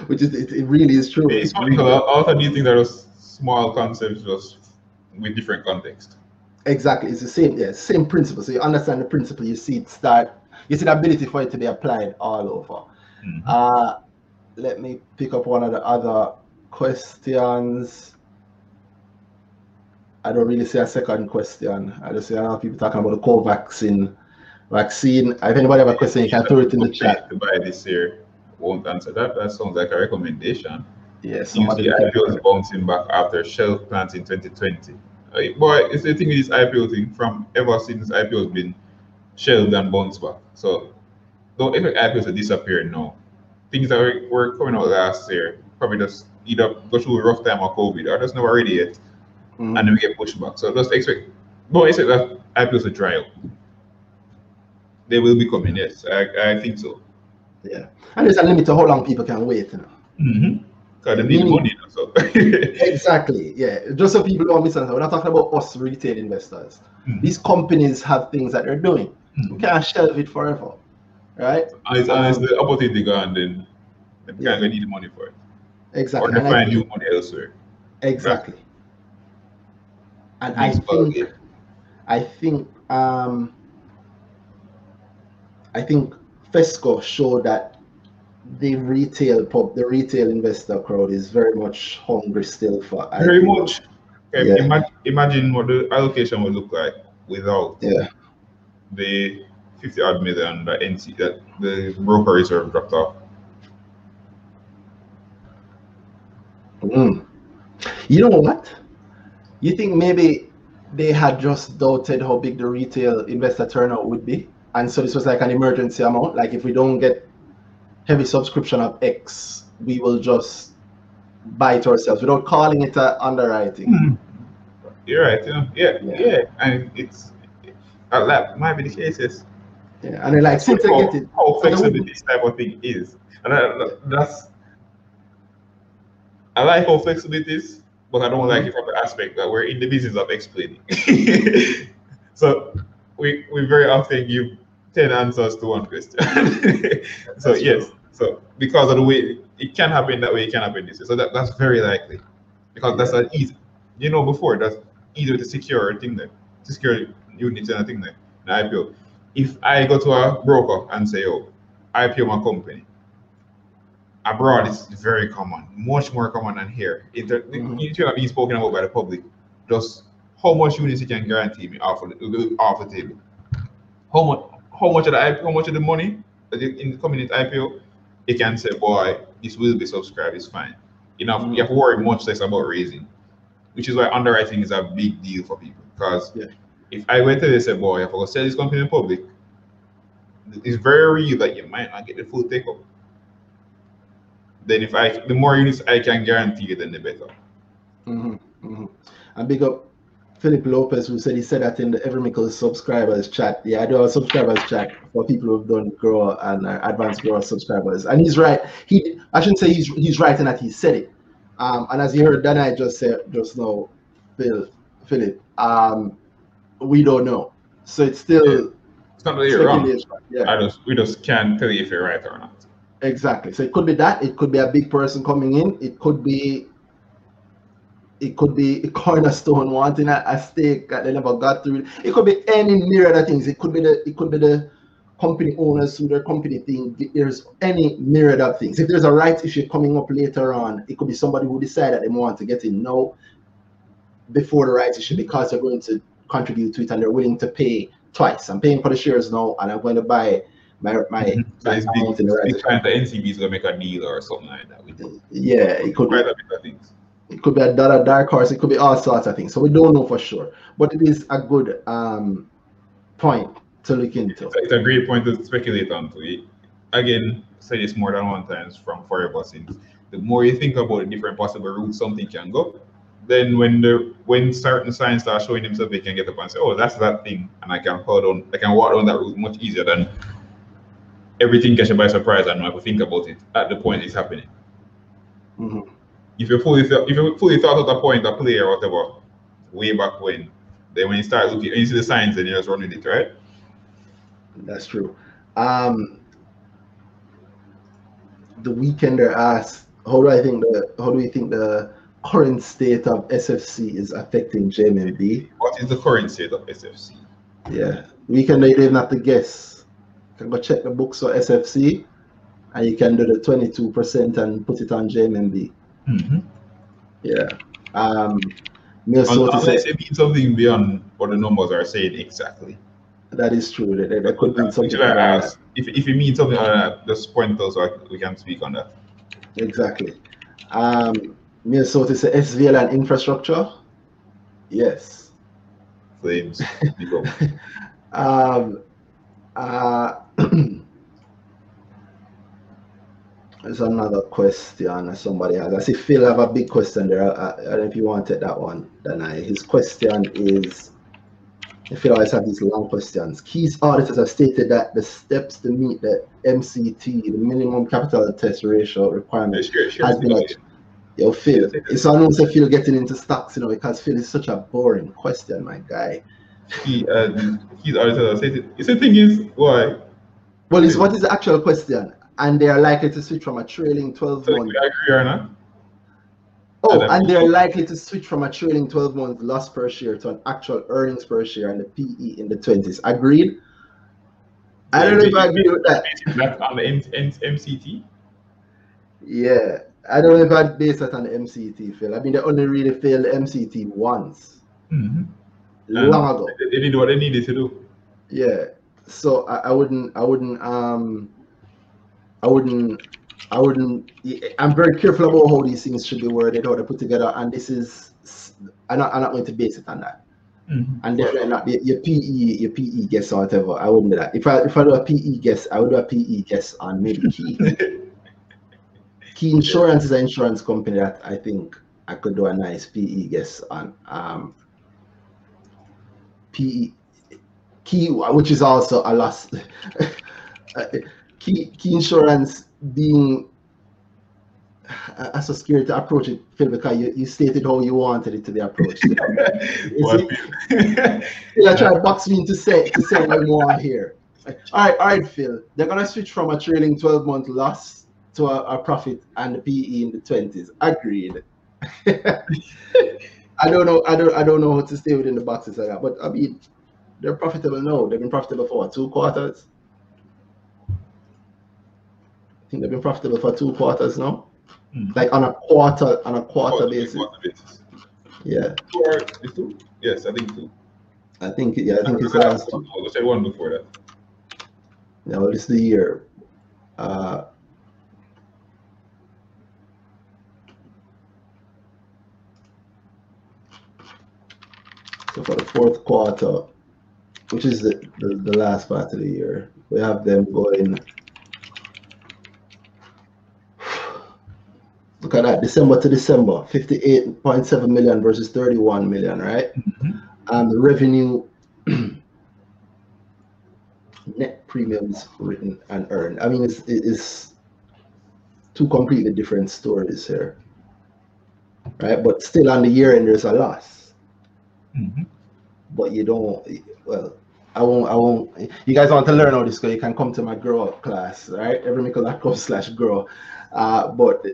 [SPEAKER 3] Which is it, it really is true.
[SPEAKER 2] It's funny because a lot of these things are small concepts, just with different context.
[SPEAKER 3] Exactly, it's the same, yeah, same principle. So you understand the principle, you see it start, you see the ability for it to be applied all over.
[SPEAKER 2] Mhm.
[SPEAKER 3] Uh, let me pick up one of the other questions. I don't really see a second question. I just see a lot of people talking about the Covaxin vaccine. Vaccine. If anybody have a question, you can throw it in the chat.
[SPEAKER 2] To buy this year won't answer that. That sounds like a recommendation.
[SPEAKER 3] Yes,
[SPEAKER 2] You see IPOs bouncing back after shell plans in 2020. Uh, boy, it's the thing with this IPO thing from ever since IPO has been shelved and bounced back. So don't expect IPOs to disappear now. Things that were, were coming out last year probably just either go through a rough time or COVID or just never ready yet
[SPEAKER 3] Mhm.
[SPEAKER 2] and then we get pushed back. So just expect don't expect that IPOs to dry up. They will be coming, yes. I, I think so.
[SPEAKER 3] Yeah, and there's a limit to how long people can wait. You know?
[SPEAKER 2] Mm-hmm. Because they need money. So
[SPEAKER 3] Exactly. Yeah. Just so people don't misunderstand, we're not talking about us retail investors.
[SPEAKER 2] Mhm.
[SPEAKER 3] These companies have things that they're doing.
[SPEAKER 2] Mhm.
[SPEAKER 3] You can't shelve it forever, right?
[SPEAKER 2] And it's, and it's the opportunity gone, then they
[SPEAKER 3] Yeah.
[SPEAKER 2] can't need the money for it. Or
[SPEAKER 3] Exactly.
[SPEAKER 2] they
[SPEAKER 3] And
[SPEAKER 2] find new money elsewhere.
[SPEAKER 3] exactly. And I think. I think, um, I think Fesco showed that the retail pub, the retail investor crowd is very much hungry still for
[SPEAKER 2] Very much. Okay,
[SPEAKER 3] Yeah.
[SPEAKER 2] imagine, imagine what the allocation would look like without
[SPEAKER 3] Yeah.
[SPEAKER 2] the 50 odd million that NC that the broker reserve dropped off.
[SPEAKER 3] Mm. You know what? You think maybe they had just doubted how big the retail investor turnout would be, and so this was like an emergency amount. Like if we don't get heavy subscription of X, we will just buy it ourselves without calling it a underwriting.
[SPEAKER 2] You're right. Yeah, yeah,
[SPEAKER 3] Yeah.
[SPEAKER 2] yeah. And it's uh, that might be the case. Yes.
[SPEAKER 3] Yeah, and then like since they
[SPEAKER 2] how,
[SPEAKER 3] get it,
[SPEAKER 2] how flexible this type of thing is, and I, that's I like how flexible it is, but I don't like it from the aspect that we're in the business of explaining. so we we very often give ten answers to one question. so
[SPEAKER 3] That's
[SPEAKER 2] yes,
[SPEAKER 3] true.
[SPEAKER 2] so because of the way it can happen that way, it can happen this way. So that, that's very likely because that's an easy. You know, before that's easier to secure a thing there, to secure units and a thing there. The IPO. If I go to a broker and say, "Oh, IPO my company," abroad it's very common, much more common than here. It, the
[SPEAKER 3] Mhm.
[SPEAKER 2] it should have been spoken about by the public. Just how much units you can guarantee me off of the, off the table. How much? How much of the how much of the money that you- in the coming into IPO? You can say, boy, this will be subscribed. It's fine. You know, you have to worry much less about raising, which is why underwriting is a big deal for people. Because
[SPEAKER 3] Yeah.
[SPEAKER 2] if I went to this say, boy, if I go sell this company in public, it's very real that you might not get the full take up. Then if I, the more units I can guarantee, you, then the better.
[SPEAKER 3] hmm hmm And big up Philip Lopez, who said he said that in the Every Everymickle subscribers chat. Yeah, I do a subscribers chat for people who've done grow and uh, advanced grower subscribers. And he's right. He I shouldn't say he's he's right in that he said it. Um, and as you heard Danhai just said just now, Phil Philip, um, we don't know. So it's still
[SPEAKER 2] It's not you're wrong.
[SPEAKER 3] Yeah.
[SPEAKER 2] I just we just can't tell you if you're right or not.
[SPEAKER 3] Exactly. So it could be that. It could be a big person coming in. It could be. It could be a cornerstone wanting a, a stake that they never got through. It could be any myriad of things. It could be the. It could be the company owners who their company thing. There's any myriad of things. If there's a rights issue coming up later on, it could be somebody who decide that they want to get in now before the rights issue because they're going to contribute to it and they're willing to pay twice. I'm paying for the shares now and I'm going to buy my my,
[SPEAKER 2] So
[SPEAKER 3] my
[SPEAKER 2] it's
[SPEAKER 3] amount the rights
[SPEAKER 2] big chance the NCB is gonna make a deal or something like that.
[SPEAKER 3] Yeah, it could be
[SPEAKER 2] quite a bit of things.
[SPEAKER 3] it could be a dark, dark horse, it could be all sorts of things. So we don't know for sure. But it is a good um point to look into.
[SPEAKER 2] It's, a great point to speculate on. To. Again, say this more than one times from forever since the more you think about the different possible routes something can go, then when the when certain signs start showing themselves, they can get up and say, "Oh, that's that thing," and I can hold on, I can walk on that route much easier than everything catch you by surprise have to think about it at the point it's happening.
[SPEAKER 3] Mhm.
[SPEAKER 2] If you fully th- if you fully thought of a point, a play or whatever, way back when, then when you start looking, and you see the signs, then you're just run with it, right?
[SPEAKER 3] That's true. Um the weekender asked, how do I think the how do we think the current state of SFC is affecting JMB?
[SPEAKER 2] What is the current state of SFC?
[SPEAKER 3] Yeah. Weekender you even have to guess. You can go check the books for SFC and you can do the 22% and put it on JMB.
[SPEAKER 2] Mm-hmm.
[SPEAKER 3] Yeah. Um
[SPEAKER 2] Unless it means something beyond what the numbers are saying exactly.
[SPEAKER 3] that is true. There, there- there could be something.
[SPEAKER 2] I
[SPEAKER 3] like that.
[SPEAKER 2] ask. If, if it means something than that, just point us so we can speak on that.
[SPEAKER 3] Exactly. Um, Minnesota says SVL and infrastructure. Yes.
[SPEAKER 2] Flames.
[SPEAKER 3] Um, uh, there's another question that somebody has. I see Phil have a big question there. I, I don't know if you want to take that one. Then I, his question is. Phil always have these long questions. Keys auditors have stated that the steps to meet the MCT, the minimum capital test ratio requirement,
[SPEAKER 2] Sure, sure.
[SPEAKER 3] has been achieved. Yo, Phil, it's almost Phil getting into stocks, you know, because Phil is such a boring question, my guy.
[SPEAKER 2] He, uh, he's always said it. It's the thing is, why?
[SPEAKER 3] Well, it's what is the actual question? And they are likely to switch from a trailing 12
[SPEAKER 2] So
[SPEAKER 3] month.
[SPEAKER 2] agree or not?
[SPEAKER 3] Oh,
[SPEAKER 2] and
[SPEAKER 3] and they're likely to switch from a trailing 12 month loss per share to an actual earnings per share and the PE in the 20s. Agreed? I don't know if I agree with that.
[SPEAKER 2] That's on the M- M- MCT.
[SPEAKER 3] Yeah, I don't know if I'd base that on the MCT, Phil. I mean, they only really failed the MCT once,
[SPEAKER 2] Mm-hmm.
[SPEAKER 3] long ago.
[SPEAKER 2] They, they did what they needed to do.
[SPEAKER 3] Yeah. So I, I wouldn't I wouldn't um I wouldn't I wouldn't I'm very careful about how these things should be worded, how they're put together, and this is I'm not I'm not going to base it on that.
[SPEAKER 2] Mm-hmm.
[SPEAKER 3] And definitely not your, your PE, your PE guess or whatever. I wouldn't do that. If I if I do a PE guess, I would do a PE guess on maybe Key. Key Insurance is an insurance company that I think I could do a nice PE guess on. Um, PE Key, which is also a loss. Key Key Insurance being I'm so scared to approach it, Phil, because you, you stated how you wanted it to be approached. You
[SPEAKER 2] What?
[SPEAKER 3] see? Phil, I try to box me into say to say what you want here. All right, all right, Phil. They're gonna switch from a trailing 12 month loss to a, a profit and the PE in the 20s. Agreed. I don't know. I don't. I don't know how to stay within the boxes like that. But I mean, they're profitable now. They've been profitable for what, two quarters. I think they've been profitable for two quarters now.
[SPEAKER 2] Hmm.
[SPEAKER 3] Like on a quarter on a quarter
[SPEAKER 2] Quarter-
[SPEAKER 3] basis.
[SPEAKER 2] quarter basis.
[SPEAKER 3] Yeah,
[SPEAKER 2] Two or is two? Yes, I think two.
[SPEAKER 3] I think. Yeah, I think it's the last one.
[SPEAKER 2] I said one before that.
[SPEAKER 3] Yeah, well, it's the year. Uh, so for the fourth quarter, which is the, the, the last part of the year, we have them going. Look at that, December to December, 58.7 million versus 31 million, right? And the revenue net premiums written and earned. I mean, it's, it's two completely different stories here, right? But still, on the year end, there's a loss.
[SPEAKER 2] Mhm.
[SPEAKER 3] But you don't. Well, I won't. I won't. You guys want to learn all this? You can come to my grow up class, right? Every Everymickle.com slash grow. Uh, but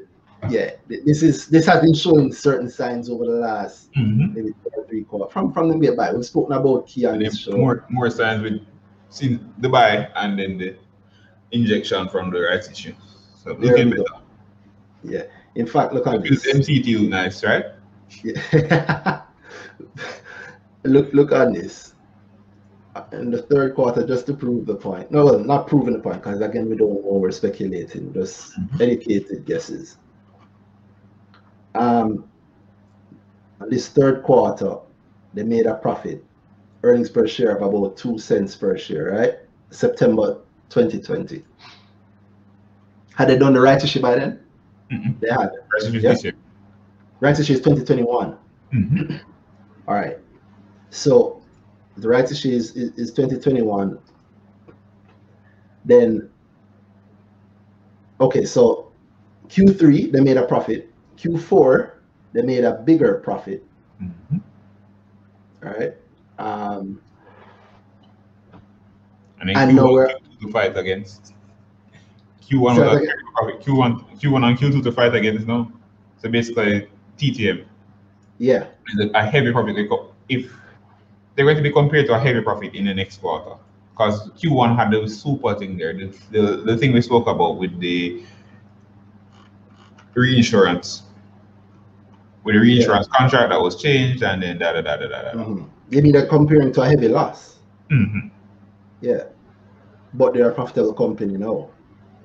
[SPEAKER 3] yeah, this is this has been showing certain signs over the last
[SPEAKER 2] Mhm.
[SPEAKER 3] maybe three quarters from from the back. We've spoken about key on
[SPEAKER 2] And
[SPEAKER 3] this show.
[SPEAKER 2] more more signs with seen the buy and then the injection from the right issue. So looking
[SPEAKER 3] go.
[SPEAKER 2] better.
[SPEAKER 3] Yeah. In fact, look at this.
[SPEAKER 2] MCT look nice, right?
[SPEAKER 3] Yeah. look look at this. In the third quarter, just to prove the point. No, well, not proving the point, because again, we don't over speculating, just
[SPEAKER 2] Mhm.
[SPEAKER 3] educated guesses. Um, this third quarter, they made a profit, earnings per share of about two cents per share, right? September 2020. Had they done the right issue by then?
[SPEAKER 2] Mhm.
[SPEAKER 3] They had.
[SPEAKER 2] Is
[SPEAKER 3] Yeah. Right issue is 2021.
[SPEAKER 2] Mhm.
[SPEAKER 3] All right. So the right issue is, is, is 2021. Then, okay, so Q3, they made a profit. Q4, they made a bigger profit.
[SPEAKER 2] Mhm.
[SPEAKER 3] All right. Um,
[SPEAKER 2] And then
[SPEAKER 3] And
[SPEAKER 2] Q1
[SPEAKER 3] nowhere-
[SPEAKER 2] Q2 to fight against. Q1
[SPEAKER 3] So
[SPEAKER 2] was profit. Q1 Q1 and Q2 to fight against now. So basically TTM
[SPEAKER 3] yeah.
[SPEAKER 2] is a heavy profit. If they're going to be compared to a heavy profit in the next quarter. Because Q1 had the super thing there, the, the, the thing we spoke about with the reinsurance. With a reinsurance contract that was changed and then da da da da da. da.
[SPEAKER 3] mhm. Maybe they're comparing to a heavy loss.
[SPEAKER 2] Mhm.
[SPEAKER 3] Yeah. But they're a profitable company now.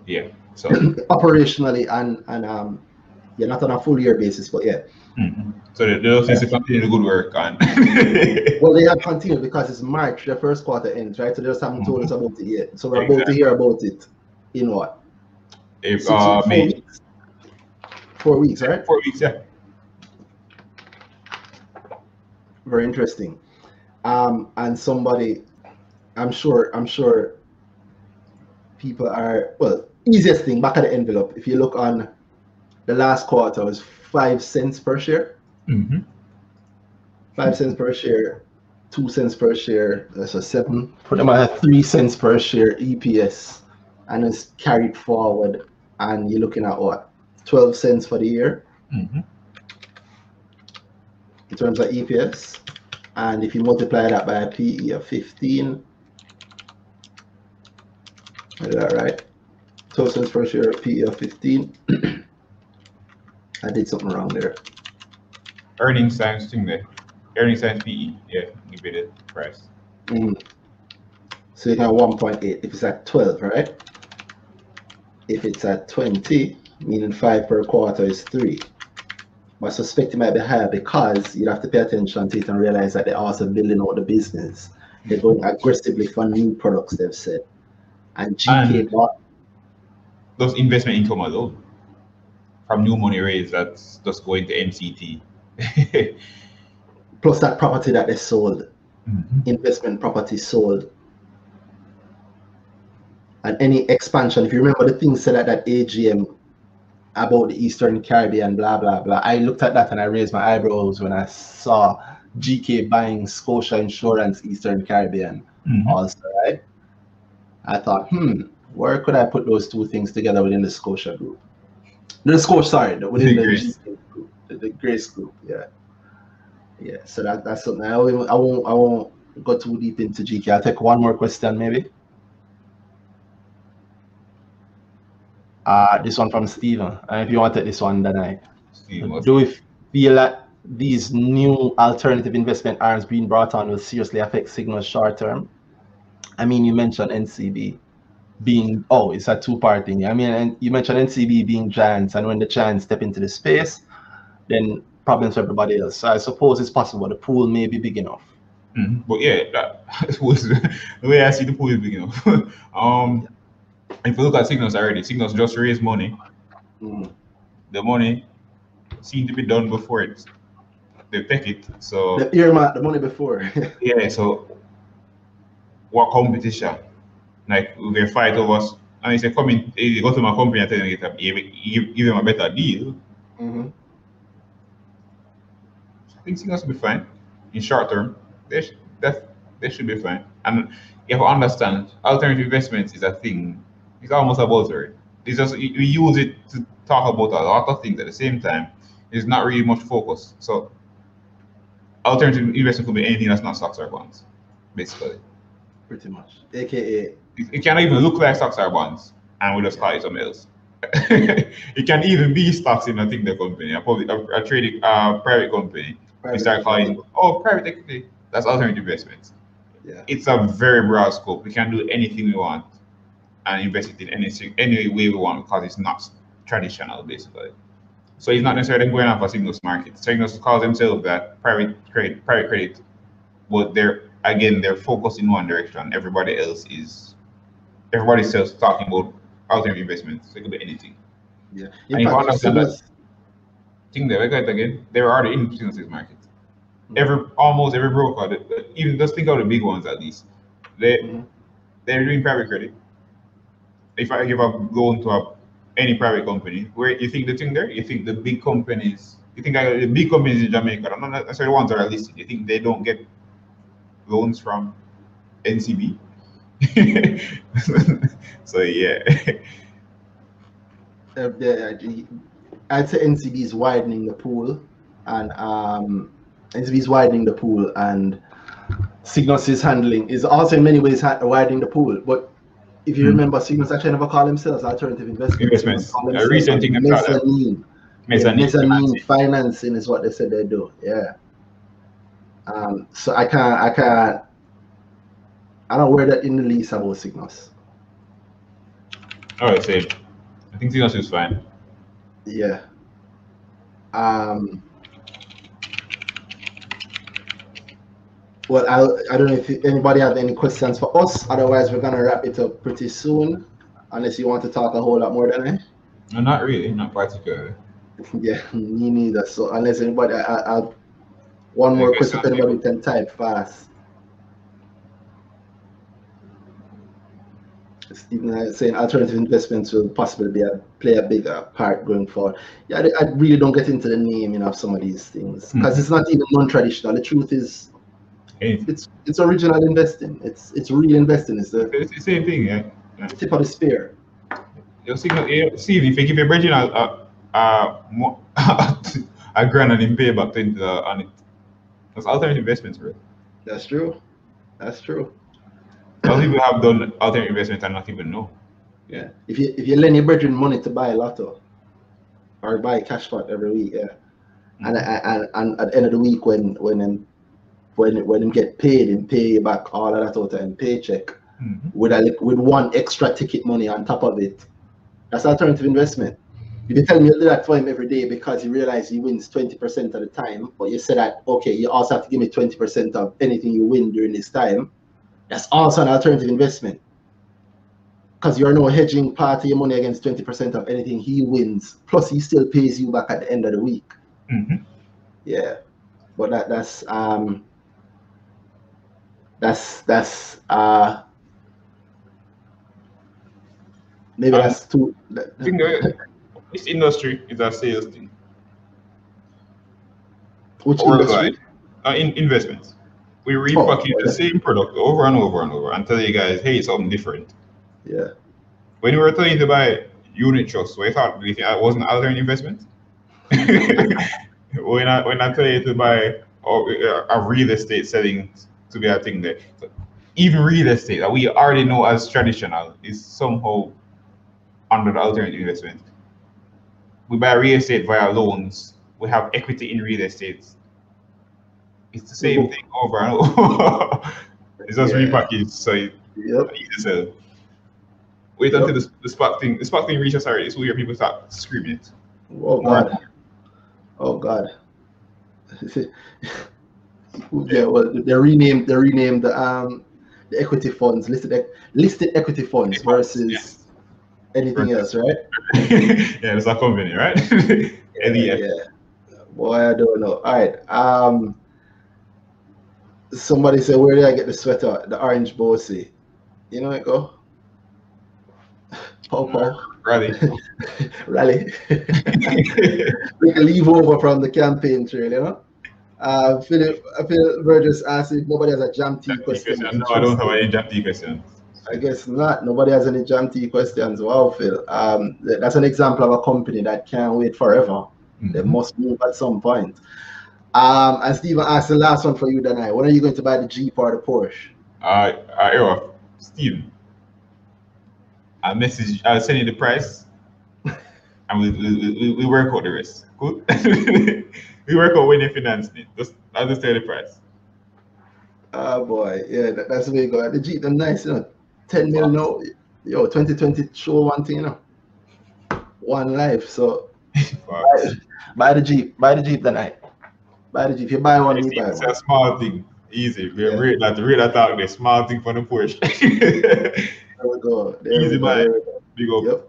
[SPEAKER 2] Yeah. So
[SPEAKER 3] Operationally and, and um, yeah, not on a full year basis, but yeah.
[SPEAKER 2] mhm. so they, they just need continue the good work and
[SPEAKER 3] Well, they have continued because it's March, the first quarter ends, right? So they just haven't told us about it yet. So we're about to hear about it in what?
[SPEAKER 2] if uh May?
[SPEAKER 3] Four weeks, right?
[SPEAKER 2] four weeks, yeah.
[SPEAKER 3] Very interesting. Um, and somebody, I'm sure, I'm sure people are, well, easiest thing back at the envelope. If you look on the last quarter, was five cents per share.
[SPEAKER 2] Mm-hmm.
[SPEAKER 3] five cents per share, two cents per share, that's a seven. Put them at three cents per share EPS, and it's carried forward, and you're looking at what, twelve cents for the year
[SPEAKER 2] Mm-hmm.
[SPEAKER 3] in terms of EPS, and if you multiply that by a PE of fifteen, is that right? Twelve cents per share, PE of fifteen. I did something wrong there.
[SPEAKER 2] Earnings times thing there. Earnings times PE. Yeah, give it price.
[SPEAKER 3] Mm. So you got 1.8 if it's at 12, right? If it's at 20, meaning 5 per quarter is 3. But I suspect it might be higher because you'd have to pay attention to it and realize that they're also building out the business. They're going aggressively for new products, they've said. And GK
[SPEAKER 2] And-
[SPEAKER 3] bought,
[SPEAKER 2] Those investment income alone from new money raised that's just going to MCT.
[SPEAKER 3] plus that property that they sold,
[SPEAKER 2] Mhm.
[SPEAKER 3] investment property sold. And any expansion, if you remember the thing said at that AGM about the Eastern Caribbean, blah blah blah. I looked at that and I raised my eyebrows when I saw GK buying Scotia Insurance Eastern Caribbean
[SPEAKER 2] Mhm.
[SPEAKER 3] also, right? I thought, hmm, where could I put those two things together within the Scotia group? The Scotia, sorry, within
[SPEAKER 2] The
[SPEAKER 3] the,
[SPEAKER 2] Grace.
[SPEAKER 3] GK group, the, the Grace group, yeah. Yeah, so that, that's something I won't, I won't I won't go too deep into GK. I'll take one more question maybe. Uh, this one from Steven. Uh, if you want to take this one, then I do we feel that these new alternative investment arms being brought on will seriously affect Sygnus short term? I mean, you mentioned NCB being, oh, it's a two part thing. I mean, and you mentioned NCB being giants, and when the giants step into the space, then problems for everybody else. So I suppose it's possible the pool may be big enough.
[SPEAKER 2] Mhm. But yeah, that was the way I see the pool is big enough. um, if you look at Sygnus already, Sygnus just raised money.
[SPEAKER 3] Mm.
[SPEAKER 2] The money seemed to be done before it. They take it. So
[SPEAKER 3] The earmark, the money before.
[SPEAKER 2] yeah, so what competition? Like we can fight over us. And it's a coming, you go to my company and tell them get give, give them a better deal.
[SPEAKER 3] Mhm.
[SPEAKER 2] I think Sygnus will be fine in short term. They, sh- that, they should be fine. And you have to understand, alternative investments is a thing. It's almost a buzzword. It's just we we use it to talk about a lot of things at the same time. It's not really much focus. So alternative investment could be anything that's not stocks or bonds, basically.
[SPEAKER 3] Pretty much. AKA,
[SPEAKER 2] It, it can even look like stocks or bonds, and we just call it something else. it can even be stocks in a thing the company, a public, a, a trading, uh, private company. We
[SPEAKER 3] private
[SPEAKER 2] start calling,
[SPEAKER 3] equity.
[SPEAKER 2] oh, private equity. That's alternative investments.
[SPEAKER 3] Yeah.
[SPEAKER 2] It's a very broad scope. We can do anything we want and invest it in any any way we want because it's not traditional, basically. So it's not necessarily going off a Sygnus market. Sygnus calls themselves that private credit, private credit, but they're again they're focused in one direction. Everybody else is everybody else talking about alternative investments. So it could be anything.
[SPEAKER 3] Yeah.
[SPEAKER 2] And
[SPEAKER 3] In
[SPEAKER 2] you
[SPEAKER 3] fact,
[SPEAKER 2] understand that-
[SPEAKER 3] Sygnus-
[SPEAKER 2] Think that again, again, they're already in Sygnus market. Every almost every broker, even just think of the big ones at least. They
[SPEAKER 3] Mhm.
[SPEAKER 2] they're doing private credit. If I give a loan to a, any private company, where you think the thing there, you think the big companies, you think the big companies in Jamaica, not necessarily ones that are listed, you think they don't get loans from NCB? so yeah,
[SPEAKER 3] uh, the, I'd say NCB is widening the pool, and um, NCB is widening the pool, and Sygnus is handling is also in many ways widening the pool. But if you
[SPEAKER 2] Hmm.
[SPEAKER 3] remember, Sygnus actually never call themselves alternative investments.
[SPEAKER 2] Investments.
[SPEAKER 3] Call
[SPEAKER 2] A recent thing
[SPEAKER 3] mezzanine.
[SPEAKER 2] mezzanine
[SPEAKER 3] mezzanine
[SPEAKER 2] financing.
[SPEAKER 3] is what they said they do. Yeah. Um, so I can't, I can't, I don't wear that in the least about Sygnus.
[SPEAKER 2] All right, same. I think Sygnus is fine.
[SPEAKER 3] Yeah. Um, well, I, I don't know if anybody have any questions for us. Otherwise, we're gonna wrap it up pretty soon, unless you want to talk a whole lot more than I.
[SPEAKER 2] No, not really, not particularly.
[SPEAKER 3] Yeah, me neither. So unless anybody, I, I, one more question. If anybody can type fast. Stephen saying alternative investments will possibly be a, play a bigger part going forward. Yeah, I, I really don't get into the naming of some of these things because hmm. it's not even non-traditional. The truth is,
[SPEAKER 2] Anything.
[SPEAKER 3] it's it's original investing. It's it's real investing. It's the
[SPEAKER 2] It's the same thing, yeah.
[SPEAKER 3] tip of the spear.
[SPEAKER 2] Your signal, you see, if you give your brethren a, uh, uh, a, a, a grand and him pay back 20 uh, on it, that's alternative investments, bro.
[SPEAKER 3] That's true. That's true.
[SPEAKER 2] Some people have done alternative investments and not even know.
[SPEAKER 3] Yeah. If you if you lend your brethren money to buy a lotto or buy a cash pot every week, yeah. And, mm-hmm. and and at the end of the week when when when when them get paid and pay you back all of that out of them paycheck
[SPEAKER 2] Mhm.
[SPEAKER 3] with a with one extra ticket money on top of it. That's alternative investment. If you tell me you do that for him every day because you realize he wins 20% of the time, but you say that okay, you also have to give me 20% of anything you win during this time, that's also an alternative investment because you're no hedging part of your money against 20% of anything he wins. Plus, he still pays you back at the end of the week.
[SPEAKER 2] Mhm.
[SPEAKER 3] Yeah, but that that's um that's that's uh maybe
[SPEAKER 2] Um,
[SPEAKER 3] that's too. That,
[SPEAKER 2] I think, this industry is a sales thing.
[SPEAKER 3] Which
[SPEAKER 2] Worldwide.
[SPEAKER 3] industry?
[SPEAKER 2] Uh, in investments. We repackage
[SPEAKER 3] okay.
[SPEAKER 2] the same product over and over and over and tell you guys, hey, something different.
[SPEAKER 3] Yeah.
[SPEAKER 2] When we were telling you to buy unit trust, we thought we I wasn't altering investment. when I when I tell you to buy or uh, a real estate selling to be a thing there, so even real estate that we already know as traditional is somehow under the alternative investment. We buy real estate via loans. We have equity in real estate. It's the same thing over and over. it's just
[SPEAKER 3] Yeah.
[SPEAKER 2] repackaged, so it,
[SPEAKER 3] Yep.
[SPEAKER 2] to sell. Wait until the, the spot thing the spot thing reaches already. It's where people start screaming it.
[SPEAKER 3] Oh God. Oh God. yeah, well, they renamed they renamed the um the equity funds listed listed equity funds versus
[SPEAKER 2] Yes.
[SPEAKER 3] anything else, right?
[SPEAKER 2] yeah, it's a company, right? LEF.
[SPEAKER 3] Yeah. Boy, I don't know. All right. Um. Somebody said, "Where did I get the sweater? The orange bossy." You know it go. Popo
[SPEAKER 2] Rally.
[SPEAKER 3] rally. we can leave over from the campaign trail, you know. Uh, Philip, I feel Burgess asked if nobody has a jam tea question.
[SPEAKER 2] no, I don't have any jam tea questions.
[SPEAKER 3] I guess not. Nobody has any jam tea questions. Wow, Phil. Um, that's an example of a company that can't wait forever. They must move at some point. Um, and Stephen asked the last one for you, tonight. When are you going to buy the Jeep or the Porsche?
[SPEAKER 2] Uh, uh, Steve, I'll message, I'll send you the price and we, we, we, we work out the rest. Good? we work out when you finance it. Just, I'll just tell the price.
[SPEAKER 3] Oh boy, yeah, that, that's the way you go. The Jeep, them nice, you know. 10 mil no. Yo, 2020 show one thing, you know. One life. So
[SPEAKER 2] Fuck.
[SPEAKER 3] buy the Jeep. Buy the Jeep tonight. Buy the Jeep. If you buy one, you buy
[SPEAKER 2] It's
[SPEAKER 3] one.
[SPEAKER 2] a small thing. Easy. We
[SPEAKER 3] Yeah.
[SPEAKER 2] read that, read that out there. Small thing for the Porsche.
[SPEAKER 3] There we go. There
[SPEAKER 2] Easy
[SPEAKER 3] we go.
[SPEAKER 2] buy.
[SPEAKER 3] There we go.
[SPEAKER 2] Big up.
[SPEAKER 3] Yep.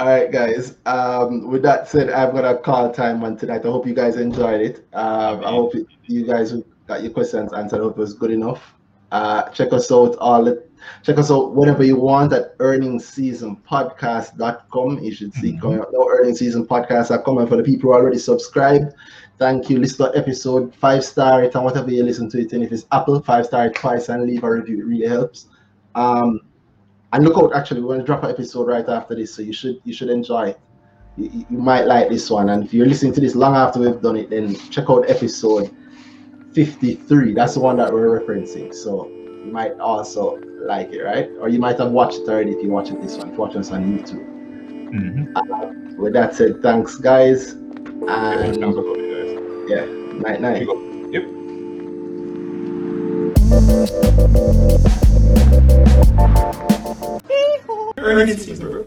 [SPEAKER 3] All right, guys. Um, with that said, I've got a call time on tonight. I hope you guys enjoyed it. Um, I hope you guys got your questions answered. I hope it was good enough. Uh, check us out all check us out whenever you want at earningsseasonpodcast.com. You should see
[SPEAKER 2] Mhm.
[SPEAKER 3] coming up now earningsseasonpodcast.com. And for the people who already subscribed, thank you. Listen to episode five star it and whatever you listen to it. And if it's Apple, five star it twice and leave a review. It really helps. Um, and look out actually we're going to drop an episode right after this so you should you should enjoy it. You, you- you might like this one and if you're listening to this long after we've done it then check out episode 53 that's the one that we're referencing so you might also like it right? Or you might have watched it already if you're watching this one. If you're watching us on youtube.
[SPEAKER 2] Mhm.
[SPEAKER 3] with that said thanks guys
[SPEAKER 2] Yeah,
[SPEAKER 3] and
[SPEAKER 2] coming, guys.
[SPEAKER 3] yeah night night.
[SPEAKER 2] Yep. Season, bro.